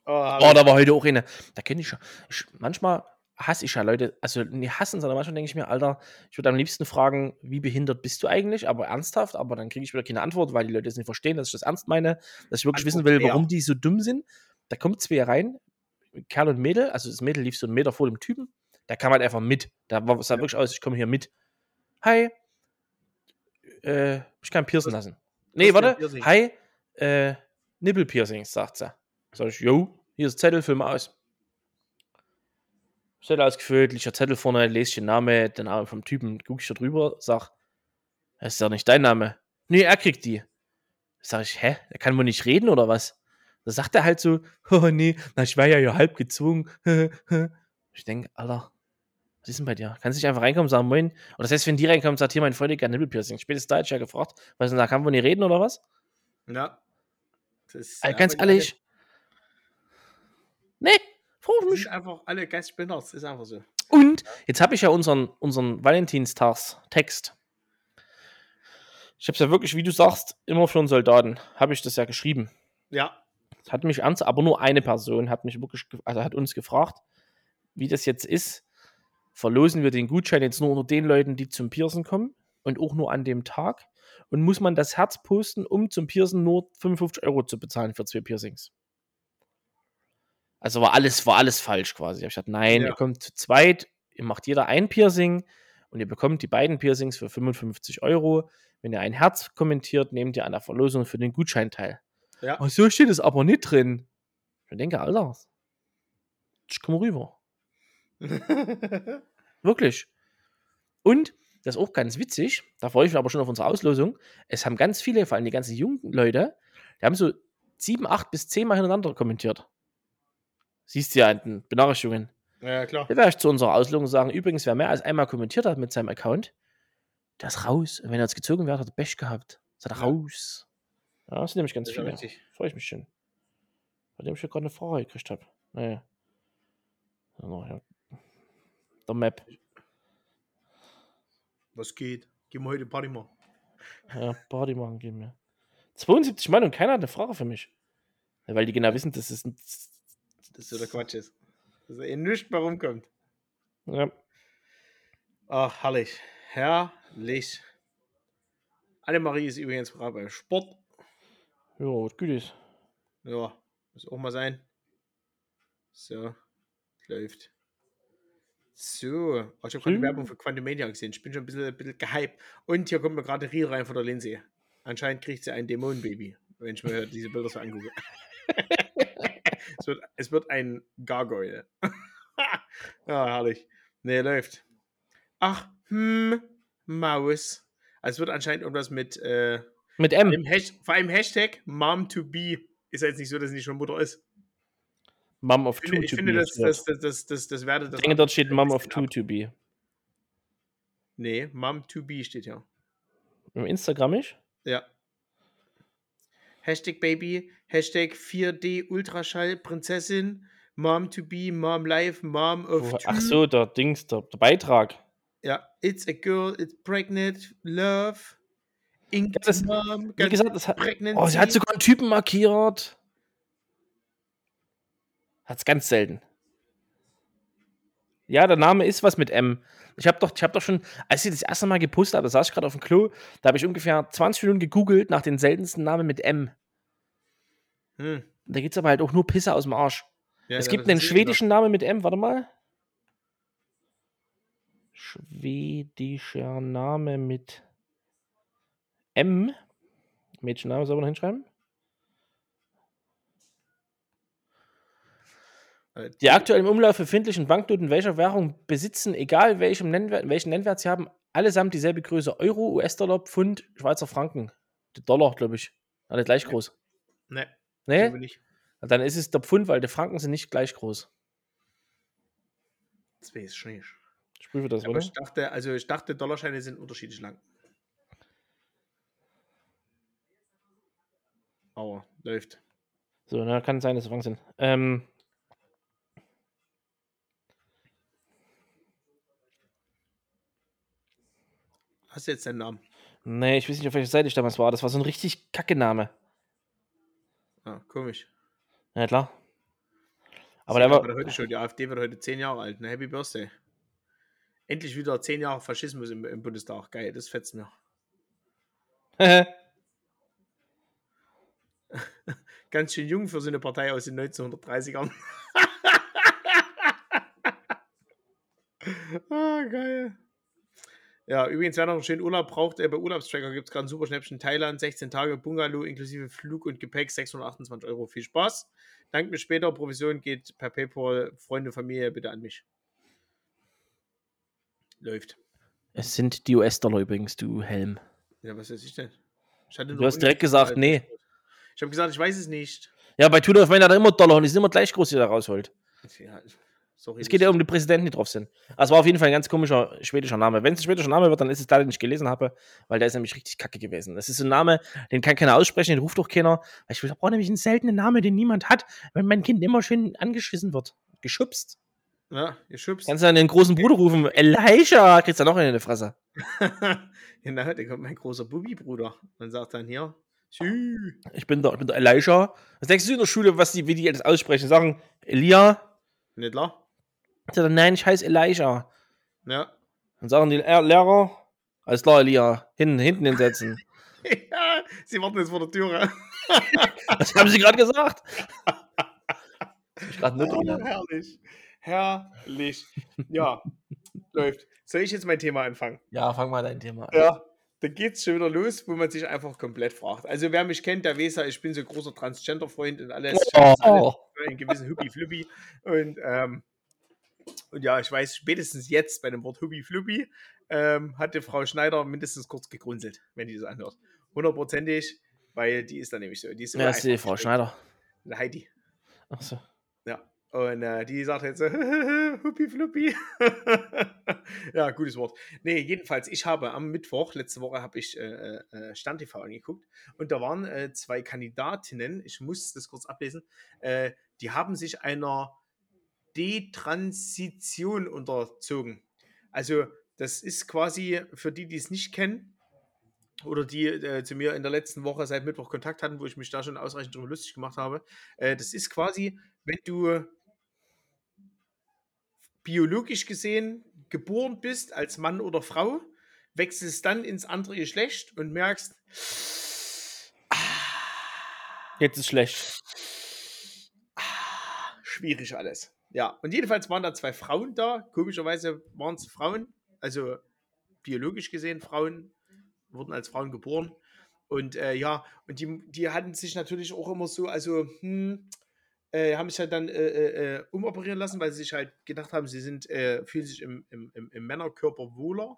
Oh, Oh, da war heute auch eine. Da kenne ich schon. Ich, manchmal hasse ich ja Leute, also nicht hassen, sondern manchmal denke ich mir, Alter, ich würde am liebsten fragen, wie behindert bist du eigentlich, aber ernsthaft, aber dann kriege ich wieder keine Antwort, weil die Leute es nicht verstehen, dass ich das ernst meine, dass ich wirklich wissen Antwort will, eher. warum die so dumm sind. Da kommt zwei rein, Kerl und Mädel, also das Mädel lief so einen Meter vor dem Typen, der kam halt einfach mit. Da war, sah wirklich aus, ich komme hier mit. Hi, äh, ich kann piercen lassen. Nee, warte, Piercing? hi, äh, Nippelpiercings, sagt sie. Sag ich, yo, hier ist Zettel, füll mal aus. Zettel ausgefüllt, liegt der Zettel vorne, lese ich den Namen, den Namen vom Typen, gucke ich da drüber, sag, das ist ja nicht dein Name. Nee, er kriegt die. Sag ich, hä? Er kann wohl nicht reden oder was? Da sagt er halt so, <laughs> oh nee, na, ich war ja hier halb gezwungen. <laughs> ich denke, Alter, was ist denn bei dir? Kannst du nicht einfach reinkommen und sagen, moin? Und das heißt, wenn die reinkommen, sagt hier mein Freund, gerne Nippelpiercing. Spätestens da hätte ich ja gefragt, was denn da, kann wohl nicht reden oder was? Ja. Das ist, Also ganz ehrlich. Nee, frag die mich. einfach alle geistbehindert. Das ist einfach so. Und jetzt habe ich ja unseren, unseren Valentinstags-Text. Ich habe es ja wirklich, wie du sagst, immer für einen Soldaten, habe ich das ja geschrieben. Ja. Das hat mich ernst, aber nur eine Person hat mich wirklich, also hat uns gefragt, wie das jetzt ist. Verlosen wir den Gutschein jetzt nur unter den Leuten, die zum Piercen kommen und auch nur an dem Tag? Und muss man das Herz posten, um zum Piercen nur 55 Euro zu bezahlen für zwei Piercings? Also war alles, war alles falsch quasi. Ich habe gesagt, nein, Ja. ihr kommt zu zweit, ihr macht jeder ein Piercing und ihr bekommt die beiden Piercings für 55 Euro. Wenn ihr ein Herz kommentiert, nehmt ihr an der Verlosung für den Gutschein teil. Ja. Oh, so steht es aber nicht drin. Ich denke, Alter, ich komme rüber. <laughs> Wirklich. Und, das ist auch ganz witzig, da freue ich mich aber schon auf unsere Auslosung. Es haben ganz viele, vor allem die ganzen jungen Leute, die haben so sieben, acht bis zehn Mal hintereinander kommentiert. Siehst du ja in den Benachrichtigungen. ja, klar. Da werde ich zu unserer Auslosung sagen, übrigens, wer mehr als einmal kommentiert hat mit seinem Account, der ist raus. Und wenn er jetzt gezogen wird, hat er Pech gehabt. Ist er Ja. raus. Ja, das sind nämlich ganz Das ist viele. Freue ich mich schon. Bei dem ich ja gerade eine Frage gekriegt habe. Naja. Der Map. Was geht? Gehen wir heute Party machen. Ja, Party machen gehen wir. 72 Mann und keiner hat eine Frage für mich. Ja, weil die genau wissen, dass es ein. Das so der Quatsch ist. Dass er eh nichts mehr rumkommt. Ja. Ach, herrlich. Herrlich. Annemarie ist übrigens gerade beim Sport. Ja, was gut ist. Ja, muss auch mal sein. So, läuft. So, oh, ich habe gerade die So. Werbung für Quantumania gesehen. Ich bin schon ein bisschen, ein bisschen gehypt. Und hier kommt mir gerade Reel rein von der Lindsay. Anscheinend kriegt sie ein Dämonenbaby, wenn ich mir <laughs> diese Bilder so angucke. <laughs> es, wird, es wird ein Gargoyle. <laughs> ja, herrlich. Nee, läuft. Ach, hm, Maus. Also es wird anscheinend irgendwas mit äh, Mit M. dem Hash vor allem Hashtag Mom to be. Ist ja jetzt nicht so, dass sie nicht schon Mutter ist. Mom of Ich Two finde, ich to finde be. das, steht. das, das, das, das, das werde das. Ich denke, dort steht Mom of Two to be. Nee, Mom to be steht ja. Im Instagram ich? Ja. Hashtag Baby, Hashtag 4D Ultraschall Prinzessin, Mom to be, Mom live, Mom of two. ach so, der Dings, der, der Beitrag. Ja, it's a girl, it's pregnant, love, inked das- Mom, Wie ganz gesagt, das hat, pregnant. oh, sie hat sogar einen Typen markiert. Hat's ganz selten. Ja, der Name ist was mit M. Ich habe doch, ich hab doch schon, als ich das erste Mal gepostet habe, da saß ich gerade auf dem Klo, da habe ich ungefähr 20 Minuten gegoogelt nach den seltensten Namen mit M. Hm. Da gibt's aber halt auch nur Pisse aus dem Arsch. Ja, es ja, gibt einen eh schwedischen Namen mit M, warte mal. Schwedischer Name mit M. Mädchenname soll man hinschreiben? egal. Äh, Die aktuell im Umlauf befindlichen Banknoten welcher Währung besitzen, egal welchem Nennwert, welchen Nennwert sie haben, allesamt dieselbe Größe. Euro, US-Dollar, Pfund, Schweizer Franken. Der Dollar, glaube ich. Alle gleich groß. Ne, Ne? glaube nicht. Dann ist es der Pfund, weil die Franken sind nicht gleich groß. Das weiß ich nicht. Ich prüfe das, Aber oder? ich dachte, also ich dachte, Dollarscheine sind unterschiedlich lang. Aber läuft. So, na, kann sein, dass es Franken sind. Ähm, Hast du jetzt deinen Namen? nee, ich weiß nicht, auf welcher Seite ich damals war. Das war so ein richtig kacke Name. Ah, komisch. Ja, klar. Aber der war. heute schon. Die AfD wird heute zehn Jahre alt. Ne? Happy Birthday. Endlich wieder zehn Jahre Faschismus im, im Bundestag. Geil, das fetzt mir. <laughs> Ganz schön jung für so eine Partei aus den 1930ern. <laughs> ah, geil. Ja, übrigens, wer noch einen schönen Urlaub braucht, äh, bei Urlaubstracker gibt es gerade ein super Schnäppchen. Thailand, 16 Tage, Bungalow inklusive Flug und Gepäck, 628 Euro. Viel Spaß. Dank mir später. Provision geht per PayPal. Freunde, Familie, bitte an mich. Läuft. es sind die US-Dollar übrigens, du Helm. Ja, was weiß ich denn? Ich hatte Du hast direkt gesagt, nee. Ich habe gesagt, ich weiß es nicht. Ja, bei Tudor meint er immer Dollar und die sind immer gleich groß, die er rausholt. Ja, sorry. Es geht ja um die Präsidenten, die drauf sind. Also war auf jeden Fall ein ganz komischer schwedischer Name. Wenn es ein schwedischer Name wird, dann ist es der, den ich gelesen habe, weil der ist nämlich richtig kacke gewesen. Das ist so ein Name, den kann keiner aussprechen, den ruft doch keiner. Ich brauche nämlich einen seltenen Namen, den niemand hat, wenn mein Kind immer schön angeschissen wird. Geschubst. Ja, ihr schubst. Kannst du dann den großen Bruder rufen, <laughs> Elijah, kriegst du noch einen in die Fresse. <laughs> genau, da kommt mein großer Bubi-Bruder und sagt dann hier, Sü. Ich bin der, ich bin der Elijah. Was denkst du in der Schule, was die, wie die das aussprechen? Sagen, Elia? Nicht klar? Ich sag, Nein, ich heiße Elijah. Ja. Dann sagen die "Äh, Lehrer, alles klar, Elia, hinten, hinten hinsetzen. <laughs> ja. Sie warten jetzt vor der Türe. Was <laughs> haben sie gerade gesagt? ich gerade nicht Oh, herrlich. Herrlich. Ja, <laughs> läuft. Soll ich jetzt mein Thema anfangen? Ja, fang mal dein Thema an. Ja. Da geht's schon wieder los, wo man sich einfach komplett fragt. Also, wer mich kennt, der weiß ja, ich bin so ein großer Transgender-Freund und alles. Ich hab's alles Oh. einen gewissen Hüppi-Flüppi. Und, ähm, und ja, ich weiß, spätestens jetzt bei dem Wort Hüppi-Flüppi ähm, hatte Frau Schneider mindestens kurz gegrunzelt, wenn die das anhört. Hundertprozentig, weil die ist dann nämlich so. Die ist immer ist die Frau. Schneider? Heidi. Achso. Ja. Und äh, die sagt jetzt so, <laughs> Huppi Fluppi. <laughs> ja, gutes Wort. Nee, jedenfalls, ich habe am Mittwoch, letzte Woche, habe ich äh, äh, Stern TV angeguckt und da waren äh, zwei Kandidatinnen, ich muss das kurz ablesen, äh, die haben sich einer Detransition unterzogen. Also, das ist quasi für die, die es nicht kennen, oder die äh, zu mir in der letzten Woche seit Mittwoch Kontakt hatten, wo ich mich da schon ausreichend drüber lustig gemacht habe. Äh, das ist quasi, wenn du biologisch gesehen geboren bist als Mann oder Frau, wechselst dann ins andere Geschlecht und merkst, Jetzt ist schlecht. schwierig alles. Ja, und jedenfalls waren da zwei Frauen da. Komischerweise waren es Frauen, also biologisch gesehen Frauen, wurden als Frauen geboren. Und äh, ja, und die, die hatten sich natürlich auch immer so, also, hm, äh, haben sich halt dann äh, äh, äh, umoperieren lassen, weil sie sich halt gedacht haben, sie sind, äh, fühlen sich im, im, im, Männerkörper wohler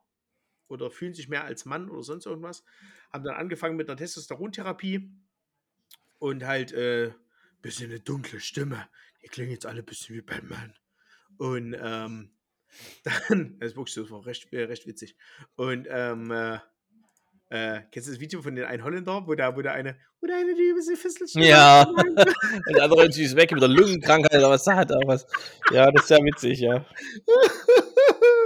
oder fühlen sich mehr als Mann oder sonst irgendwas. Haben dann angefangen mit einer Testosterontherapie und halt äh, bisschen eine dunkle Stimme. Die klingen jetzt alle ein bisschen wie Batman. Und ähm, <laughs> dann, das ist wirklich das war recht, äh, recht witzig. Und ähm, äh, Äh, kennst du das Video von den einen Holländer, wo da, wo der eine, wo der eine die übelste Fistelchen Ja. <laughs> <laughs> Und der andere ist weg mit der Lungenkrankheit oder was hat er was. Ja, das ist ja witzig, ja.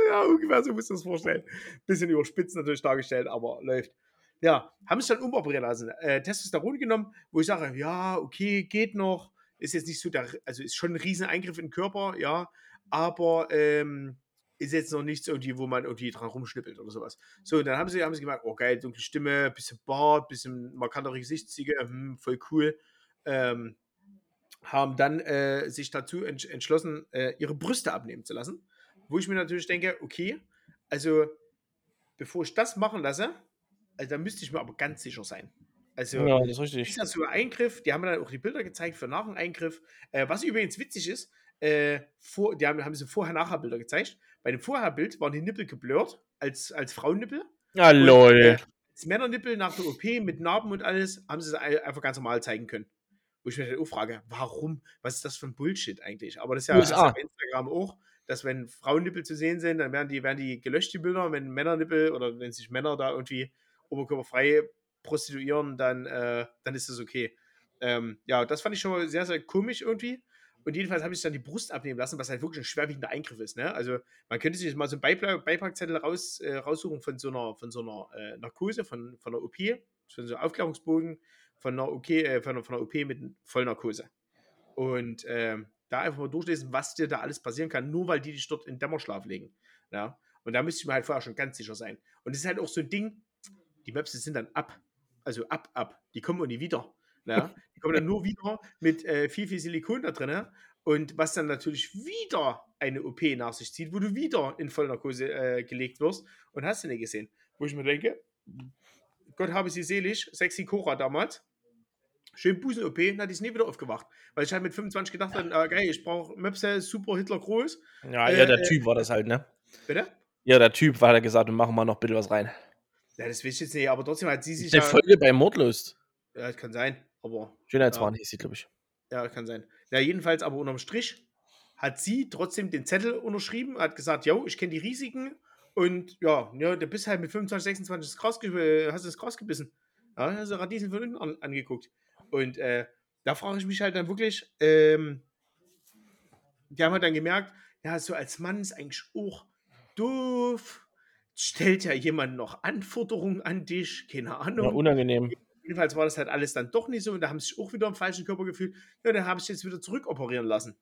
ja, ungefähr so musst du das vorstellen. Bisschen überspitzt natürlich dargestellt, aber läuft. Ja, haben es dann umoperieren lassen. Äh, Testosteron genommen, wo ich sage, ja, okay, geht noch. Ist jetzt nicht so der, also ist schon ein riesen Eingriff in den Körper, ja, aber ähm, ist jetzt noch nichts irgendwie, wo man irgendwie dran rumschnippelt oder sowas. So, dann haben sie, haben sie gemerkt, oh geil, dunkle Stimme, bisschen Bart, bisschen markantere Gesichtszüge, hm, voll cool. Ähm, haben dann äh, sich dazu entsch entschlossen, äh, ihre Brüste abnehmen zu lassen. Wo ich mir natürlich denke, okay, also bevor ich das machen lasse, also da müsste ich mir aber ganz sicher sein. Also, Ja, das ist richtig. ist das so ein Eingriff? Die haben dann auch die Bilder gezeigt für nach dem Eingriff. Äh, was übrigens witzig ist, äh, vor, die haben, haben sie Vorher-Nachher-Bilder gezeigt. Bei dem Vorher-Bild waren die Nippel geblurrt als, als Frauennippel. Ja, Und, lol. äh, als Männernippel nach der OP mit Narben und alles, haben sie es ein- einfach ganz normal zeigen können. Wo ich mir dann auch frage, warum? Was ist das für ein Bullshit eigentlich? Aber das ist ja, das ist ja bei Instagram auch, dass wenn Frauennippel zu sehen sind, dann werden die, werden die gelöscht, die Bilder. Wenn Männernippel oder wenn sich Männer da irgendwie oberkörperfrei prostituieren, dann, äh, dann ist das okay. Ähm, ja, das fand ich schon mal sehr, sehr komisch irgendwie. Und jedenfalls habe ich dann die Brust abnehmen lassen, was halt wirklich ein schwerwiegender Eingriff ist. Ne? Also man könnte sich mal so einen Beipackzettel raus, äh, raussuchen von so einer, von so einer äh, Narkose, von, von einer OP, von so einem Aufklärungsbogen, von einer, OK, äh, von einer, von einer OP mit Vollnarkose. Und ähm, da einfach mal durchlesen, was dir da alles passieren kann, nur weil die dich dort in Dämmerschlaf legen. Ja? Und da müsste ich mir halt vorher schon ganz sicher sein. Und es ist halt auch so ein Ding, die Möpse sind dann ab. Also ab, ab. Die kommen auch nie wieder. Ja? <laughs> Die kommen dann nur wieder mit äh, viel, viel Silikon da drin. Und was dann natürlich wieder eine OP nach sich zieht, wo du wieder in Vollnarkose äh, gelegt wirst. Und hast du nicht gesehen. Wo ich mir denke, Gott habe sie selig, sexy Cora damals. Schön Busen-OP, dann hat die es nie wieder aufgewacht. Weil ich halt mit 25 gedacht habe, äh, geil, ich brauche Möpse, super Hitler groß. Ja, Äh, ja, der äh, Typ war das halt, ne? Bitte? Ja, der Typ war, er gesagt, wir machen mal noch bitte was rein. Ja, das weiß ich jetzt nicht, aber trotzdem hat sie sich Eine ja. Folge bei Mordlust. Ja, das kann sein, aber. Schönheitswahn hieß sie, glaube ich. Ja, kann sein. Ja, jedenfalls aber unterm Strich hat sie trotzdem den Zettel unterschrieben, hat gesagt, jo, ich kenne die Risiken und ja, ja, du bist halt mit 25, 26 das Gras, hast du das Gras gebissen. Ja, hast du Radiesel von unten an, angeguckt. Und äh, da frage ich mich halt dann wirklich, ähm, die haben halt dann gemerkt, ja, so als Mann ist eigentlich auch doof. Stellt ja jemand noch Anforderungen an dich, keine Ja, Ahnung. unangenehm. Jedenfalls war das halt alles dann doch nicht so und da haben sie sich auch wieder im falschen Körper gefühlt. Ja, dann habe ich jetzt wieder zurückoperieren lassen.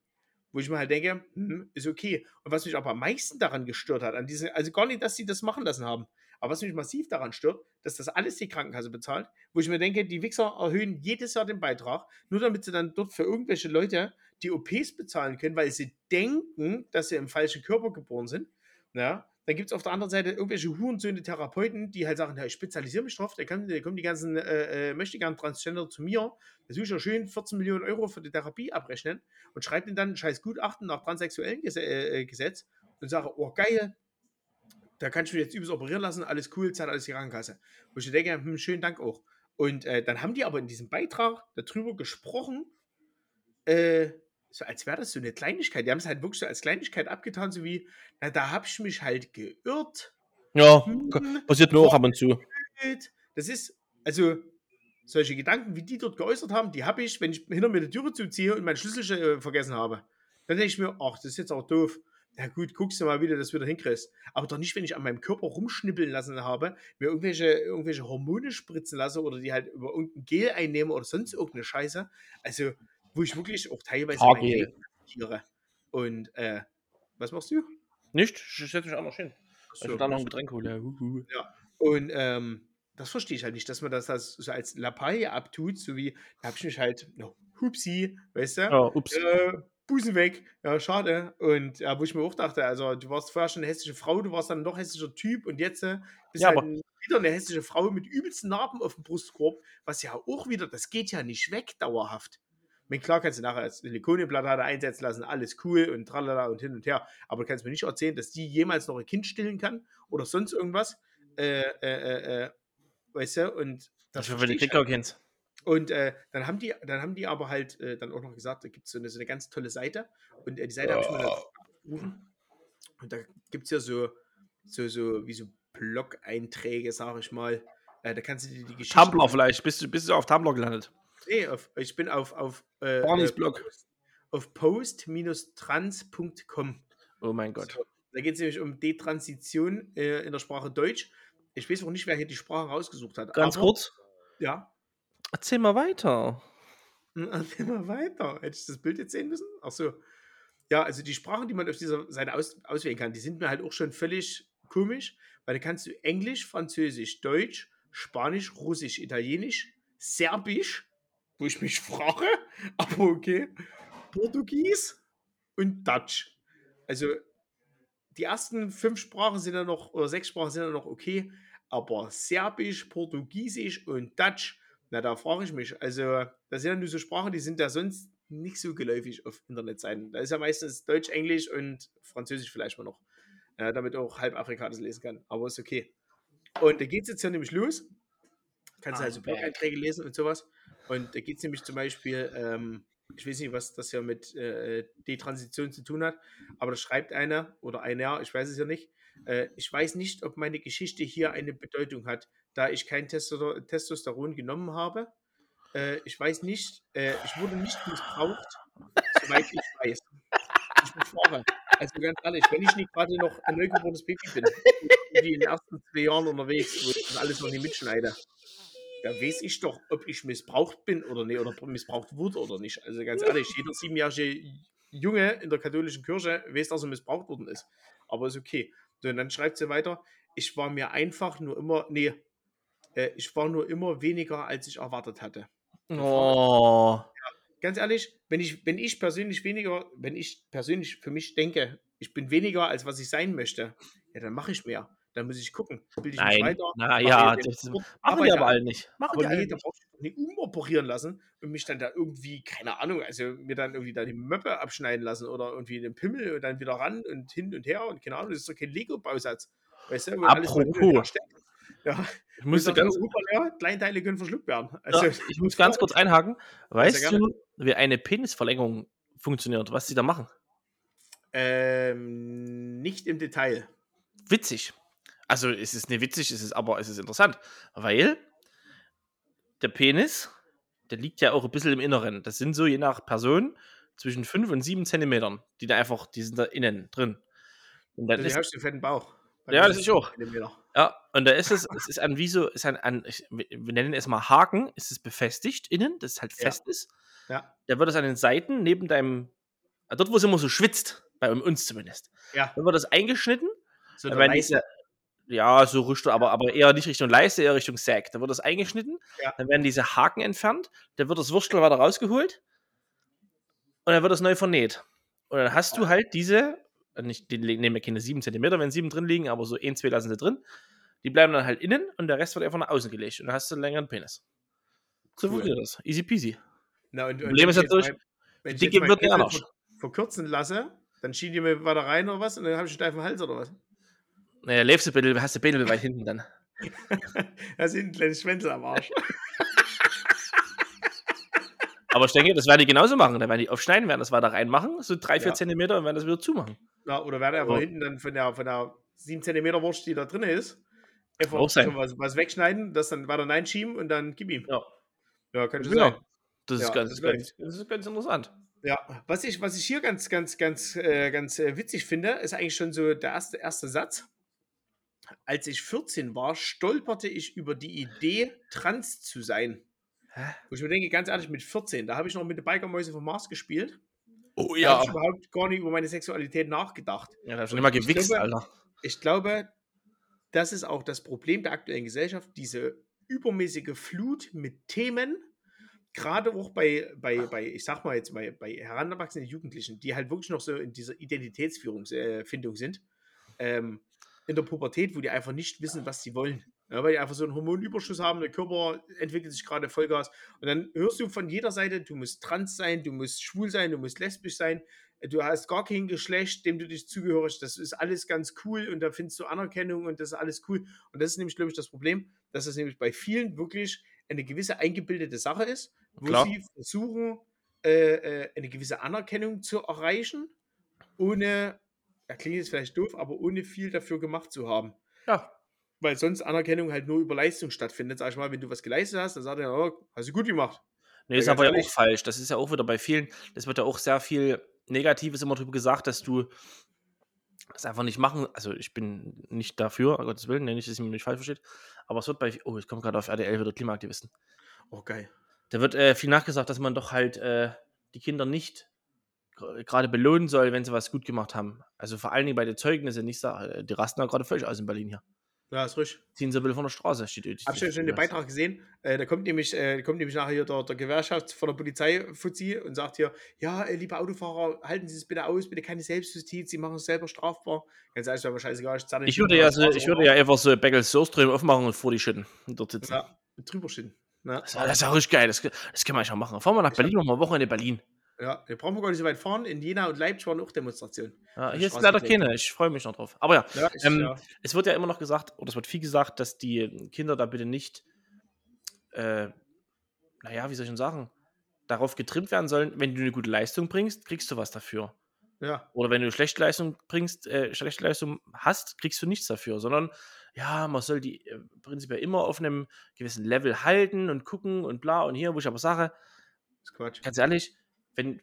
Wo ich mir halt denke, hm, ist okay. Und was mich aber am meisten daran gestört hat, an diese, also gar nicht, dass sie das machen lassen haben, aber was mich massiv daran stört, dass das alles die Krankenkasse bezahlt, wo ich mir denke, die Wichser erhöhen jedes Jahr den Beitrag, nur damit sie dann dort für irgendwelche Leute die OPs bezahlen können, weil sie denken, dass sie im falschen Körper geboren sind. Ja, dann gibt es auf der anderen Seite irgendwelche Hurensöhne Therapeuten, die halt sagen, ja, ich spezialisiere mich drauf, da, kommen die ganzen äh, äh, möchte gern Transgender zu mir, da tue ich ja schön 14 Millionen Euro für die Therapie abrechnen und schreibe ihnen dann ein scheiß Gutachten nach transsexuellen Ges äh, äh, Gesetz und sage, oh geil, da kann ich mich jetzt übelst operieren lassen, alles cool, zahlt alles die Krankenkasse. Wo ich denke, hm, schönen Dank auch. Und äh, dann haben die aber in diesem Beitrag darüber gesprochen, äh, so als wäre das so eine Kleinigkeit. Die haben es halt wirklich so als Kleinigkeit abgetan, so wie, na, da habe ich mich halt geirrt. Ja, Hm, passiert mir auch ab und zu. Das ist, also, solche Gedanken, wie die dort geäußert haben, die habe ich, wenn ich hinter mir die Türe zuziehe und meinen Schlüssel äh, vergessen habe. Dann denke ich mir, ach, das ist jetzt auch doof. Na gut, guckst du mal, wie du das wieder hinkriegst. Aber doch nicht, wenn ich an meinem Körper rumschnippeln lassen habe, mir irgendwelche, irgendwelche Hormone spritzen lasse oder die halt über irgendein Gel einnehme oder sonst irgendeine Scheiße. Also, wo ich wirklich auch teilweise mein Haargel. Leben riskiere. Und, äh, was machst du? Nicht? Ich setze mich auch noch hin. So, Ich will da noch ein Getränk holen. Ja. Und ähm, das verstehe ich halt nicht, dass man das, das so als Lappalie abtut, so wie, da habe ich mich halt, no, hupsi, weißt du? Ja, ups. Äh, Busen weg, ja, schade. Und ja, wo ich mir auch dachte, also du warst vorher schon eine hässliche Frau, du warst dann doch hässlicher Typ und jetzt äh, bist Ja, halt aber- wieder eine hässliche Frau mit übelsten Narben auf dem Brustkorb, was ja auch wieder, das geht ja nicht weg dauerhaft. Klar kannst du nachher als Silikonenblattade einsetzen lassen, alles cool und tralala und hin und her, aber du kannst mir nicht erzählen, dass die jemals noch ein Kind stillen kann oder sonst irgendwas. Äh, äh, äh, äh, weißt du, und das Das die ich halt und äh, dann haben die, dann haben die aber halt äh, dann auch noch gesagt, da gibt es so eine, so eine ganz tolle Seite. Und äh, die Seite habe ich mir dann aufgerufen. Und da gibt es ja so, so, so, wie so Blog-Einträge, sage ich mal, Äh, da kannst du dir die Geschichte. Tumblr vielleicht. Bist du, bist du auf Tumblr gelandet? Nee, auf, ich bin auf, auf, äh, Barneys äh, Blog. auf post-trans.com. Oh mein Gott. So, da geht es nämlich um Detransition äh, in der Sprache Deutsch. Ich weiß auch nicht, wer hier die Sprache rausgesucht hat. Ganz aber- kurz. Ja. Erzähl mal weiter. Hm, Erzähl mal weiter. Hätte ich das Bild jetzt sehen müssen? Ach so. Ja, also die Sprachen, die man auf dieser Seite aus, auswählen kann, die sind mir halt auch schon völlig komisch, weil da kannst du Englisch, Französisch, Deutsch, Spanisch, Russisch, Italienisch, Serbisch, wo ich mich frage, <laughs> aber okay, Portugies und Dutch. Also die ersten fünf Sprachen sind ja noch, oder sechs Sprachen sind ja noch okay, aber Serbisch, Portugiesisch und Dutch, na, da frage ich mich. Also, das sind ja nur so Sprachen, die sind ja sonst nicht so geläufig auf Internetseiten. Da ist ja meistens Deutsch, Englisch und Französisch vielleicht mal noch. Ja, damit auch halb Afrika das lesen kann. Aber ist okay. Und da geht es jetzt ja nämlich los. Kannst du also. Blog-Einträge lesen und sowas. Und da geht es nämlich zum Beispiel, ähm, ich weiß nicht, was das ja mit äh, Detransition zu tun hat, aber da schreibt einer oder einer, ich weiß es ja nicht, äh, ich weiß nicht, ob meine Geschichte hier eine Bedeutung hat, da ich kein Testo Testosteron genommen habe. Äh, ich weiß nicht, äh, ich wurde nicht missbraucht, <laughs> soweit ich weiß. Ich befahre. Also ganz ehrlich, wenn ich nicht gerade noch ein neugeborenes Baby bin, <laughs> wie in den ersten zwei Jahren unterwegs, wo ich das alles noch nicht mitschneide, da weiß ich doch, ob ich missbraucht bin oder nicht, oder missbraucht wurde oder nicht. Also ganz ehrlich, jeder siebenjährige Junge in der katholischen Kirche weiß, dass er missbraucht worden ist. Aber ist okay. So, und dann schreibt sie weiter, ich war mir einfach nur immer, nee, äh, ich war nur immer weniger, als ich erwartet hatte. Oh. Ganz ehrlich, wenn ich, wenn ich persönlich weniger, wenn ich persönlich für mich denke, ich bin weniger, als was ich sein möchte, ja, dann mache ich mehr. Dann muss ich gucken, bilde ich mich Nein. weiter. Na mache ja, den das Sport, machen arbeite aber alle nicht. Machen aber nee, da nicht. brauchst du doch nicht umoperieren lassen und mich dann da irgendwie, keine Ahnung, also mir dann irgendwie da die Möppe abschneiden lassen oder irgendwie den Pimmel und dann wieder ran und hin und her und keine Ahnung, das ist doch kein Lego-Bausatz. Weißt du, Apropos. Ja, Ich musste ganz, ja, Kleinteile können verschluckt werden. Also, ja, ich muss ganz kurz einhaken. <laughs> Weißt du, wie eine Penisverlängerung funktioniert, was die da machen? Ähm, nicht im Detail. Witzig. Also es ist nicht witzig, es ist aber es ist interessant, weil der Penis, der liegt ja auch ein bisschen im Inneren. Das sind so je nach Person zwischen 5 und 7 Zentimetern, die da einfach, die sind da innen drin. Und dann Also, ist, du hast den fetten Bauch. Ja, das ist auch. Ja, und da ist es, es ist an wie so, ist ein, an, wir nennen es mal Haken, ist es befestigt innen, das halt Ja. fest ist. Ja, Da wird es an den Seiten neben deinem, dort wo es immer so schwitzt, bei uns zumindest, ja. dann wird das eingeschnitten So Da der werden diese, ja, so Richtung, aber, aber eher nicht Richtung Leiste, eher Richtung Sack. Da wird das eingeschnitten, Ja. dann werden diese Haken entfernt, dann wird das Wurstel weiter rausgeholt und dann wird das neu vernäht. Und dann hast du halt diese, nicht, die nehmen ja keine 7 cm, wenn 7 drin liegen, aber so 1, 2 lassen sie drin. Die bleiben dann halt innen und der Rest wird einfach nach außen gelegt und dann hast du einen längeren Penis. So Cool. funktioniert das. Easy peasy. Na, und, und Problem ist ich natürlich, die Dicke wird anders. ver- Verkürzen lasse, dann schieben die mir weiter rein oder was und dann habe ich einen steifen Hals oder was? Naja, lebst du ein bisschen, hast du ein bisschen weit hinten dann. <laughs> Da sind ein kleines Schwänzel am Arsch. Aber ich denke, das werden die genauso machen. Da werden die aufschneiden, werden das weiter reinmachen, so 3, 4 Ja. Zentimeter und werden das wieder zumachen. Na, oder werde einfach Ja. hinten dann von der, von der 7 cm Wurst, die da drin ist, einfach was, was wegschneiden, das dann weiter reinschieben und dann gib ihm. Ja. Ja, könnte Genau. sein. Das ist, Ja, ganz, das ganz, das ist ganz interessant. Ja, was ich, was ich hier ganz, ganz, ganz, äh, ganz äh, witzig finde, ist eigentlich schon so der erste, erste Satz. Als ich 14 war, stolperte ich über die Idee, trans zu sein. Hä? Wo ich mir denke, ganz ehrlich, mit 14, da habe ich noch mit den Bikermäuse vom Mars gespielt. Oh Da habe ich überhaupt gar nicht über meine Sexualität nachgedacht. Ja, da nicht mal Ich gewichst, glaube- Alter. Ich glaube, das ist auch das Problem der aktuellen Gesellschaft, diese übermäßige Flut mit Themen, gerade auch bei, bei, bei ich sag mal jetzt bei, bei heranwachsenden Jugendlichen, die halt wirklich noch so in dieser Identitätsfindung äh, sind, ähm, in der Pubertät, wo die einfach nicht wissen, was sie wollen. Ja, weil die einfach so einen Hormonüberschuss haben, der Körper entwickelt sich gerade Vollgas. Und dann hörst du von jeder Seite, du musst trans sein, du musst schwul sein, du musst lesbisch sein, du hast gar kein Geschlecht, dem du dich zugehörst. Das ist alles ganz cool und da findest du Anerkennung und das ist alles cool. Und das ist nämlich, glaube ich, das Problem, dass es nämlich bei vielen wirklich eine gewisse eingebildete Sache ist, wo Klar. sie versuchen, äh, äh, eine gewisse Anerkennung zu erreichen, ohne, ja, klingt jetzt vielleicht doof, aber ohne viel dafür gemacht zu haben. Ja. weil sonst Anerkennung halt nur über Leistung stattfindet. Sag ich mal, wenn du was geleistet hast, dann sagt er, oh, hast du gut gemacht. Nee, ist aber ja auch falsch. Das ist ja auch wieder bei vielen, das wird ja auch sehr viel Negatives immer drüber gesagt, dass du das einfach nicht machen. Also ich bin nicht dafür, um Gottes Willen, nee, nicht, dass ihr mich nicht falsch versteht. Aber es wird bei, oh, ich komme gerade auf RDL wieder Klimaaktivisten. Oh, geil. Da wird äh, viel nachgesagt, dass man doch halt äh, die Kinder nicht gerade belohnen soll, wenn sie was gut gemacht haben. Also vor allen Dingen bei den Zeugnissen nicht sagen, die rasten ja gerade völlig aus in Berlin hier. Ja, ist richtig. Ziehen sie bitte von der Straße, steht ich ja schon den Beitrag gesehen. Äh, da kommt nämlich, äh, kommt nämlich nachher hier der, der Gewerkschaft von der Polizei Fuzzi und sagt hier: Ja, äh, liebe Autofahrer, halten Sie es bitte aus, bitte keine Selbstjustiz, Sie machen es selber strafbar. Ganz ehrlich, wäre scheißegal. Ich, Ich würde ja, so, ich würde ja einfach so Beckels Soßström aufmachen und vor die schütten und dort sitzen. Ja, drüber stehen. Ne? Das, das ist ja richtig geil. Das, das können wir eigentlich auch machen. Fahren wir nach Ich Berlin, eine Woche in Berlin. Ja, wir brauchen gar nicht so weit fahren. In Jena und Leipzig waren auch Demonstrationen. Ja, Die hier ist leider keine. Ich freue mich noch drauf. Aber ja, Ja, ich, Ähm, ja. es wird ja immer noch gesagt, oder es wird viel gesagt, dass die Kinder da bitte nicht, äh, naja, wie soll ich denn sagen, darauf getrimmt werden sollen, wenn du eine gute Leistung bringst, kriegst du was dafür. ja, Oder wenn du schlechte Leistung bringst, äh, schlechte Leistung hast, kriegst du nichts dafür, sondern ja, man soll die äh, prinzipiell immer auf einem gewissen Level halten und gucken und bla und hier, wo ich aber sage, ist Quatsch. ganz ehrlich, wenn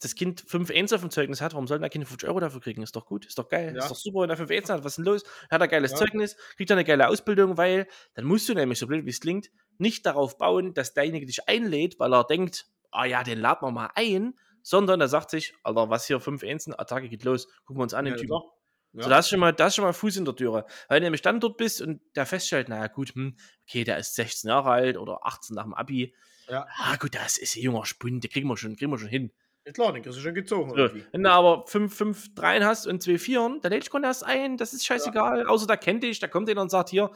das Kind 5 1 auf dem Zeugnis hat, warum soll denn der Kind 50 Euro dafür kriegen? Ist doch gut, ist doch geil, Ja. ist doch super, wenn er 5 1 hat, was ist denn los? Hat er geiles Ja. Zeugnis, kriegt er eine geile Ausbildung, weil dann musst du nämlich, so blöd wie es klingt, nicht darauf bauen, dass derjenige dich einlädt, weil er denkt, ah ja, den laden wir mal ein, sondern er sagt sich, Alter, was hier 5 1 Attacke geht los, gucken wir uns an, den Ja, Typen. Ja. So, da ist schon mal, da ist schon mal Fuß in der Türe. Weil du nämlich dann dort bist und der feststellt, naja, gut, hm, okay, der ist 16 Jahre alt oder 18 nach dem Abi. Ja. Ah, gut, das ist ein junger Spund, den kriegen wir schon, kriegen wir schon hin. Ja, klar, den kriegst du schon gezogen. So, irgendwie. wenn du aber 5, 5, 3 hast und 2, 4, dann lädt ich erst ein, das ist scheißegal. Außer der kennt dich, da kommt einer und sagt, hier,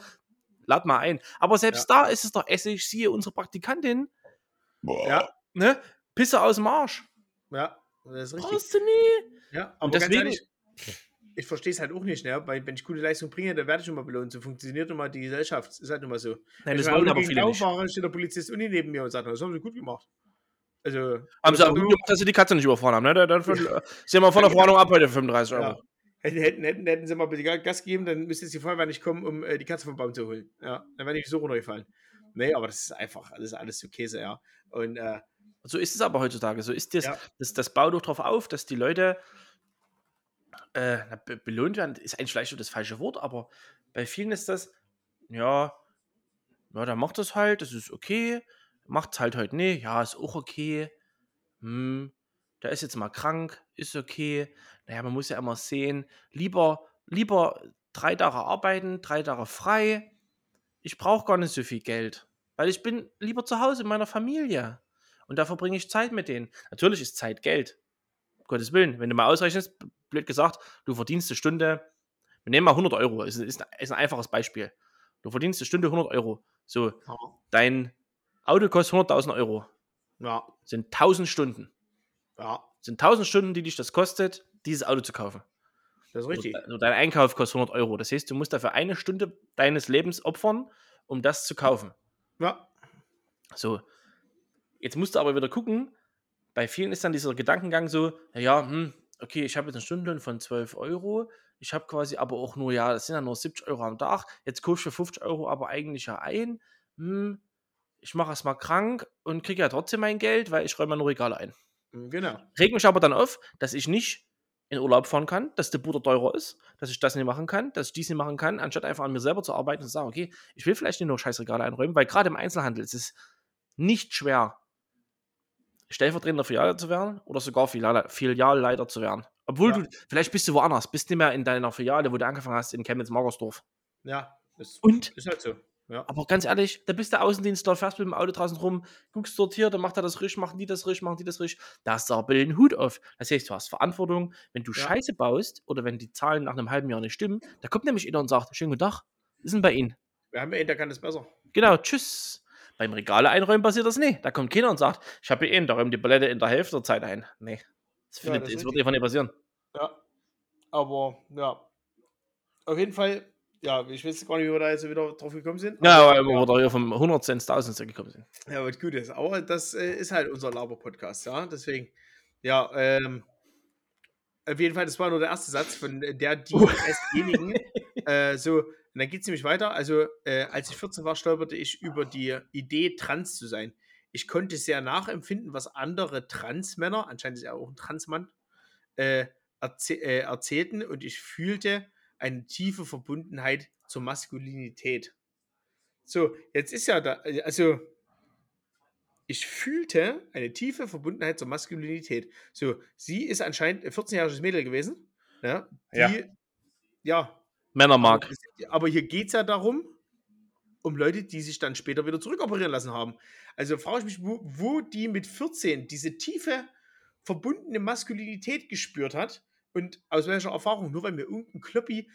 lad mal ein. Aber selbst da ist es doch Essig, siehe unsere Praktikantin, Ja, ne? Pisse aus dem Arsch. ja, das ist richtig. Brauchst du nie. Ja, aber Und ganz deswegen- ehrlich, ich verstehe es halt auch nicht, ne? weil wenn ich gute Leistung bringe, dann werde ich immer belohnt. So funktioniert immer die Gesellschaft. Ist halt immer so. Nein, wenn das wollen aber viele nicht. fahre, steht der Polizist Uni neben mir und sagt, das haben sie gut gemacht. Also, Haben sie hat gut gemacht, dass sie die Katze nicht überfahren haben, ne? Dann, dann sind wir von der Verwarnung ab heute 35 Euro. Ja. Hätten, hätten, hätten, sie mal bitte Gas gegeben, dann müsste jetzt die Feuerwehr nicht kommen, um äh, die Katze vom Baum zu holen. Ja, dann wäre ich so runtergefallen. Nee, aber das ist einfach, ist alles so Käse, ja. Und äh, So ist es aber heutzutage. So ist das, Ja. das, das baut doch darauf auf, dass die Leute äh, belohnt werden. Ist eigentlich vielleicht das falsche Wort, aber bei vielen ist das, ja, ja, der macht das halt, das ist okay. Macht es halt heute nicht, ja, ist auch okay. Hm, der ist jetzt mal krank, ist okay. Naja, man muss ja immer sehen, lieber, lieber drei Tage arbeiten, drei Tage frei. Ich brauche gar nicht so viel Geld, weil ich bin lieber zu Hause in meiner Familie. Und da verbringe ich Zeit mit denen. Natürlich ist Zeit Geld. Gottes Willen. Wenn du mal ausrechnest, blöd gesagt, du verdienst eine Stunde, wir nehmen mal 100 Euro, ist, ist, ist ein einfaches Beispiel. Du verdienst eine Stunde 100 Euro. So, dein Auto kostet 100.000 Euro. ja, Sind 1000 Stunden. ja, Sind 1000 Stunden, die dich das kostet, dieses Auto zu kaufen. das ist richtig. Also dein Einkauf kostet 100 Euro. Das heißt, du musst dafür eine Stunde deines Lebens opfern, um das zu kaufen. Ja, So, jetzt musst du aber wieder gucken, bei vielen ist dann dieser Gedankengang so, ja, ja, hm, okay, ich habe jetzt einen Stundenlohn von 12 Euro, ich habe quasi aber auch nur, ja, das sind ja nur 70 Euro am Tag, jetzt kaufe ich für 50 Euro aber eigentlich ja ein, hm, ich mache es mal krank und kriege ja trotzdem mein Geld, weil ich räume meine Regale ein. genau. Reg mich aber dann auf, dass ich nicht in Urlaub fahren kann, dass der Butter teurer ist, dass ich das nicht machen kann, dass ich dies nicht machen kann, anstatt einfach an mir selber zu arbeiten und zu sagen, okay, ich will vielleicht nicht nur Scheißregale einräumen, weil gerade im Einzelhandel ist es nicht schwer, stellvertretender Filiale zu werden oder sogar Filiale, Filialleiter zu werden. Obwohl Ja. du, vielleicht bist du woanders, bist nicht mehr in deiner Filiale, wo du angefangen hast, in Chemnitz-Magersdorf. Ja, das Und ist halt so. Ja, aber ganz ehrlich, da bist der Außendienstler, fährst mit dem Auto draußen rum, guckst dort hier, dann macht er das richtig, machen die das richtig, machen die das richtig. Da hast du aber den Hut auf. Das heißt, du hast Verantwortung. Wenn du Ja. Scheiße baust oder wenn die Zahlen nach einem halben Jahr nicht stimmen, da kommt nämlich einer und sagt, schönen guten Tag, ist denn bei Ihnen? wir haben ja einen, der kann das besser. Genau, tschüss. Beim Regale einräumen passiert das nicht. Da kommt keiner und sagt, ich habe hier einen, da räumt die Palette in der Hälfte der Zeit ein. Nee. Das, Ja, findet, das das ist wird einfach nicht passieren. Ja, aber ja, auf jeden Fall, ja, ich weiß gar nicht, wie wir da jetzt wieder drauf gekommen sind. Ja, aber, weil wir da hier vom 100 Cent 1000 Cent gekommen sind. Ja, was gut ist. Aber das äh, ist halt unser Laber-Podcast, ja. Deswegen, ja, ähm, auf jeden Fall, das war nur der erste Satz von der, die, <laughs> desjenigen, äh, so Und dann geht es nämlich weiter. Also, äh, als ich 14 war, stolperte ich über die Idee, trans zu sein. Ich konnte sehr nachempfinden, was andere Transmänner, anscheinend ist er auch ein Transmann, äh, erzäh äh, erzählten und ich fühlte eine tiefe Verbundenheit zur Maskulinität. So, jetzt ist ja da, also ich fühlte eine tiefe Verbundenheit zur Maskulinität. So, sie ist anscheinend ein 14-jähriges Mädel gewesen. Ja, die, Ja. ja Männer mag. aber, aber hier geht es ja darum, um Leute, die sich dann später wieder zurückoperieren lassen haben. Also frage ich mich, wo, wo die mit 14 diese tiefe, verbundene Maskulinität gespürt hat und aus welcher Erfahrung. Nur weil mir irgendein Kloppi,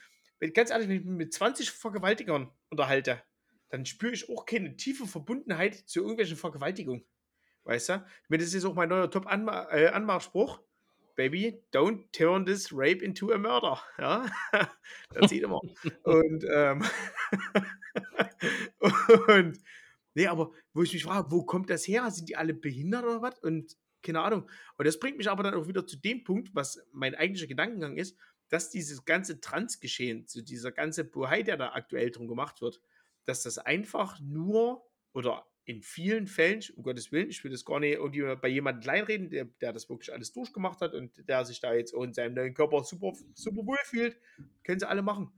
ganz ehrlich, wenn ich mich mit 20 Vergewaltigern unterhalte, dann spüre ich auch keine tiefe Verbundenheit zu irgendwelchen Vergewaltigungen. Weißt du? Ich meine, das ist auch mein neuer Top-Anmachspruch. Baby, don't turn this rape into a murder. <laughs> Ja, <laughs> das sieht immer. Und, ähm, <laughs> und, nee, aber wo ich mich frage, wo kommt das her? Sind die alle behindert oder was? Und keine Ahnung. Und das bringt mich aber dann auch wieder zu dem Punkt, was mein eigentlicher Gedankengang ist, dass dieses ganze Transgeschehen, so dieser ganze Bohai, der da aktuell drum gemacht wird, dass das einfach nur oder in vielen Fällen, um Gottes Willen, ich will das gar nicht irgendwie bei jemandem kleinreden, der, der das wirklich alles durchgemacht hat und der sich da jetzt in seinem neuen Körper super, super wohl fühlt, können sie alle machen.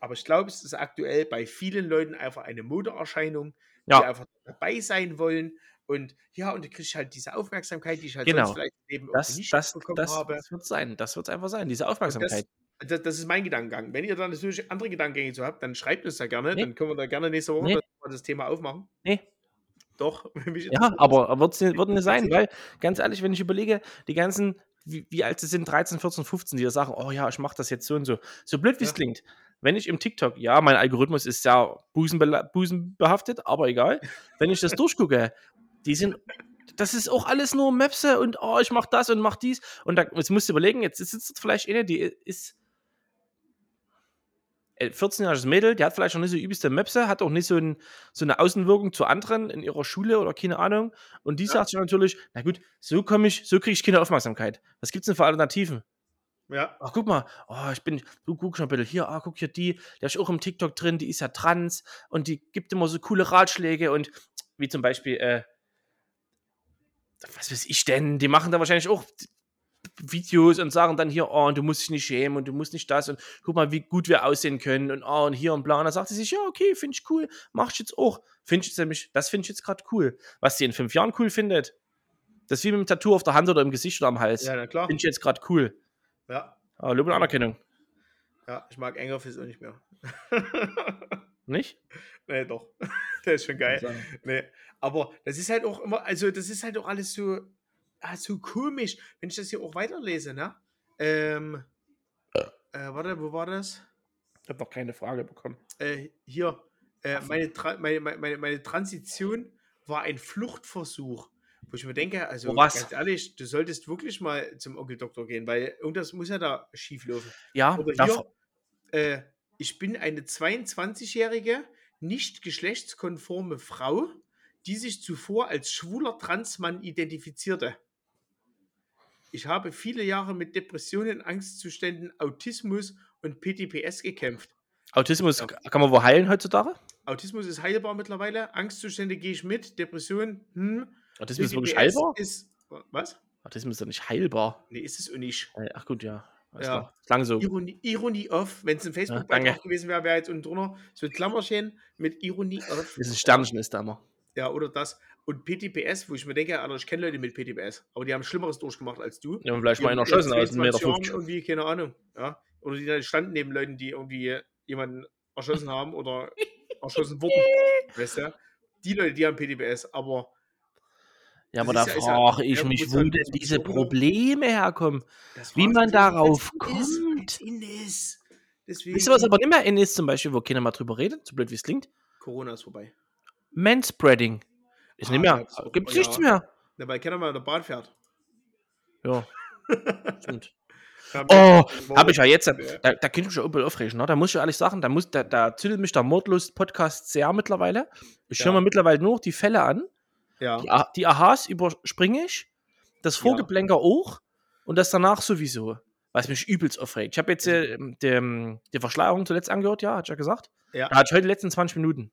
Aber ich glaube, es ist aktuell bei vielen Leuten einfach eine Modeerscheinung, die Ja. einfach dabei sein wollen. Und ja, und da kriege ich halt diese Aufmerksamkeit, die ich halt Genau. sonst vielleicht eben Das, nicht das, bekommen das, habe. das wird sein. Das wird einfach sein. Diese Aufmerksamkeit. Das, das, ist mein Gedankengang. Wenn ihr da natürlich andere Gedankengänge zu habt, dann schreibt uns da gerne. Nee. Dann können wir da gerne nächste Woche Nee. das, das Thema aufmachen. Nee. Doch, <laughs> Ja, aber wird es wird nicht sein, <laughs> weil ganz ehrlich, wenn ich überlege, die ganzen, wie, wie alt sie sind, 13, 14, 15, die da sagen, oh ja, ich mache das jetzt so und so. So blöd wie es Ja. klingt. Wenn ich im TikTok, ja, mein Algorithmus ist sehr busenbehaftet, aber egal. <laughs> Wenn ich das durchgucke, die sind, das ist auch alles nur Möpse und oh, ich mach das und mach dies. Und da, jetzt musst du überlegen, jetzt sitzt vielleicht eine, die ist 14-jähriges Mädel, die hat vielleicht noch nicht so übelste Möpse, hat auch nicht so, ein, so eine Außenwirkung zu anderen in ihrer Schule oder keine Ahnung. Und die Ja. sagt sich natürlich, na gut, so komme ich, so kriege ich keine Aufmerksamkeit. Was gibt's denn für Alternativen? Ja, Ach, guck mal, oh, ich bin, du guck schon ein bisschen hier, ah, guck hier die, der ist auch im TikTok drin, die ist ja trans und die gibt immer so coole Ratschläge und wie zum Beispiel, äh, was weiß ich denn, die machen da wahrscheinlich auch Videos und sagen dann hier, oh, und du musst dich nicht schämen und du musst nicht das und guck mal, wie gut wir aussehen können und oh, und hier und bla. Und dann sagt sie sich, ja, okay, finde ich cool, mach ich jetzt auch. Finde ich jetzt nämlich, das finde ich jetzt gerade cool. Was sie in fünf Jahren cool findet, das ist wie mit dem Tattoo auf der Hand oder im Gesicht oder am Hals. ja, na klar. Finde ich jetzt gerade cool. Ja, Aber Lob und Anerkennung. ja, ich mag Engerfist auch nicht mehr. <laughs> Nicht? nee, doch. <laughs> Der ist schon geil. Nee. Aber das ist halt auch immer, also das ist halt auch alles so, ah, so komisch, wenn ich das hier auch weiterlese, ne? Ähm, äh, warte, wo war das? Ich habe noch keine Frage bekommen. Äh, hier, äh, meine, Tra meine, meine, meine Transition war ein Fluchtversuch. Wo ich mir denke, also was? ganz ehrlich, du solltest wirklich mal zum Onkel Doktor gehen, weil irgendwas muss ja da schief laufen. Ja, davor- hier, äh, ich bin eine 22-jährige, nicht geschlechtskonforme Frau, die sich zuvor als schwuler Transmann identifizierte. Ich habe viele Jahre mit Depressionen, Angstzuständen, Autismus und PTPS gekämpft. Autismus Ja. kann man wo heilen heutzutage? Autismus ist heilbar mittlerweile, Angstzustände gehe ich mit, Depression, hm. Autismus ist wirklich PTPS heilbar? Ist, was? Autismus ist doch nicht heilbar. Nee, ist es auch nicht. Äh, Ach gut, ja. Alles Ja. klar. Klang so. Ironie, Ironie off, wenn es ein. Facebook-Beitrag gewesen wäre, wäre jetzt unten drunter so ein Klammerchen mit Ironie off. Dieses Sternchen ist da immer. Ja, oder das. Und PTPS, wo ich mir denke, Alter, ich kenne Leute mit PTPS, aber die haben Schlimmeres durchgemacht als du. Ja, und vielleicht Die mal in erschossen aus 22 einem Meter Jahren 50. Irgendwie, keine Ahnung. Ja. Oder die standen neben Leuten, die irgendwie jemanden erschossen haben oder <laughs> erschossen wurden. Weißt du? Die Leute, die haben PTPS, aber Ja, aber da ja- ist ja- frage ich ja, mich, wo man- denn diese Probleme herkommen. Wie man darauf kommt. Deswegen, Wisst ihr, was aber nicht mehr in ist, zum Beispiel, wo keiner mal drüber redet, so blöd wie es klingt? Corona ist vorbei. Manspreading. Ist Ah, nicht mehr. ja, Gibt's ja. nichts mehr. Na, weil keiner mal in der Bahn fährt. Ja, <laughs> stimmt. Ja, Oh, habe ich ja jetzt. Ja. Da, da könnte ich mich schon übel aufregen. Ne? Da muss ich ehrlich sagen, da, muss, da, da zündet mich der Mordlust-Podcast sehr mittlerweile. Ich Ja. höre mir mittlerweile nur noch die Fälle an. Ja. Die, die Aha's überspringe ich. Das Vorgeplänker auch. Und das danach sowieso. was mich übelst aufregt. Ich habe jetzt äh, die, die Verschleierung zuletzt angehört, ja, hat ja gesagt. Ja. Da hatte ich heute die letzten 20 Minuten,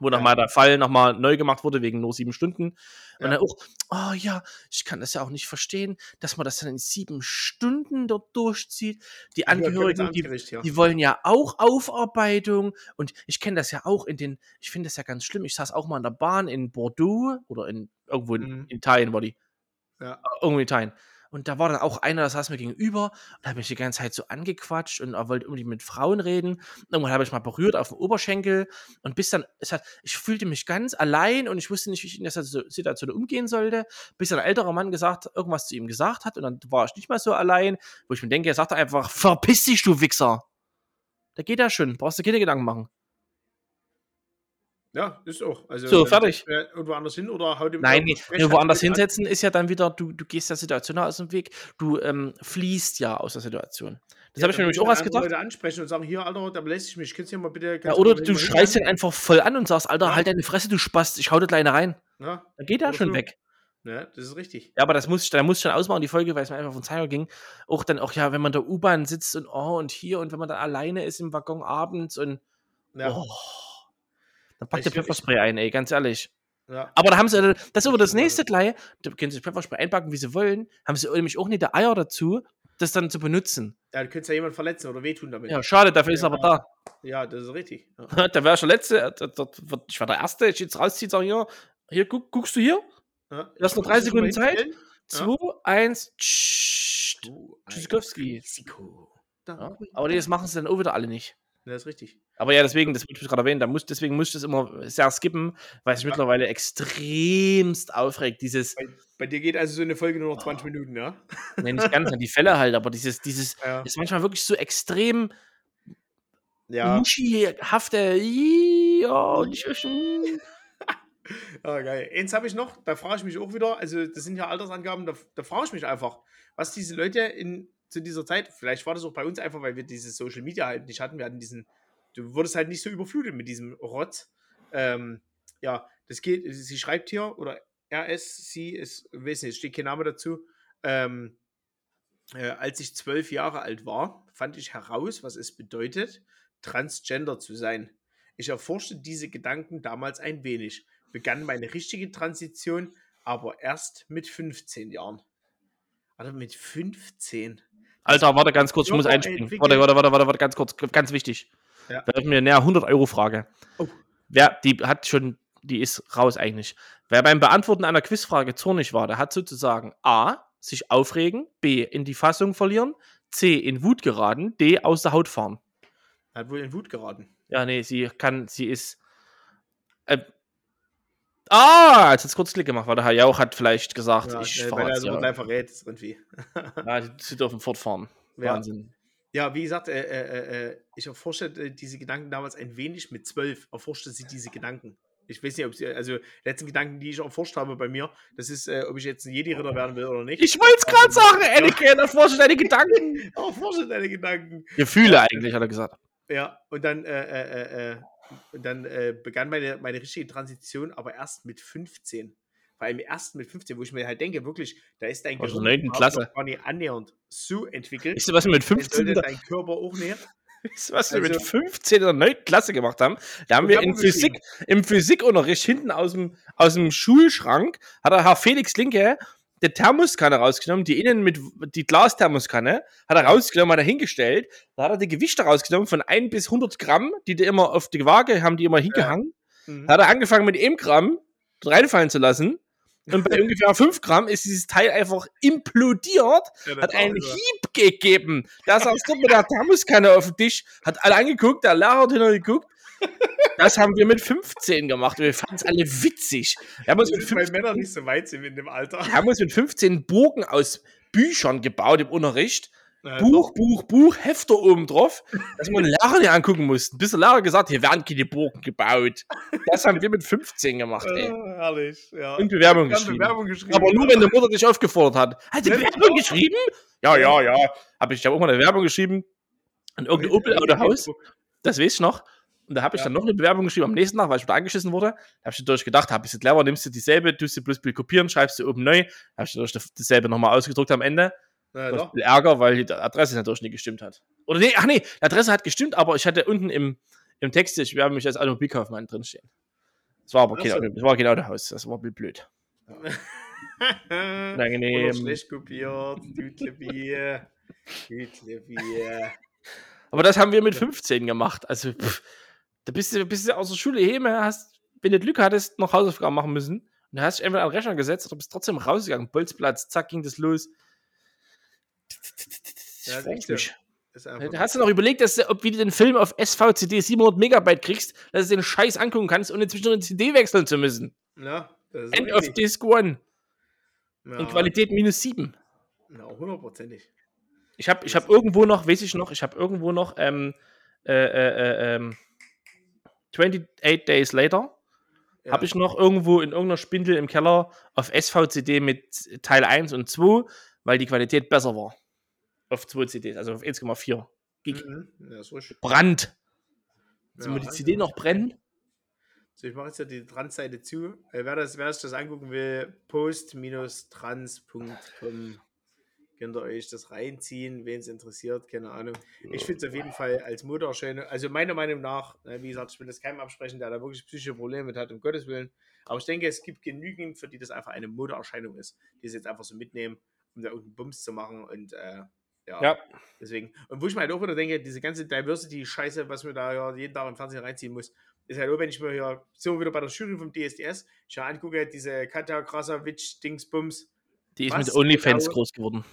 wo nochmal der Fall nochmal neu gemacht wurde, wegen nur sieben Stunden. Und Ja. dann auch, oh ja, ich kann das ja auch nicht verstehen, dass man das dann in sieben Stunden dort durchzieht. Die Angehörigen, die, Angehörigen, ja. die wollen ja auch Aufarbeitung. Und ich kenne das ja auch in den, ich finde das ja ganz schlimm. Ich saß auch mal in der Bahn in Bordeaux oder in irgendwo in, Mhm. Italien war die. Ja. Irgendwo in Italien. Und da war dann auch einer, das saß mir gegenüber und hat mich die ganze Zeit so angequatscht und er wollte unbedingt mit Frauen reden. Irgendwann habe ich mal berührt auf dem Oberschenkel und bis dann, es hat, ich fühlte mich ganz allein und ich wusste nicht, wie ich in der Situ- Situation umgehen sollte, bis ein älterer Mann gesagt, irgendwas zu ihm gesagt hat und dann war ich nicht mehr so allein, wo ich mir denke, er sagt einfach, verpiss dich, du Wichser. Da geht er schon, brauchst du keine Gedanken machen. Ja, ist auch. Also, So, dann fertig. er Irgendwo anders hin oder haut ihm Nein, nee, nur woanders an. hinsetzen ist ja dann wieder, du, du gehst der Situation aus dem Weg, du ähm, fließt ja aus der Situation. Das Ja, habe ich mir nämlich auch was gedacht. Leute ansprechen und sagen, hier, Alter, da belässt ich mich, kannst du mal bitte... Ja, oder du schreist ihn hinhalten? einfach voll an und sagst, Alter, Ja. halt deine Fresse, du Spast, ich hau das kleine rein. Ja, Dann geht er schon so. weg. ja, das ist richtig. Ja, aber das muss ich, da muss ich schon ausmachen, die Folge, weil es mir einfach den Zeiger ging. Auch dann, auch ja, wenn man in der U-Bahn sitzt und oh, und hier und wenn man dann alleine ist im Waggon abends und Ja, oh, dann packt ich- Pfefferspray ein, ey, ganz ehrlich. ja. Aber da haben sie, das ist aber das Ja. nächste gleich, da können sie Pfefferspray einpacken, wie sie wollen, haben sie nämlich auch nicht der Eier dazu, das dann zu benutzen. ja, du könntest ja jemand verletzen oder wehtun damit. Ja, schade, dafür ist er Ja. aber da. Ja, das ist richtig. Ja. <laughs> Der wäre schon letzte, äh, ich war der Erste, ich jetzt rausziehe, sag hier, hier, guck, guckst du hier? Ja. Lass noch drei Sekunden Zeit. hinstellen? Ja. 2, 1, tschüss. Du, ein Tschüssikowski. Risiko. Ja, Da- aber das machen sie dann auch wieder alle nicht. Ja, das ist richtig. Aber ja, deswegen, das wollte ich gerade erwähnen, da muss, deswegen muss ich das immer sehr skippen, weil es Ja. mittlerweile extremst aufregt. Dieses, Bei, bei dir geht also so eine Folge nur noch 20 Minuten, ja? nee, nicht ganz an die Fälle <laughs> halt, aber dieses, dieses Ja. ist manchmal wirklich so extrem Ja, muschihafte, ja, hm. <laughs> ah, geil. Eins habe ich noch, da frage ich mich auch wieder, also das sind ja Altersangaben, da, da frage ich mich einfach, was diese Leute in, zu dieser Zeit, vielleicht war das auch bei uns einfach, weil wir dieses Social Media halt nicht hatten, wir hatten diesen, du wurdest halt nicht so überflutet mit diesem Rotz. Ähm, ja, das geht, sie schreibt hier, oder RS, sie ist, weiß nicht, steht kein Name dazu, ähm, äh, als ich zwölf Jahre alt war, fand ich heraus, was es bedeutet, transgender zu sein. Ich erforschte diese Gedanken damals ein wenig, begann meine richtige Transition aber erst mit 15 Jahren. Also mit 15? Alter, warte ganz kurz, ich muss Körper einspringen. Warte, warte, warte, warte, warte, ganz kurz, ganz wichtig. Ja. Da mir näher 100 Euro Frage. Oh. Wer, die hat schon, die ist raus eigentlich. Wer beim Beantworten einer Quizfrage zornig war, der hat sozusagen A, sich aufregen, B, in die Fassung verlieren, C, in Wut geraten, D, aus der Haut fahren. Hat wohl in Wut geraten. Ja, nee, sie kann, sie ist. Äh, ah, jetzt hat es kurz Klick gemacht, weil der Herr Jauch hat vielleicht gesagt, Ja, ich äh, fahre weil er so ja. gleich verrät, irgendwie. <laughs> ja, die- sie dürfen fortfahren. Ja. Wahnsinn. Ja, wie gesagt, äh, äh, äh, ich erforschte äh, diese Gedanken damals ein wenig mit zwölf, erforschte sie diese Gedanken. Ich weiß nicht, ob sie, also die letzten Gedanken, die ich erforscht habe bei mir, das ist, äh, ob ich jetzt ein Jedi-Ritter werden will oder nicht. Ich wollte es gerade sagen, Anakin, erforsche deine Gedanken. <laughs> Erforsche deine Gedanken. Gefühle eigentlich, hat er gesagt. Ja, und dann, äh, äh, äh, äh, dann äh, begann meine, meine richtige Transition, aber erst mit 15. Vor allem erst mit 15, wo ich mir halt denke, wirklich, da ist dein Also Gehirn Klasse. gar nicht annähernd so entwickelt. Weißt du, was wir mit dann 15, sollte da- dein Körper auch nicht. <laughs> weißt du, was wir mit also- 15 in der 9. Klasse gemacht haben? Da haben wir in Physik, im Physikunterricht hinten aus dem, aus dem Schulschrank, hat der Herr Felix Linke die Thermoskanne rausgenommen, die innen mit, die Glasthermoskanne, hat er rausgenommen, hat er hingestellt, da hat er die Gewichte rausgenommen von 1 bis 100 Gramm, die die immer auf die Waage, haben die immer hingehangen, Mhm. Da hat er angefangen mit 1 Gramm reinfallen zu lassen. Und bei <laughs> ungefähr 5 Gramm ist dieses Teil einfach implodiert, Ja, hat einen so. Hieb gegeben. Da saß dort mit der Thermoskanne auf dem Tisch, hat alle angeguckt, der Lehrer hat hintergeguckt. Das haben wir mit 15 gemacht und wir fanden es alle witzig. Wir haben uns mit Das ist, weil 15, Männer nicht so weit sind in dem Alter. wir haben uns mit 15 Burgen aus Büchern gebaut im Unterricht. Na, Buch, Buch, Buch, Hefter oben drauf, dass wir den Lehrer nicht angucken mussten. Bis der Lehrer gesagt hat, hier werden keine Burgen gebaut. Das haben wir mit 15 gemacht, doch. ey. Ah, herrlich, ja. Und Bewerbung geschrieben. Bewerbung geschrieben. Aber nur, wenn die Mutter dich aufgefordert hat. Hat die Ja, Bewerbung geschrieben? Ja, ja, ja. Hab ich, ich habe auch mal eine Bewerbung geschrieben. An irgendein Opel Autohaus. <laughs> Das weiß ich noch. Und da habe ich Ja. dann noch eine Bewerbung geschrieben am nächsten Tag, weil ich wieder angeschissen wurde. Da habe ich natürlich gedacht, hab, bist du clever, nimmst du dieselbe, tust du bloß Bild kopieren, schreibst du oben neu. Da habe ich natürlich dasselbe nochmal ausgedruckt am Ende. Na, Das doch. Ärger, weil die Adresse natürlich nicht gestimmt hat. Oder nee, ach nee, die Adresse hat gestimmt, aber ich hatte unten im, im Text, ich werde mich als Automobilkaufmann drinstehen. Das war aber kein, so. Das war kein Autohaus, das war ein bisschen blöd. <laughs> Oder Unangenehm. schlecht kopiert, Dütlebier. Dütlebier. Aber das haben wir mit 15 gemacht. Also, pff, da bist du, bist du aus der Schule heim, hast, wenn du Glück hattest, noch Hausaufgaben machen müssen. Und da hast du entweder an den Rechner gesetzt oder bist trotzdem rausgegangen. Bolzplatz, zack, ging das los. Ja, mich. Einfach Da hast du noch überlegt, dass du, ob wie du den Film auf SVCD 700 Megabyte kriegst, dass du den Scheiß angucken kannst, ohne zwischendurch eine CD wechseln zu müssen. Ja, das ist End of richtig. Disc One. Ja. Und Qualität minus 7. Na, hundertprozentig. Ich habe ich hab irgendwo noch, weiß ich noch, ich habe irgendwo noch ähm, äh, äh, äh, ähm, 28 Days Later, Ja. habe ich noch irgendwo in irgendeiner Spindel im Keller auf SVCD mit Teil 1 und 2, weil die Qualität besser war. Auf 2 CDs, also auf 1,4. Gig. Mhm. Ja, ruhig. Brand. Ja, Soll mir die CD noch brennen? So, ich mache jetzt ja die Trans-Seite zu. Äh, wer, das, wer sich das angucken will, post-trans.com könnt ihr euch das reinziehen, wen es interessiert, keine Ahnung. Ich finde es auf jeden Fall als Motorscheine, also meiner Meinung nach, äh, wie gesagt, ich will das keinem absprechen, der da wirklich psychische Probleme mit hat, um Gottes Willen. Aber ich denke, es gibt genügend, für die das einfach eine Motorerscheinung ist, die es jetzt einfach so mitnehmen, um da irgendeinen Bums zu machen und äh, ja, Ja. deswegen. Und wo ich mir halt auch wieder denke, diese ganze Diversity-Scheiße, was mir da ja jeden Tag im Fernsehen reinziehen muss, ist halt auch, wenn ich mir hier, so wieder bei der Jury vom DSDS, ich angucke, diese Katja Krasavitsch, Dingsbums, Die ist Was mit OnlyFans genau- groß geworden.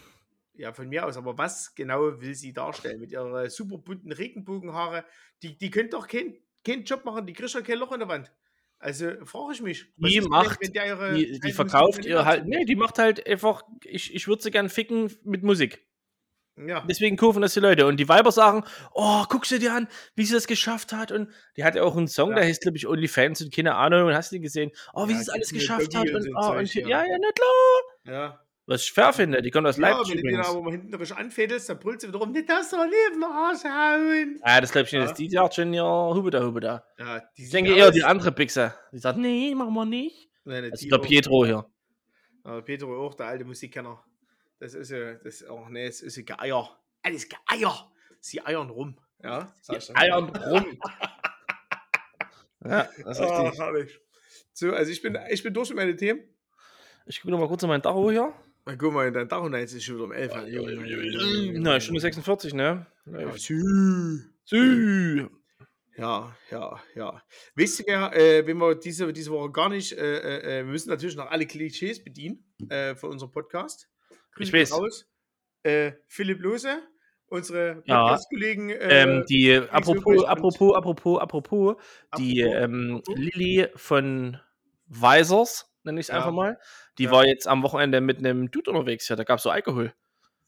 Ja, von mir aus, aber was genau will sie darstellen? Mit ihrer super bunten Regenbogenhaare, die, die können doch keinen keinen Job machen, die kriegt doch kein Loch in der Wand. Also frage ich mich. Die macht- ihre Die, die verkauft ihr halt, nee, die macht halt einfach, ich, ich würde sie gern ficken mit Musik. Ja, Deswegen kaufen das die Leute. Und die Weiber sagen, oh, guck sie dir an, wie sie das geschafft hat. Und die hat ja auch einen Song, Ja. der heißt, glaube ich, OnlyFans und keine Ahnung. Und hast du gesehen, oh, wie Ja, sie es alles geschafft hat. Und Und, so oh, und ja. ja, ja, nicht klar. ja. Was ich fair finde, die kommt aus Ja, Leipzig wenn du da aber mal hinten richtig anfädelst, dann brüllt sie wieder rum, nicht das doch neben Arsch hauen. Ja, das glaube ich nicht. Ja. Das ist die sagt schon, ja, Hubeda, Hubeda. Ja, die Ich sieht denke aus- eher die andere Pixel. Die sagt, nee, machen wir nicht. Nein, Das die ist der. Pietro hier. Aber Pedro auch, der alte Musikkenner. Das ist ja, das ist auch, nee, es ist ja Geier. Alles Geier. Sie eiern rum. Ja, ich dann. Eiern rum. <laughs> ja, das ist Ah, richtig. herrlich. So, also ich bin, ich bin durch mit meinen Themen. Ich gucke noch mal kurz in mein Tacho hier. Na, guck mal, dein Dach und jetzt ist schon wieder um 11. Junge, Junge, Junge, Junge, Na. Stunde 46, ne? Ja, tschü. Sü. ja, ja. ja. Wisst ihr, äh, wenn wir diese, diese Woche gar nicht, äh, äh, wir müssen natürlich noch alle Klischees bedienen äh, für unseren Podcast. Ich gehen weiß. Raus. Äh, Philipp Lose, unsere Ja. Podcast-Kollegen. Äh, Ähm, die, apropos, apropos, apropos, apropos, die Apropos, ähm. Lilly von Weisers, nenne ich es Ja. einfach mal, die Ja. war jetzt am Wochenende mit einem Dude unterwegs. Ja, da gab es so Alkohol.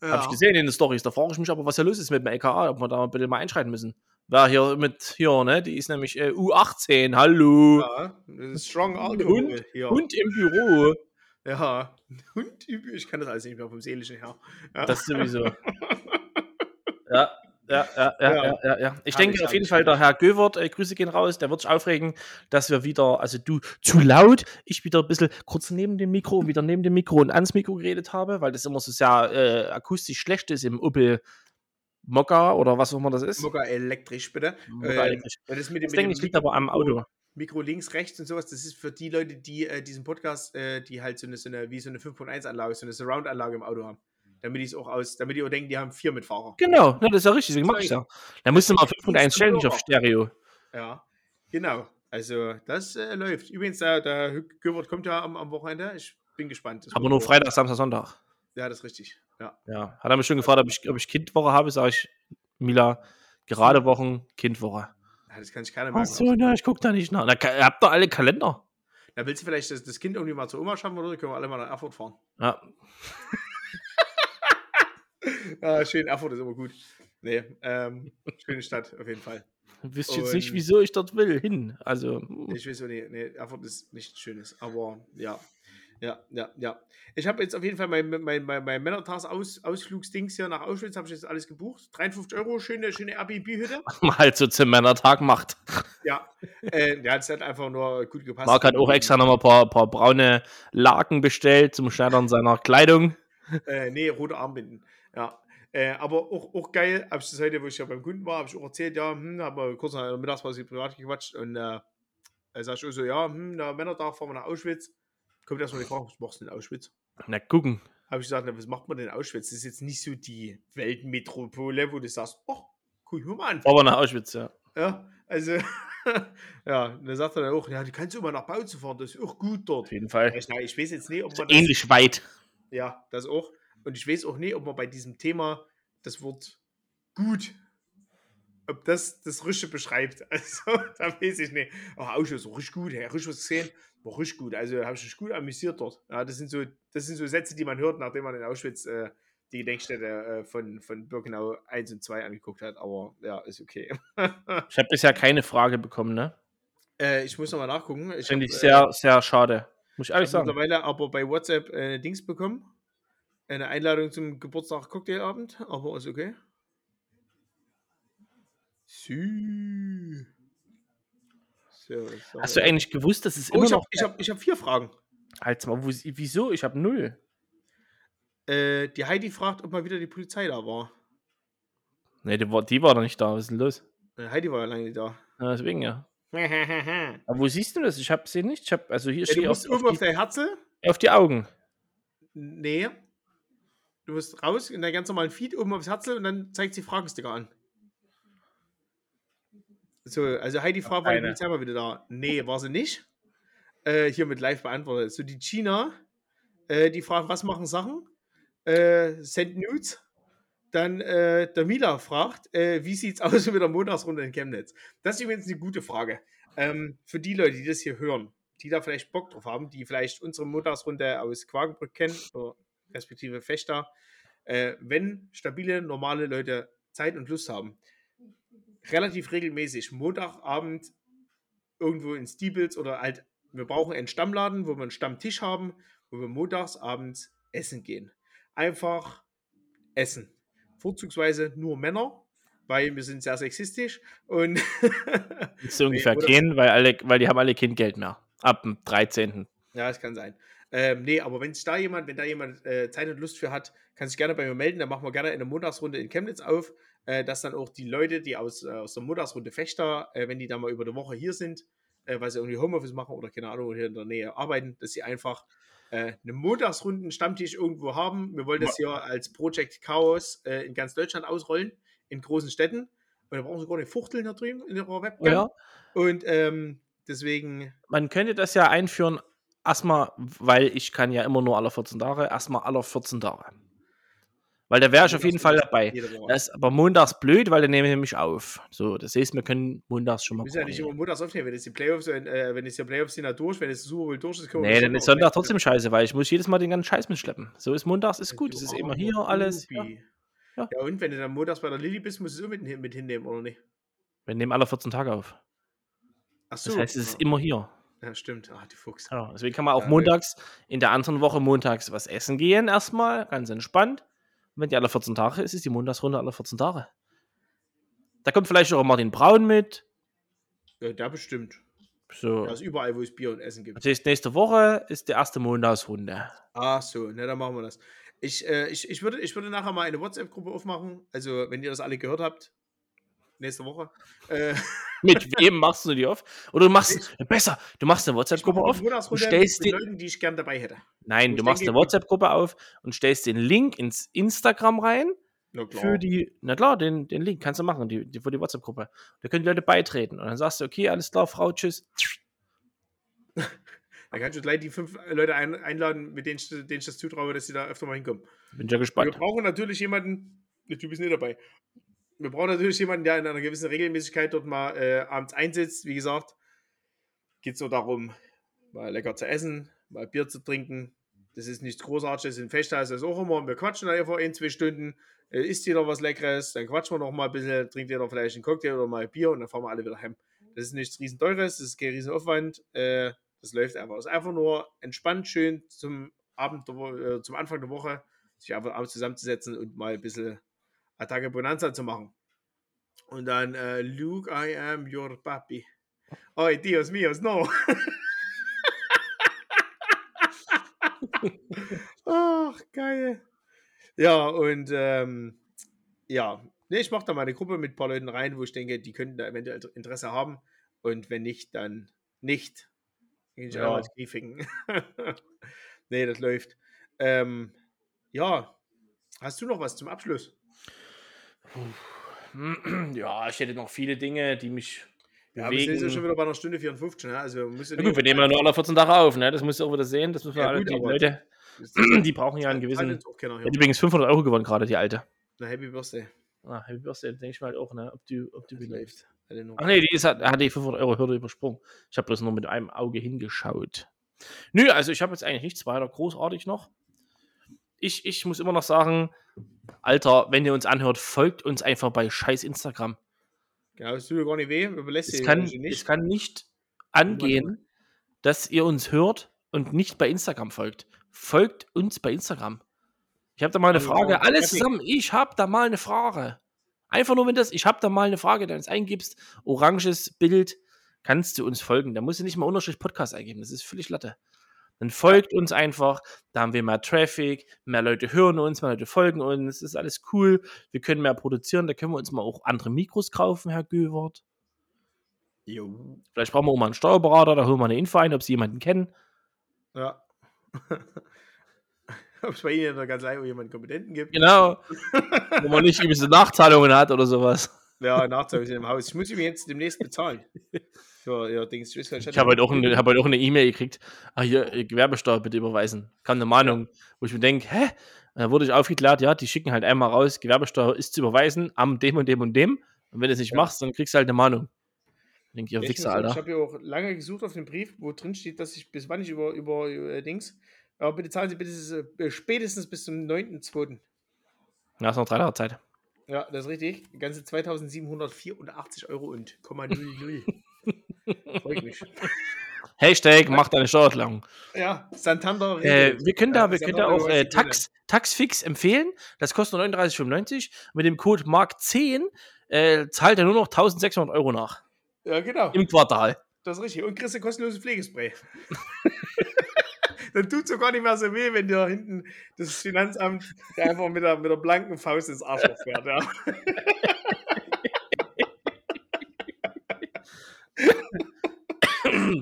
ja. Habe ich gesehen in den Stories. Da frage ich mich aber, was da los ist mit dem LKA, ob wir da bitte mal einschreiten müssen. Wer hier mit, hier, ne, die ist nämlich äh, U18, hallo. Ja, das Strong Alkohol Hund, hier. Hund im Büro. Ja, Hund, ich kann das alles nicht mehr vom Seelischen her. Ja. Das sowieso. <laughs> ja. Ja, ja, ja, Ja. ja. Ich denke auf jeden Fall, der. Herr Göwert, äh, Grüße gehen raus, der wird sich aufregen, dass wir wieder, also du zu laut, ich wieder ein bisschen kurz neben dem Mikro und wieder neben dem Mikro und ans Mikro geredet habe, weil das immer so sehr äh, akustisch schlecht ist im Opel Mokka oder was auch immer das ist. Mokka elektrisch, bitte. Mokka Ähm, elektrisch. das mit dem, Das denke ich liegt aber am Auto. Mikro links, rechts und sowas, das ist für die Leute, die äh, diesen Podcast, äh, die halt so eine, so eine, wie so eine 5.1-Anlage, so eine Surround-Anlage im Auto haben. Damit die es auch aus, damit die auch denken, die haben vier Mitfahrer. Genau, ne, das ist ja richtig, deswegen mach Sorry. ich ja. Da musst du mal 5.1 Links stellen, nicht auf. Stereo. Ja, genau. Also, das äh, läuft. Übrigens, der, der Göbert kommt ja am, am Wochenende. Ich bin gespannt. Das Aber nur Freitag, Samstag, Sonntag. Ja, das ist richtig. Ja. Ja, hat er mich schon gefragt, ob ich, ob ich Kindwoche habe, sage ich, Mila, gerade Wochen, Kindwoche. ja das kann sich keiner Ach merken. so, na, ich guck da nicht nach. Na, ihr habt doch alle Kalender. Da willst du vielleicht das, das Kind irgendwie mal zur Oma schaffen oder können wir alle mal nach Erfurt fahren. Ja, <laughs> Ja, <laughs> schön, Erfurt ist immer gut. Nee, ähm, schöne Stadt auf jeden Fall. wisst jetzt nicht, wieso ich dort will, hin. Also. Ich weiß auch nicht, nee, Erfurt ist nichts Schönes, aber ja. Ja, ja, ja. Ich habe jetzt auf jeden Fall mein, mein, mein, mein Männertags-Ausflugsdings hier nach Auschwitz, habe ich jetzt alles gebucht. 53 Euro, schöne, schöne Airbnb-Hütte. <laughs> mal halt so zum Männertag macht. <laughs> Ja, äh, das hat einfach nur gut gepasst. Marc hat auch extra nochmal ein paar, paar braune Laken bestellt zum Schneidern seiner Kleidung. Äh, nee, rote Armbinden. Ja. Äh, aber auch, auch geil, habe ich das heute, wo ich ja beim Kunden war, habe ich auch erzählt, ja, hm, habe kurz nach der Mittagspause privat gequatscht und äh, er sagt auch so, ja, hm, na, Männertag fahren wir nach Auschwitz. Kommt erstmal die Frage, was machst du in Auschwitz? Na, gucken. Habe ich gesagt, na, was macht man denn in Auschwitz? Das ist jetzt nicht so die Weltmetropole, wo du sagst, oh, guck mal an. Aber nach Auschwitz, ja. Ja, also, <laughs> ja, und dann sagt er dann auch, ja, du kannst immer nach Bautzen fahren, das ist auch gut dort. Auf jeden Fall. Ich, na, ich weiß jetzt nicht, ob man das, ähnlich weit. ja, das auch. Und ich weiß auch nicht, ob man bei diesem Thema das Wort gut, ob das das Rische beschreibt. <laughs> Also, da weiß ich nicht. Ach, Ausschuss, richtig gut, hey, richtig was gesehen, war richtig gut. Also, habe ich mich gut amüsiert dort. Ja, das sind so, das sind so Sätze, die man hört, nachdem man in Auschwitz äh, die Gedenkstätte äh, von, von Birkenau 1 und 2 angeguckt hat. Aber ja, ist okay. <laughs> Ich habe bisher keine Frage bekommen, ne? äh, ich muss nochmal nachgucken. Finde ich äh, sehr, sehr schade. Muss ich Ich ehrlich habe sagen. mittlerweile aber bei WhatsApp äh, Dings bekommen. Eine Einladung zum Geburtstag Cocktailabend, aber ist okay. Sü. So. Hast du eigentlich gewusst, dass es oh, immer ich habe noch. ich hab, ich hab vier Fragen. Halt's mal, wieso? Ich habe null. Äh, die Heidi fragt, ob mal wieder die Polizei da war. Nee, die war, die war doch nicht da. Was ist denn los? Äh, Heidi war ja lange nicht da. Ja, deswegen ja. ja, <laughs> Aber wo siehst du das? Ich habe sie nicht. Ich habe also hier du steht musst auf, oben auf, auf die, der Herze. auf die Augen. Nee. Du musst raus in deinen ganz normalen Feed oben aufs Herzel und dann zeigt sie Fragensticker an. So, also Heidi fragt, war die. Polizei mal wieder da? Nee, war sie nicht. Äh, hiermit live beantwortet. So, die China, äh, die fragt, was machen Sachen? Äh, send Nudes. Dann äh, der Mila fragt, äh, wie sieht's aus <laughs> mit der Montagsrunde in Chemnitz? Das ist übrigens eine gute Frage. Ähm, für die Leute, die das hier hören, die da vielleicht Bock drauf haben, die vielleicht unsere Montagsrunde aus Quakenbrück kennen, oder respektive Fechter, äh, wenn stabile, normale Leute Zeit und Lust haben, relativ regelmäßig Montagabend irgendwo in Stiebels oder halt, wir brauchen einen Stammladen, wo wir einen Stammtisch haben, wo wir montagsabends essen gehen. Einfach essen. Vorzugsweise nur Männer, weil wir sind sehr sexistisch und Ist so ungefähr <laughs> gehen, weil, alle, weil die haben alle kein Geld mehr. Ab dem 13. Ja, das kann sein. Ähm, nee, aber wenn da jemand, wenn da jemand äh, Zeit und Lust für hat, kann sich gerne bei mir melden. Dann machen wir gerne eine Montagsrunde in Chemnitz auf, äh, dass dann auch die Leute, die aus, äh, aus der Montagsrunde Fechter, äh, wenn die dann mal über die Woche hier sind, äh, weil sie irgendwie Homeoffice machen oder keine Ahnung, hier in der Nähe arbeiten, dass sie einfach äh, eine Montagsrunden Stammtisch irgendwo haben. Wir wollen das hier als Project Chaos in ganz Deutschland ausrollen, in großen Städten. Und da brauchen sie gar nicht fuchteln da drüben in ihrer Webcam. Ja. Und ähm, deswegen Man könnte das ja einführen, erstmal, weil ich kann ja immer nur alle 14 Tage, erstmal alle 14 Tage. Weil da wäre ich auf jeden Fall dabei. Das ist aber montags blöd, weil dann nehme ich nämlich auf. So, das heißt, wir können montags schon mal. Wir müssen ja nicht immer montags aufnehmen, wenn jetzt die Playoffs, äh, wenn jetzt die Playoffs sind ja durch, wenn der Super Bowl durch ist, können Nee, dann ist Sonntag trotzdem scheiße, weil ich muss jedes Mal den ganzen Scheiß mitschleppen. So ist montags ist gut. Es ist immer hier alles. Ja. Ja. Ja. und wenn du dann montags bei der Lilly bist, musst du es auch mit, mit hinnehmen, oder nicht? Wir nehmen alle 14 Tage auf. Ach Das heißt, es ist immer hier. Ja, stimmt. Ah, die Fuchs. Ja, deswegen kann man auch Ja, montags in der anderen Woche montags was essen gehen, erstmal, ganz entspannt. Und wenn die alle 14 Tage ist, ist die Montagsrunde alle 14 Tage. Da kommt vielleicht auch Martin Braun mit. Ja, da bestimmt. So. Ist überall, wo es Bier und Essen gibt. Das heißt, nächste Woche ist die erste Montagsrunde. Ach so, ne, dann machen wir das. Ich, äh, ich, ich, würde, ich würde nachher mal eine WhatsApp-Gruppe aufmachen. Also, wenn ihr das alle gehört habt, nächste Woche. Äh, Mit wem machst du die auf? Oder du machst, besser, du machst eine ich WhatsApp-Gruppe auf und stellst den, Leuten, die ich gern dabei hätte. nein, du ich machst denke, eine WhatsApp-Gruppe auf und stellst den Link ins Instagram rein Na klar. für die, na klar, den, den Link kannst du machen, die, die, für die WhatsApp-Gruppe. Da können die Leute beitreten und dann sagst du, okay, alles klar, Frau, tschüss. <laughs> Dann kannst du gleich die fünf Leute ein, einladen, mit denen ich, denen ich das zutraue, dass sie da öfter mal hinkommen. Bin ja Wir gespannt. brauchen natürlich jemanden, der Typ ist nicht dabei. Wir brauchen natürlich jemanden, der in einer gewissen Regelmäßigkeit dort mal äh, abends einsitzt. Wie gesagt, geht es so darum, mal lecker zu essen, mal Bier zu trinken. Das ist nichts Großartiges. In Fechter ist auch immer. Wir quatschen dann einfach ein, zwei Stunden. Äh, isst jeder was Leckeres, dann quatschen wir noch mal ein bisschen, trinkt jeder vielleicht einen Cocktail oder mal Bier und dann fahren wir alle wieder heim. Das ist nichts riesen teures, das ist kein riesen Aufwand. Äh, das läuft einfach. Es ist einfach nur entspannt, schön zum Abend, äh, zum Anfang der Woche, sich einfach abends zusammenzusetzen und mal ein bisschen Attacke Bonanza zu machen. Und dann, äh, Luke, I am your papi. Oh, Dios míos, no. Ach, geil. Ja, und ähm, ja, nee, ich mache da mal eine Gruppe mit ein paar Leuten rein, wo ich denke, die könnten da eventuell Interesse haben. Und wenn nicht, dann nicht. Ich Ja. als Griefigen. <laughs> nee, das läuft. Ähm, ja, hast du noch was zum Abschluss? <clears throat> Ja, ich hätte noch viele Dinge, die mich Ja, wir sind ja schon wieder bei einer Stunde 54, ne? Also müssen Ja, gut, wir nehmen ja nur alle 14 Tage auf, ne? Das musst du auch wieder sehen. Das müssen wir Ja, alle, gut, die Leute, <clears throat> die brauchen ja einen gewissen. Keiner Die hat übrigens 500 Euro gewonnen, gerade die alte. Na, Happy Birthday. Ah, Happy Birthday, denke ich mal halt auch, ne? Ob du, ob Das läuft. Alle nur- Ach nee, die ist, hat, hat die 500 Euro Hürde übersprungen. Ich habe bloß nur mit einem Auge hingeschaut. Nö, also ich habe jetzt eigentlich nichts weiter großartig noch. Ich, ich muss immer noch sagen, Alter, wenn ihr uns anhört, folgt uns einfach bei scheiß Instagram. Genau, es tut dir gar nicht weh, überlässt Es kann, Menschen es kann nicht angehen, dass ihr uns hört und nicht bei Instagram folgt. Folgt uns bei Instagram. Ich habe da mal eine Frage. auch Alles zusammen. Ich habe da mal eine Frage. Einfach nur, wenn das, ich habe da mal eine Frage, dann es eingibst, oranges Bild, kannst du uns folgen. Da musst du nicht mal Unterstrich Podcast eingeben. Das ist völlig Latte. Dann folgt uns einfach. Da haben wir mehr Traffic, mehr Leute hören uns, mehr Leute folgen uns. Ist alles cool. Wir können mehr produzieren. Da können wir uns mal auch andere Mikros kaufen, Herr Göwert. Jo. Vielleicht brauchen wir auch mal einen Steuerberater, da holen wir eine Info ein, ob sie jemanden kennen. Ja. <laughs> Ob es bei Ihnen in der Kanzlei auch jemanden Kompetenten gibt? Genau. Wo man nicht übelste Nachzahlungen hat oder sowas. Ja, Nachzahlung ist im Haus. Ich muss ihm jetzt demnächst bezahlen. <laughs> Für ihr Dings. Ich, Ich habe heute, auch eine- hab eine E-Mail gekriegt. Ah, hier, äh, Gewerbesteuer bitte überweisen. Kam eine Mahnung, wo ich mir denke, hä? Dann wurde ich aufgeklärt, ja, die schicken halt einmal raus, Gewerbesteuer ist zu überweisen am dem und dem und dem. Und wenn du es nicht Ja. machst, dann kriegst du halt eine Mahnung. Denke ich, ihr Ich, Wichser, muss- ich Alter. habe ja auch lange gesucht auf dem Brief, wo drin steht, dass ich bis wann ich über, über äh, Dings. Aber bitte zahlen Sie bitte äh, spätestens bis zum 9.2. Da hast noch drei Tage Zeit. Ja, das ist richtig. Ganze 2784 Euro und 0,00. <laughs> Freut mich. <laughs> Hashtag, mach deine Steuererklärung. Ja, Santander. Äh, wir können da, wir können da auch äh, Tax, Taxfix empfehlen. Das kostet nur 39,95. Mit dem Code MARK10 äh, zahlt er nur noch 1600 Euro nach. Ja, genau. Im Quartal. Das ist richtig. Und kriegst du kostenloses Pflegespray. <laughs> Dann tut es so gar nicht mehr so weh, wenn dir hinten das Finanzamt einfach mit der, mit der blanken Faust ins Arschloch fährt. Ja. <laughs>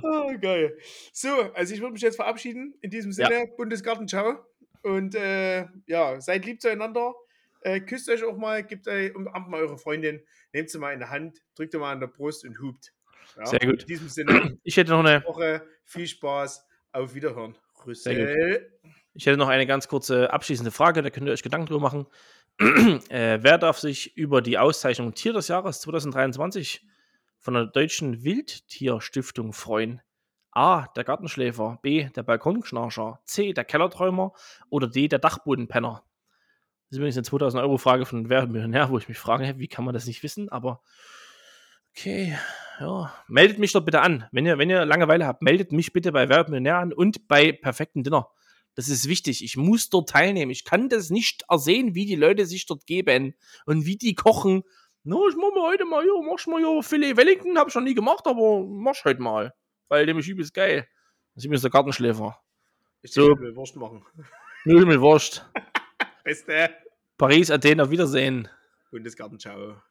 oh, <laughs> geil. So, also ich würde mich jetzt verabschieden. In diesem Sinne, Bundesgarten, ciao. Und äh, ja, seid lieb zueinander. Äh, küsst euch auch mal, gebt euch, umarmt mal eure Freundin, nehmt sie mal in der Hand, drückt sie mal an der Brust und hupt. Ja, Sehr gut. In diesem Sinne, <clears throat> Ich hätte noch eine, Woche. Viel Spaß. Auf Wiederhören. Rüssel. ich hätte noch eine ganz kurze abschließende Frage, da könnt ihr euch Gedanken drüber machen. <clears throat> äh, wer darf sich über die Auszeichnung Tier des Jahres 2023 von der Deutschen Wildtierstiftung freuen? A. Der Gartenschläfer. B. Der Balkonschnarcher. C. Der Kellerträumer. Oder D. Der Dachbodenpenner. Das ist übrigens eine 2000 Euro Frage von Wer Millionär, wo ich mich frage, wie kann man das nicht wissen? Aber okay, ja. Meldet mich doch bitte an. Wenn ihr, wenn ihr Langeweile habt, meldet mich bitte bei Wer wird Millionär an und bei Perfekten Dinner. Das ist wichtig. Ich muss dort teilnehmen. Ich kann das nicht ersehen, wie die Leute sich dort geben und wie die kochen. No, ich mach mal heute mal hier, mach mal hier Filet Wellington, hab ich noch nie gemacht, aber mach heute mal. Weil dem ist übelst geil. Das <laughs> <laughs> ist der Gartenschläfer. Ich So. will Wurst machen. Null mit Wurst. Beste. Paris, Athen, auf Wiedersehen. Bundesgarten, ciao.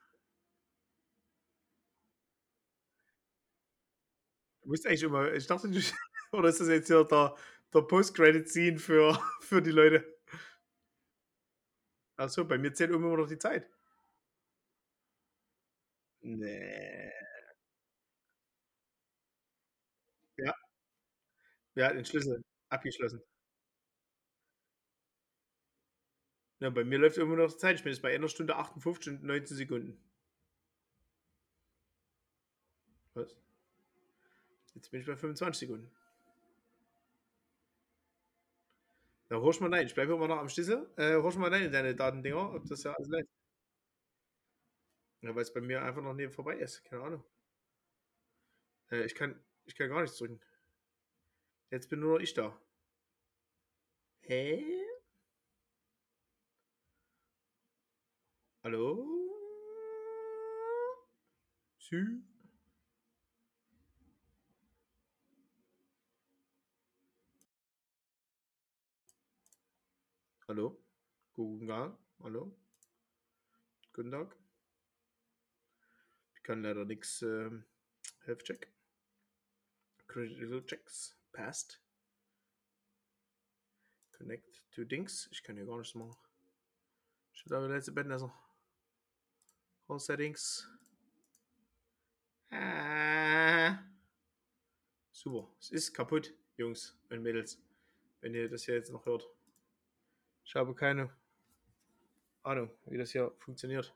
Du musst eigentlich immer, ich dachte, du, <laughs> oder ist das jetzt hier der, der Post-Credit-Scene für, für die Leute? Achso, bei mir zählt immer noch die Zeit. Nee. Ja. Ja, den Schlüssel abgeschlossen. Ja, bei mir läuft immer noch Zeit. Ich bin jetzt bei einer Stunde 58 und 19 Sekunden. Was? Jetzt bin ich bei 25 Sekunden. Da horch mal rein. Ich bleibe immer noch am Schlüssel. Äh, horch mal rein in deine Datendinger, ob das ja alles läuft. Ja, weil es bei mir einfach noch nie vorbei ist. Keine Ahnung. Äh, ich, kann, ich kann gar nichts drücken. Jetzt bin nur noch ich da. Hä? Hallo? Sü? Hallo? Guten Tag. Hallo. Guten Tag. Ich kann leider nichts. Ähm, Health Check. Critical Checks. Passed. Connect to Dings. Ich kann hier gar nichts machen. Steht aber letzte also. All Settings. Ah. Super. Es ist kaputt, Jungs und Mädels. Wenn ihr das hier jetzt noch hört. Ich habe keine Ahnung, wie das hier funktioniert.